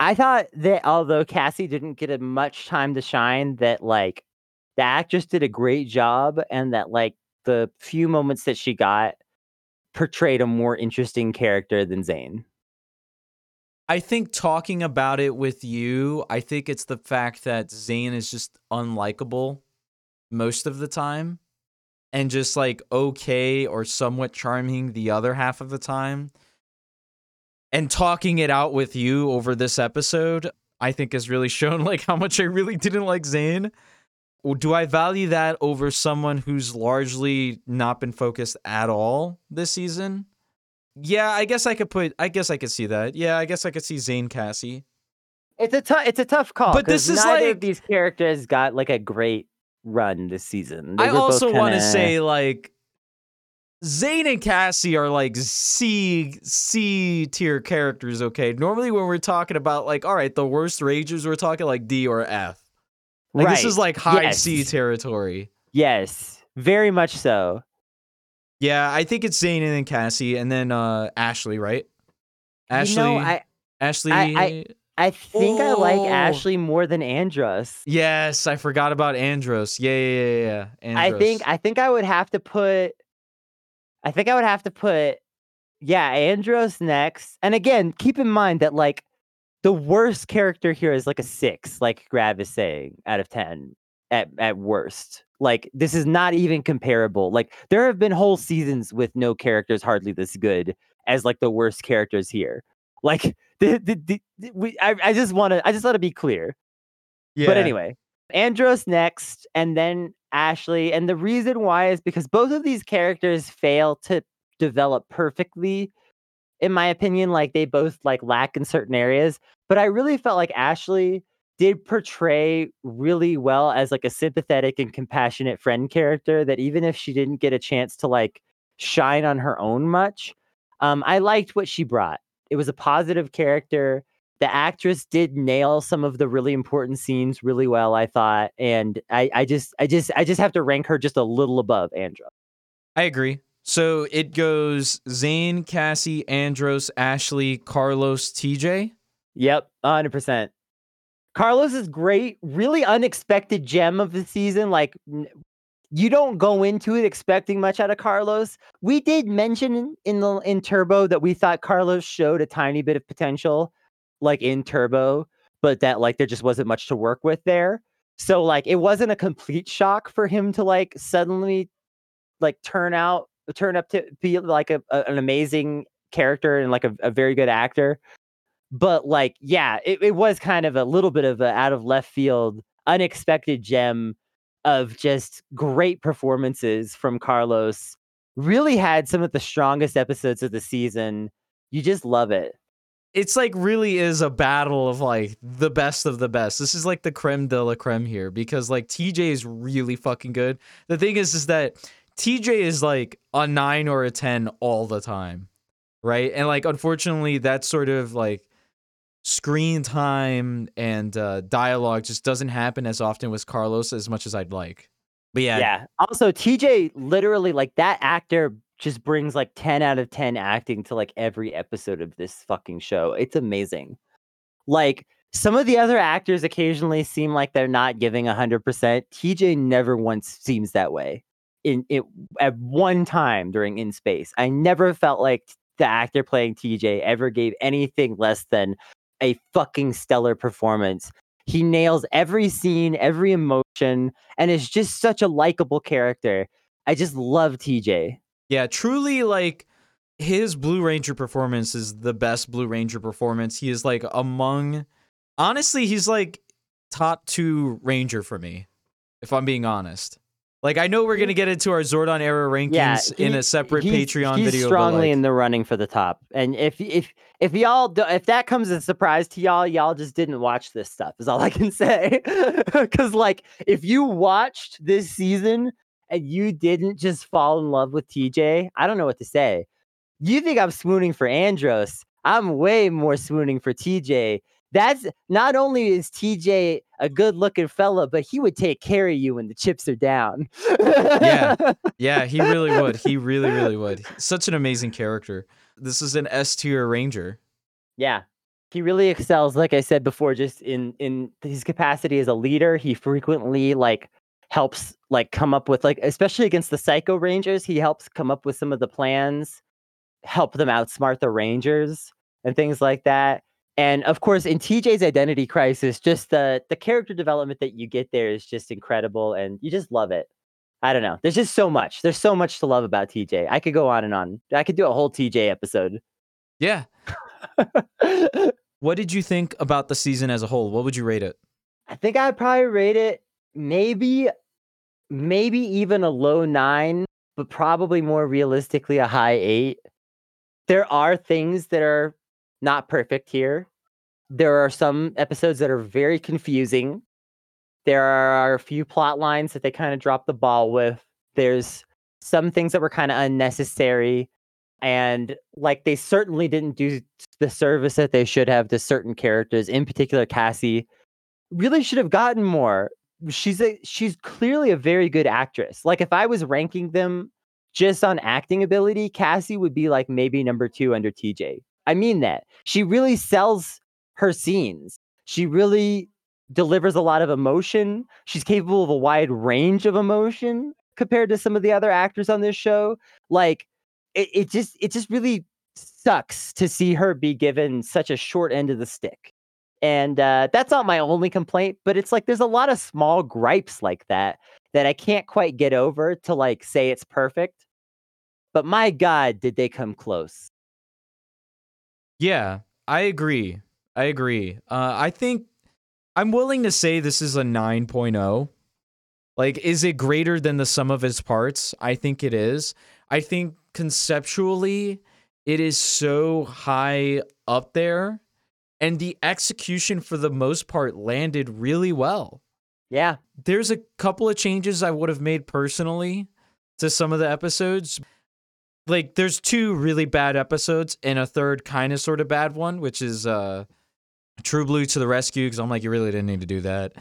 I thought that although Cassie didn't get a much time to shine, that like the actress did a great job, and that like the few moments that she got portrayed a more interesting character than Zhane. I think talking about it with you, I think it's the fact that Zhane is just unlikable most of the time and just like okay or somewhat charming the other half of the time. And talking it out with you over this episode, I think has really shown like how much I really didn't like Zhane. Do I value that over someone who's largely not been focused at all this season? Yeah, I guess I could put. I guess I could see that. Yeah, I guess I could see Zhane Cassie. It's a tough it's a tough call. But this is neither like- of these characters got like a great run this season. They I also want to say like Zhane and Cassie are like C C tier characters. Okay, normally when we're talking about like, all right, the worst ragers, we're talking like D or F. Like this is like high yes. C territory. yes, very much so. Yeah, I think it's Zhane and then Cassie and then uh Ashley, right? Ashley, You know, I Ashley. I- I think I like. Ashley more than Andros. yes, I forgot about Andros. Yeah, yeah, yeah, yeah. Andros. I think I think I would have to put I think I would have to put yeah, Andros next. And again, keep in mind that like the worst character here is like a 6, like Grav is saying, out of 10 at at worst. Like this is not even comparable. Like there have been whole seasons with no characters hardly this good as like the worst characters here. Like the, the, the, the- we I, I just want to I just want to be clear. yeah. But anyway, Andros next, and then Ashley. And the reason why is because both of these characters fail to develop perfectly, in my opinion. Like they both like lack in certain areas. But I really felt like Ashley did portray really well as like a sympathetic and compassionate friend character that even if she didn't get a chance to like shine on her own much, um, I liked what she brought. It was a positive character the actress did nail some of the really important scenes really well i thought and i i just i just i just have to rank her just a little above andra I agree. So it goes Zhane, Cassie, Andros, Ashley, Carlos, TJ. yep 100% carlos is great really unexpected gem of the season like you don't go into it expecting much out of carlos. We did mention in, the in turbo that we thought carlos showed a tiny bit of potential like in turbo but that like there just wasn't much to work with there. So like it wasn't a complete shock for him to like suddenly like turn out turn up to be like a, a- an amazing character and like a, a very good actor. But like yeah it, it was kind of a little bit of a out of left field unexpected gem of just great performances from carlos really had some of the strongest episodes of the season you just love it it's like really is a battle of like the best of the best. This is like the creme de la creme here because like TJ is really fucking good. The thing is, is that TJ is like a nine or a 10 all the time. Right. And like, unfortunately, that sort of like screen time and uh, dialogue just doesn't happen as often with Carlos as much as I'd like. But yeah. Yeah. Also, TJ literally like that actor just brings like 10 out of 10 acting to like every episode of this fucking show. It's amazing. Like some of the other actors occasionally seem like they're not giving 100%. TJ never once seems that way. In it at one time during In Space, I never felt like the actor playing TJ ever gave anything less than a fucking stellar performance. He nails every scene, every emotion, and is just such a likable character. I just love TJ. Yeah, truly like his Blue Ranger performance is the best Blue Ranger performance. He is like among honestly, he's like top 2 Ranger for me if I'm being honest. Like I know we're gonna get into our Zordon era rankings Yeah, in a separate he's, Patreon he's video. but, strongly like, in the running for the top. And if if if y'all do, if that comes as a surprise to y'all, y'all just didn't watch this stuff. Is all I can say. Because like if you watched this season and you didn't just fall in love with TJ, I don't know what to say. You think I'm swooning for Andros? I'm way more swooning for TJ. That's not only is TJ a good looking fella, but he would take care of you when the chips are down. Yeah. yeah, he really would. He really, really would. Such an amazing character. This is an S tier Ranger. Yeah. He really excels, like I said before, just in in his capacity as a leader. He frequently like helps like come up with like especially against the Psycho Rangers, he helps come up with some of the plans, help them outsmart the Rangers and things like that. And of course, in TJ's identity crisis, just the the character development that you get there is just incredible and you just love it. I don't know. There's just so much. There's so much to love about TJ. I could go on and on. I could do a whole TJ episode. Yeah. What did you think about the season as a whole? What would you rate it? I think I'd probably rate it maybe, maybe even a low nine, but probably more realistically a high eight. There are things that are not perfect here. There are some episodes that are very confusing. There are a few plot lines that they kind of drop the ball with. There's some things that were kind of unnecessary. And like they certainly didn't do the service that they should have to certain characters, in particular Cassie really should have gotten more. She's a she's clearly a very good actress. Like if I was ranking them just on acting ability, Cassie would be like maybe number 2 under TJ. I mean that. She really sells her scenes. She really delivers a lot of emotion. She's capable of a wide range of emotion compared to some of the other actors on this show. Like it, it just it just really sucks to see her be given such a short end of the stick. And uh, that's not my only complaint, but it's like there's a lot of small gripes like that that I can't quite get over to like say it's perfect. But my God, did they come close? Yeah, I agree. I agree. Uh, I think I'm willing to say this is a 9.0. Like, is it greater than the sum of its parts? I think it is. I think conceptually, it is so high up there, and the execution for the most part landed really well. Yeah, There's a couple of changes I would have made personally to some of the episodes. Like there's two really bad episodes and a third kind of sort of bad one, which is uh True Blue to the rescue because I'm like you really didn't need to do that.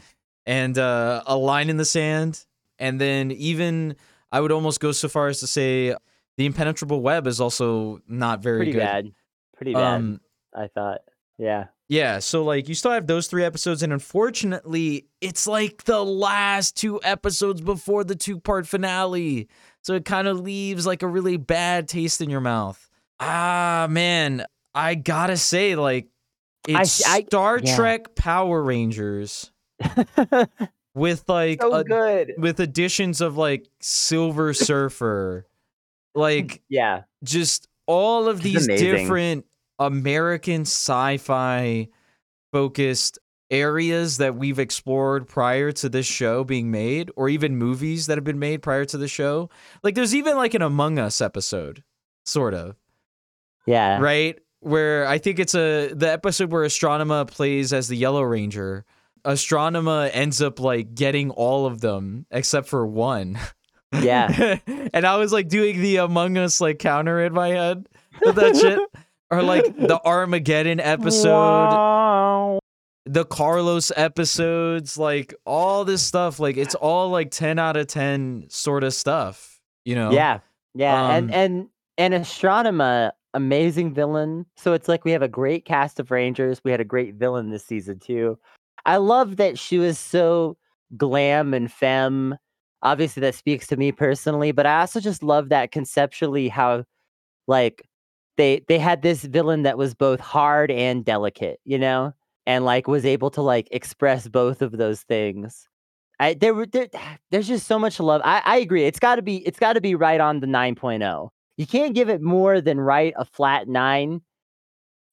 And uh a line in the sand and then even I would almost go so far as to say the impenetrable web is also not very good. pretty good. bad. Pretty bad, Um I thought. Yeah. yeah, so like you still have those three episodes, and unfortunately, it's like the last two episodes before the two part finale. So it kind of leaves like a really bad taste in your mouth. Ah, man, I gotta say, like, I- it's I- Star yeah. Trek Power Rangers with like so a- good. with additions of like Silver Surfer, like Yeah. just all of It's these amazing. different American sci-fi focused areas that we've explored prior to this show being made or even movies that have been made prior to the show. Like there's even like an Among Us episode, sort of, Yeah. right? where I think it's a the episode where Astronema plays as the Yellow Ranger. Astronema ends up like getting all of them except for one. Yeah. and I was like doing the Among Us like counter in my head with that shit. Or like the Armageddon episode, Wow. The Carlos episodes, like all this stuff. Like it's all like 10 out of 10 sort of stuff, you know? Yeah, yeah, Um, and and and Astronema, amazing villain. So it's like we have a great cast of Rangers. We had a great villain this season too. I love that she was so glam and femme. Obviously, that speaks to me personally, but I also just love that conceptually how, like, they they had this villain that was both hard and delicate, you know, and like was able to like express both of those things. I there were there, there's just so much love. I, I agree. It's got to be it's got to be right on the 9.0. You can't give it more than right a flat 9,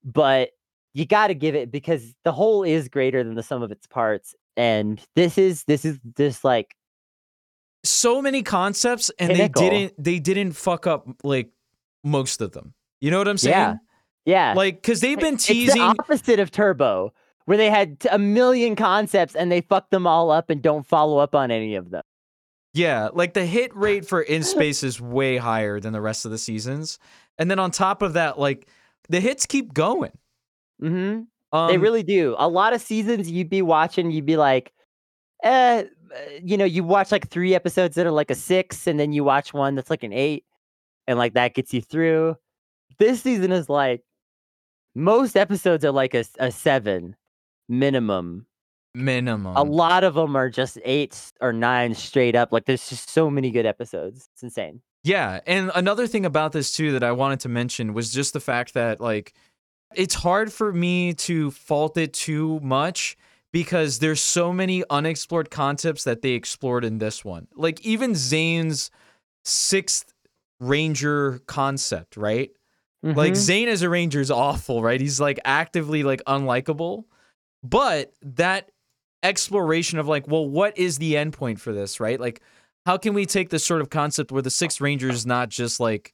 but you got to give it because the whole is greater than the sum of its parts and this is this is just like So many concepts and Pinnacle. they didn't they didn't fuck up like most of them. You know what I'm saying? Yeah. yeah. Like cuz they've been It's the opposite of Turbo where they had a million concepts and they fucked them all up and don't follow up on any of them. Yeah, like the hit rate for In Space is way higher than the rest of the seasons. And then on top of that, like the hits keep going. Mhm. Um, they really do. A lot of seasons you'd be watching, you'd be like, eh, uh, you know, you watch like three episodes that are like a six, and then you watch one that's like an eight, and like that gets you through. This season is like most episodes are like a, a seven minimum. minimum. A lot of them are just eight or nine straight up. Like there's just so many good episodes. It's insane. Yeah, and another thing about this too that I wanted to mention was just the fact that like it's hard for me to fault it too much because there's so many unexplored concepts that they explored in this one. Like even Zhane's sixth ranger concept, right? Like Mhm. Zane as a ranger is awful, right? He's like actively like unlikable. But that exploration of like, well, what is the end point for this, right? Like, how can we take this sort of concept where the sixth ranger is not just like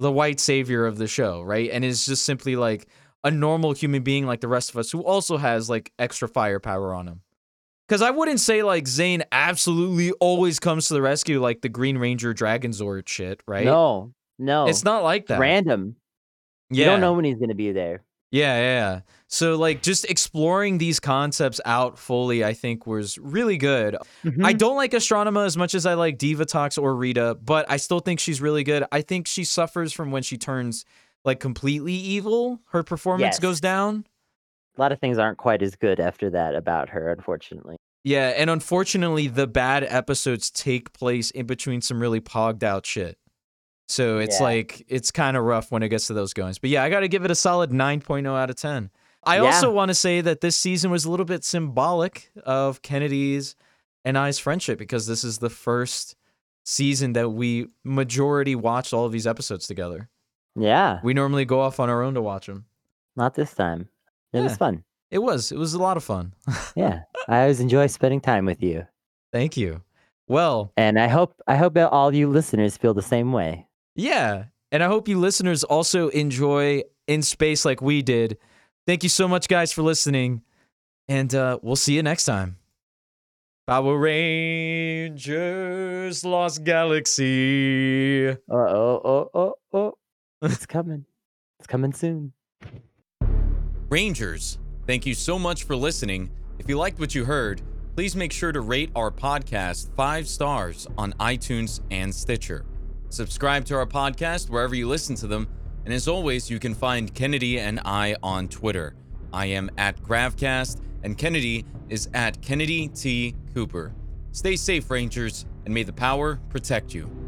the white savior of the show, right? And is just simply like a normal human being like the rest of us who also has like extra firepower on him. Because I wouldn't say like Zhane absolutely always comes to the rescue like the Green Ranger Dragon Zord shit, right? no, no, It's not like that. random. yeah. You don't know when he's gonna be there. Yeah, yeah, yeah. So like just exploring these concepts out fully, I think was really good. I Mhm. don't like Astronema as much as I like Diva Divatox or Rita, but I still think she's really good. I think she suffers from when she turns like completely evil. Her performance Yes. goes down. a lot of things aren't quite as good after that about her, unfortunately. Yeah, and unfortunately, the bad episodes take place in between some really pogged out shit. So it's Yeah. like it's kind of rough when it gets to those goings. But yeah, I got to give it a solid 9.0 out of 10. I Yeah. also want to say that this season was a little bit symbolic of Kennedy's and I's friendship because this is the first season that we majority watched all of these episodes together. Yeah, We normally go off on our own to watch them. not this time. It was fun. It was it was a lot of fun. Yeah, I always enjoy spending time with you, Thank you. Well, and I hope I hope that all you listeners feel the same way. Yeah. And I hope you listeners also enjoy In Space like we did. Thank you so much, guys, for listening. And uh, we'll see you next time. Power Rangers Lost Galaxy. Uh oh, oh, oh, oh! It's coming. It's coming soon. Rangers, thank you so much for listening. If you liked what you heard, please make sure to rate our podcast five stars on iTunes and Stitcher. Subscribe to our podcast wherever you listen to them. And as always, you can find Kennedy and I on Twitter. I am at Gravcast, and Kennedy is at Kennedy T. Cooper. Stay safe, Rangers, and may the power protect you.